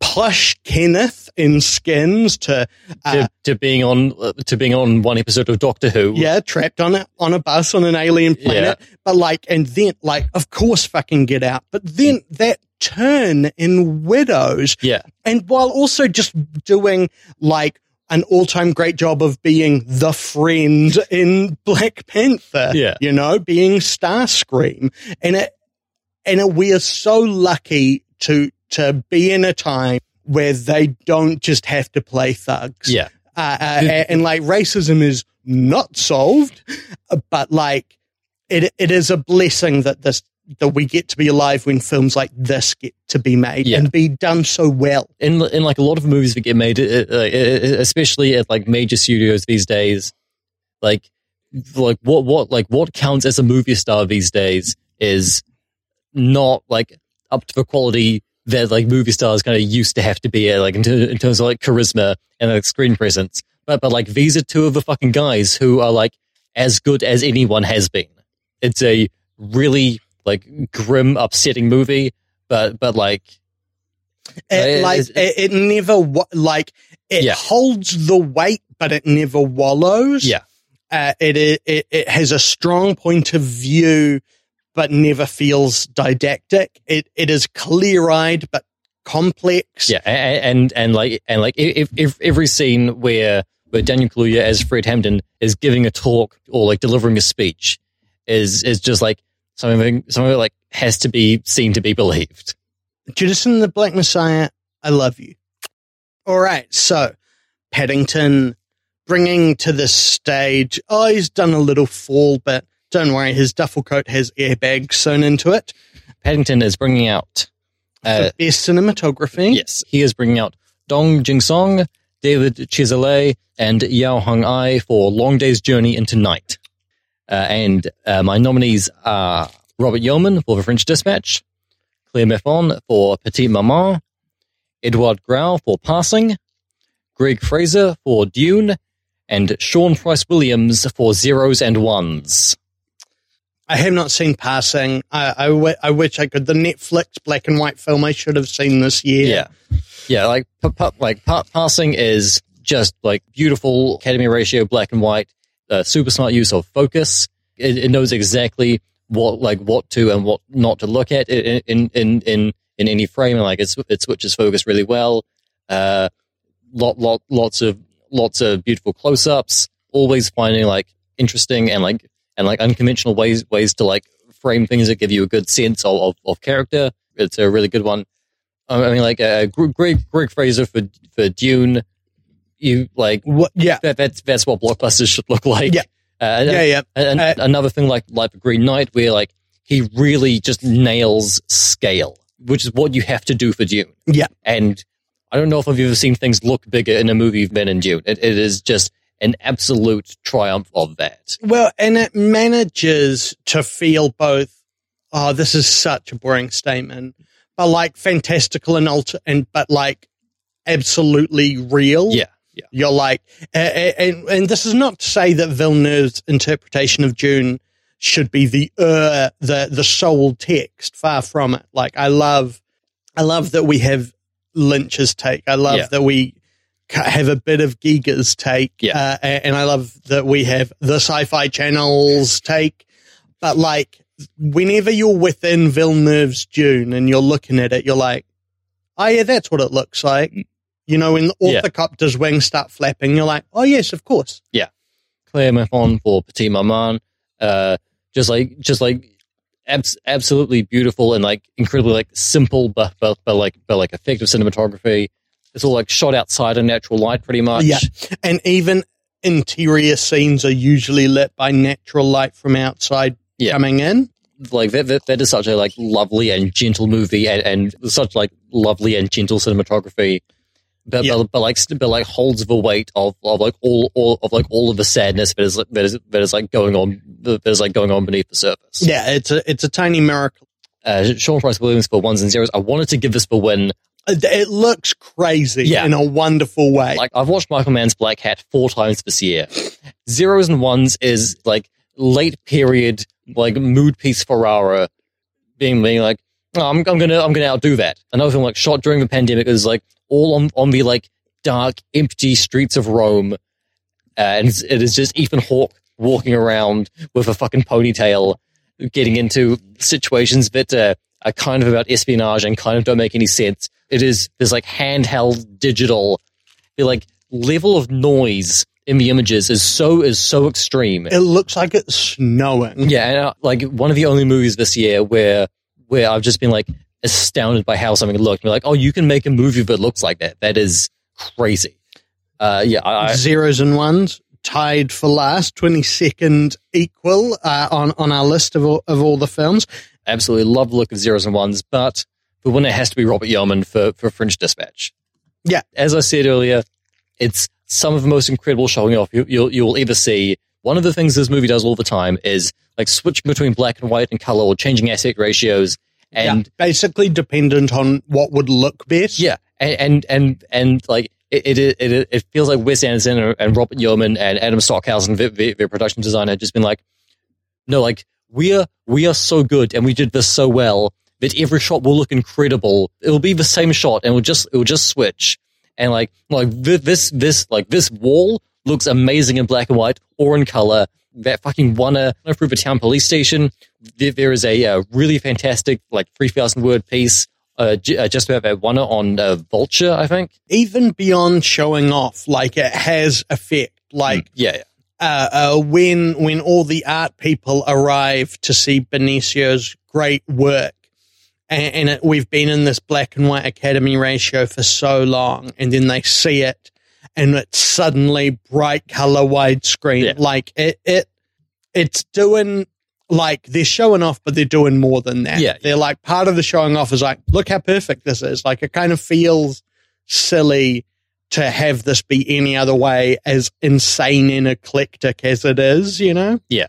Posh Kenneth in Skins to uh, to, to being on to being on one episode of Doctor Who. yeah, trapped on a on a bus on an alien planet. But like, and then like, of course, fucking get out. But then that turn in Widows, yeah, and while also just doing like an all-time great job of being the friend in Black Panther. Yeah. You know, being Starscream. And it and it, we are so lucky to to be in a time where they don't just have to play thugs. yeah. Uh, uh, and, and like racism is not solved, but like it it is a blessing that this that we get to be alive when films like this get to be made Yeah. and be done so well. in in like a lot of movies that get made, uh, uh, especially at like major studios these days, like like what what like what counts as a movie star these days is not like up to the quality that like movie stars kind of used to have to be like in, ter- in terms of like charisma and like screen presence. But but like these are two of the fucking guys who are like as good as anyone has been. It's a really like grim, upsetting movie, but but like It, like is- it, it never like it Yeah. holds the weight, but it never wallows. Yeah. uh, it, it it it has a strong point of view, but never feels didactic. It it is clear eyed but complex. Yeah, a- a- and and like and like if, if every scene where where Daniel Kaluuya as Fred Hampton is giving a talk or like delivering a speech is is just like something something like has to be seen to be believed. Judas and the Black Messiah, I love you. All right, so Paddington bringing to the stage. Oh, he's done a little fall, but don't worry, his duffel coat has airbags sewn into it. Paddington is bringing out. Uh, best cinematography. yes, he is bringing out Dong Jinsong, David Chizallet, and Yao Hung-i for Long Day's Journey into Night. Uh, and uh, my nominees are Robert Yeoman for The French Dispatch, Claire Mathon for Petite Maman, Edward Grau for Passing, Greig Fraser for Dune, and Sean Price Williams for Zeros and Ones. I have not seen Passing. I, I, wish I could. The Netflix black and white film I should have seen this year. Yeah, yeah. Like, pa- pa- like pa- passing is just like beautiful Academy ratio, black and white, uh, super smart use of focus. It, it knows exactly what like what to and what not to look at in in in in, in any frame, and like it's it switches focus really well. Uh, lot lot lots of lots of beautiful close ups. Always finding like interesting and like and like unconventional ways ways to like frame things that give you a good sense of of, of character. It's a really good one. I mean, like uh, Gr- Greig Greig Fraser for for Dune. You like What, yeah. that? That's that's what blockbusters should look like. Yeah. Uh, Yeah, yeah. and, and Uh, another thing like like Green Knight, where like he really just nails scale, which is what you have to do for Dune. Yeah. And I don't know if I've ever seen things look bigger in a movie than in Dune. It, it is just an absolute triumph of that. Well, and it manages to feel both. Oh, this is such a boring statement, but like fantastical and alter, and but like absolutely real. Yeah. Yeah. You're like, uh, and and this is not to say that Villeneuve's interpretation of Dune should be the uh, the the sole text. Far from it. Like, I love, I love that we have Lynch's take. I love Yeah. that we have a bit of Giger's take. Yeah. Uh, and I love that we have the Sci-Fi Channel's take. But like, whenever you're within Villeneuve's Dune and you're looking at it, you're like, oh yeah, that's what it looks like. You know, when the Yeah. ornithopter's wings start flapping, you're like, oh yes, of course. Yeah. Claire Mathon for Petite Maman. Uh, just like, just like, abs- absolutely beautiful and like incredibly like simple, but, but, but like, but like effective cinematography. It's all like shot outside in natural light pretty much. Yeah. And even interior scenes are usually lit by natural light from outside Yeah. coming in. Like that, that, that is such a like lovely and gentle movie and, and such like lovely and gentle cinematography but, Yeah. but, but like but like holds the weight of, of like all, all of like all of the sadness that is that is that is like going on that is like going on beneath the surface. Yeah, it's a it's a tiny miracle. Uh, Sean Price Williams for ones and zeros. I wanted to give this the win. It, looks crazy Yeah. in a wonderful way. Like I've watched Michael Mann's Black Hat four times this year. Zeros and ones is like late period like mood piece Ferrara being being like oh, I'm I'm gonna I'm gonna outdo that. Another film like shot during the pandemic is like all on on the like dark empty streets of Rome, uh, and it is just Ethan Hawke walking around with a fucking ponytail, getting into situations that uh, are kind of about espionage and kind of don't make any sense. It is this like handheld digital, the like level of noise in the images is so is so extreme. it looks like it's snowing. Yeah, and uh, like one of the only movies this year where where I've just been like astounded by how something looked. You're like, oh, you can make a movie that looks like that. That is crazy. Uh, yeah, I, I, Zeros and ones tied for last, twenty second equal uh, on on our list of all, of all the films. absolutely love the look of zeros and ones, but the winner has to be Robert Yeoman for for French Dispatch. Yeah. as I said earlier, it's some of the most incredible showing off you, you'll you'll ever see. One of the things this movie does all the time is like switching between black and white and color or changing aspect ratios. And yeah, basically dependent on what would look best. Yeah, and and and, and like it, it it it feels like Wes Anderson and Robert Yeoman and Adam Stockhausen, their, their, production designer, just been like, no, like we are we are so good and we did this so well that every shot will look incredible. It will be the same shot and it will just it will just switch and like like this this like this wall looks amazing in black and white or in color. That fucking wanna through the town police station. There, there is a uh, really fantastic like three thousand word piece uh, j- uh, just about that one on uh, Vulture, I think. Even beyond showing off, like it has effect. Like Yeah, yeah. uh, uh, when when all the art people arrive to see Benicio's great work, and, and it, we've been in this black and white Academy ratio for so long, and then they see it, and it's suddenly bright color widescreen. Yeah. Like it, it, it's doing like they're showing off, but they're doing more than that. Yeah. they're like part of the showing off is like, look how perfect this is. Like it kind of feels silly to have this be any other way as insane and eclectic as it is, you know? Yeah.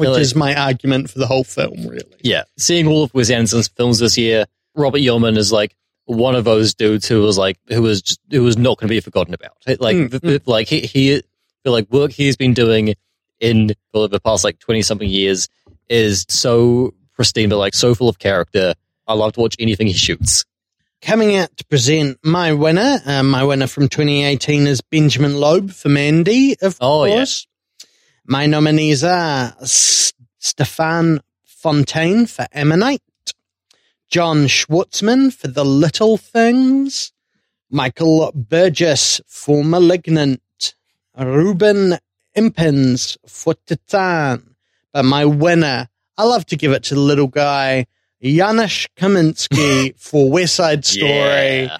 Which Really. is my argument for the whole film, really. Yeah, seeing all of Wes Anderson's films this year, Robert Yeoman is like one of those dudes who was like who was just, who was not going to be forgotten about. Like, Mm, the, the- like he, he the like work he's been doing in for the past like twenty something years is so pristine, but like so full of character. I love to watch anything he shoots. Coming out to present my winner, uh, my winner from 2018 is Benjamin Loeb for Mandy, of Oh, course. My nominees are S- Stefan Fontaine for Ammonite, John Schwartzman for The Little Things, Michael Burgess for Malignant, Ruben Impens for Titane. But my winner, I love to give it to the little guy, Janusz Kaminski for West Side Story. Yeah.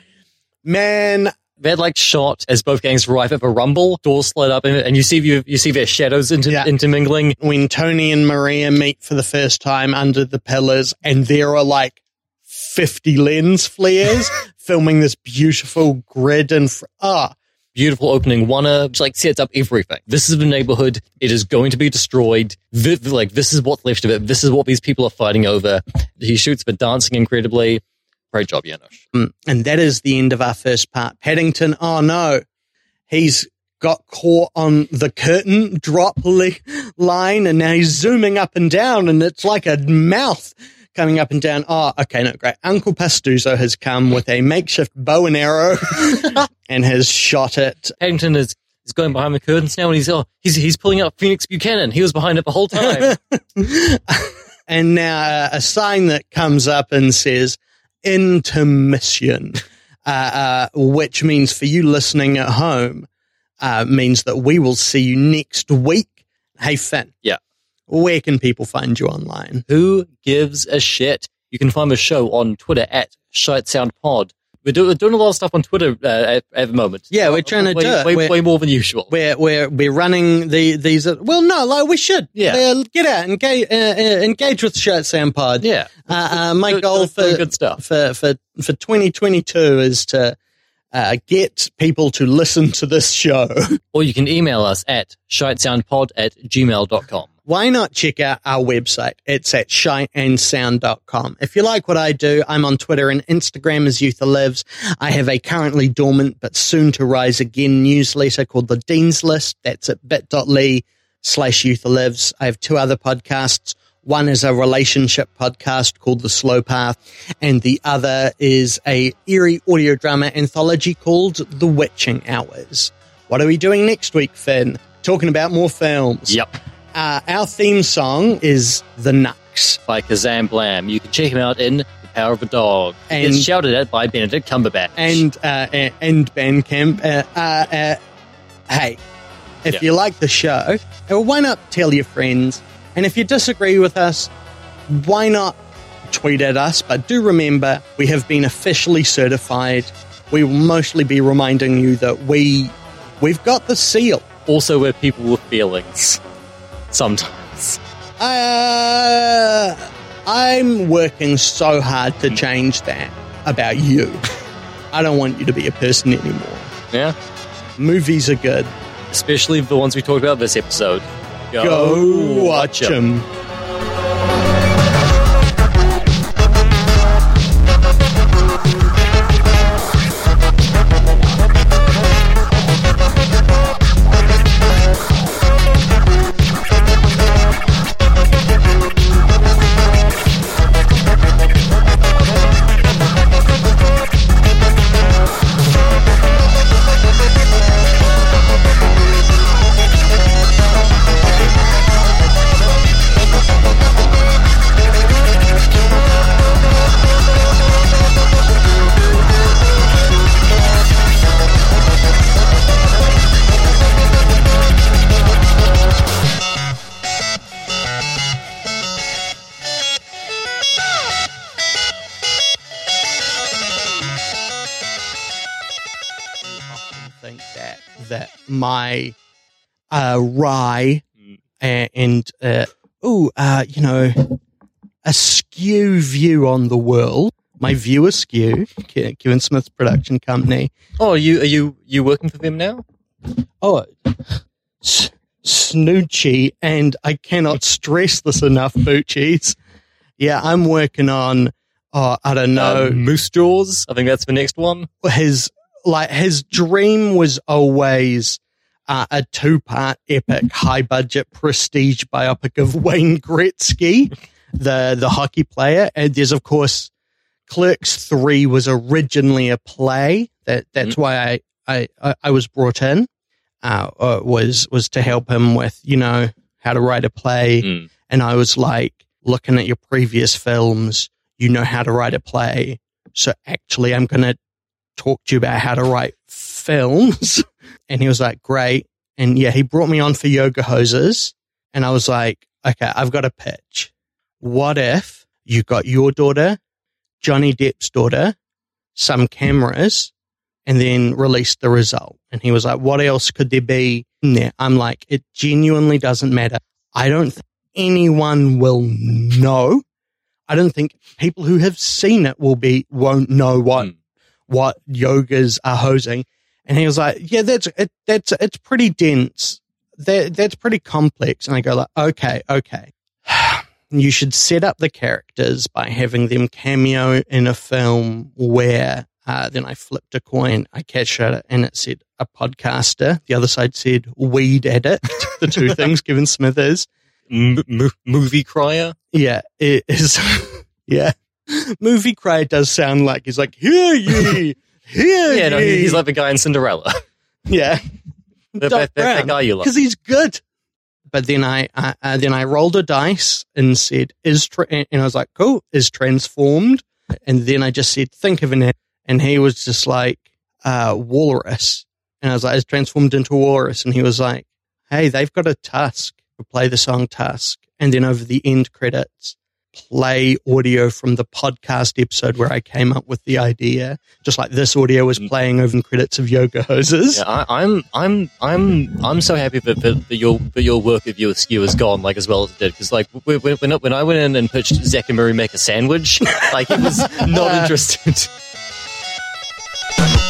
Man, That like shot as both gangs arrive at the rumble, doors slide up, and, and you see you, you see their shadows inter, Yeah. intermingling. when Tony and Maria meet for the first time under the pillars, and there are like 50 lens flares filming this beautiful grid and fr- ah, beautiful opening. One uh just, like sets up everything. This is the neighborhood. It is going to be destroyed. Thi- like this is what's left of it. This is what these people are fighting over. He shoots for dancing incredibly great job Janusz. Mm, and that is the end of our first part. Paddington, oh no, he's got caught on the curtain drop li- line, and now he's zooming up and down, and it's like a mouth coming up and down. Oh, okay, no, great. Uncle Pastuzo has come with a makeshift bow and arrow and has shot it. Paddington is is going behind the curtains now and he's oh he's he's pulling out Phoenix Buchanan he was behind it the whole time and now uh, a sign that comes up and says intermission, uh, uh, which means for you listening at home, uh, means that we will see you next week. Hey, Finn. Yeah. Where can people find you online? who gives a shit you can find the show on Twitter at Shite Sound Pod we're, do, we're doing a lot of stuff on Twitter uh, at, at the moment Yeah, we're trying to way, do it. way, We're- way more than usual We're we're we're running the these. Uh, well, no, like we should. Yeah. Uh, get out, engage, uh, uh, engage with Shite Sound Pod. yeah Uh, uh, my Doing- goal doing for good stuff for for for 2022 is to uh, get people to listen to this show, Or you can email us at shitesoundpod at gmail.com. why not check out our website? It's at shiteandsound.com. If you like what I do, I'm on Twitter and Instagram as Youtha Lives. I have a currently dormant but soon to rise again newsletter called The Dean's List. That's at bit.ly slash Youtha Lives. I have two other podcasts. One is a relationship podcast called The Slow Path, and the other is a eerie audio drama anthology called The Witching Hours. What are we doing next week, Finn? Talking about more films. Yep. Uh, our theme song is The Nux. By Kazam Blam. You can check him out in The Power of a Dog. And- it's shouted at by Benedict Cumberbatch. and uh, uh, and Bandcamp. Uh, uh, uh, hey, if Yeah. you like the show, why not tell your friends? And if you disagree with us, why not tweet at us? But do remember, we have been officially certified. We will mostly be reminding you that we we've got the seal. also, we're people with feelings. Sometimes. Uh, I'm working so hard to change that about you. I don't want you to be a person anymore. Yeah. Movies are good. Especially the ones we talked about this episode. Go watch 'em. them. My uh, rye and uh, oh, uh, you know, a skew view on the world. My view askew, Ke- Kevin Smith's production company. Oh, are you are you you working for them now? Oh, S- Snoochie, and I cannot stress this enough, Boochies. Yeah, I'm working on. Oh, I don't know. Um, Moose Jaws. I think that's the next one. his like his dream was always uh, a two part epic high budget prestige biopic of Wayne Gretzky, the the hockey player. And there's of course Clerks three was originally a play. That that's why I, I I I was brought in. Uh, uh, was was to help him with you know how to write a play, Mm. and I was like looking at your previous films. You know how to write a play, so actually I'm going to talk to you about how to write films. And he was like, great. And yeah, he brought me on for yoga hosers. And I was like, okay, I've got a pitch. What if you got your daughter, Johnny Depp's daughter, some cameras, and then released the result? And he was like, what else could there be in there? I'm like, it genuinely doesn't matter. I don't think anyone will know. I don't think people who have seen it will be, won't know what Mm. what yogas are hosing. And he was like, yeah, that's, it, that's, it's pretty dense. That, that's pretty complex. And I go like, okay, okay. You should set up the characters by having them cameo in a film where, uh, then I flipped a coin. I cashed it and it said a podcaster. The other side said weed addict. the two things Kevin Smith is. M- mo- movie crier. Yeah, it is. yeah. Movie crier does sound like he's like, hear ye, hear Yeah, no, ye. he's like the guy in Cinderella. yeah. The, Doc that, that, that guy you love. because he's good. But then I, I uh, then I rolled a dice and said, "Is tra-, and I was like, cool, is transformed." And then I just said, "Think of an," and he was just like, uh, "Walrus," and I was like, "Is transformed into walrus," and he was like, "Hey, they've got a tusk to play the song Tusk," and then over the end credits. Play audio from the podcast episode where I came up with the idea, just like this audio was mm. playing over the credits of Yoga Hosers. Yeah, I, I'm, I'm, I'm, I'm so happy that, that, that your that your work of your skew has gone like as well as it did. Because like when, when, when I went in and pitched Zach and Murray make a sandwich, like he was not interested.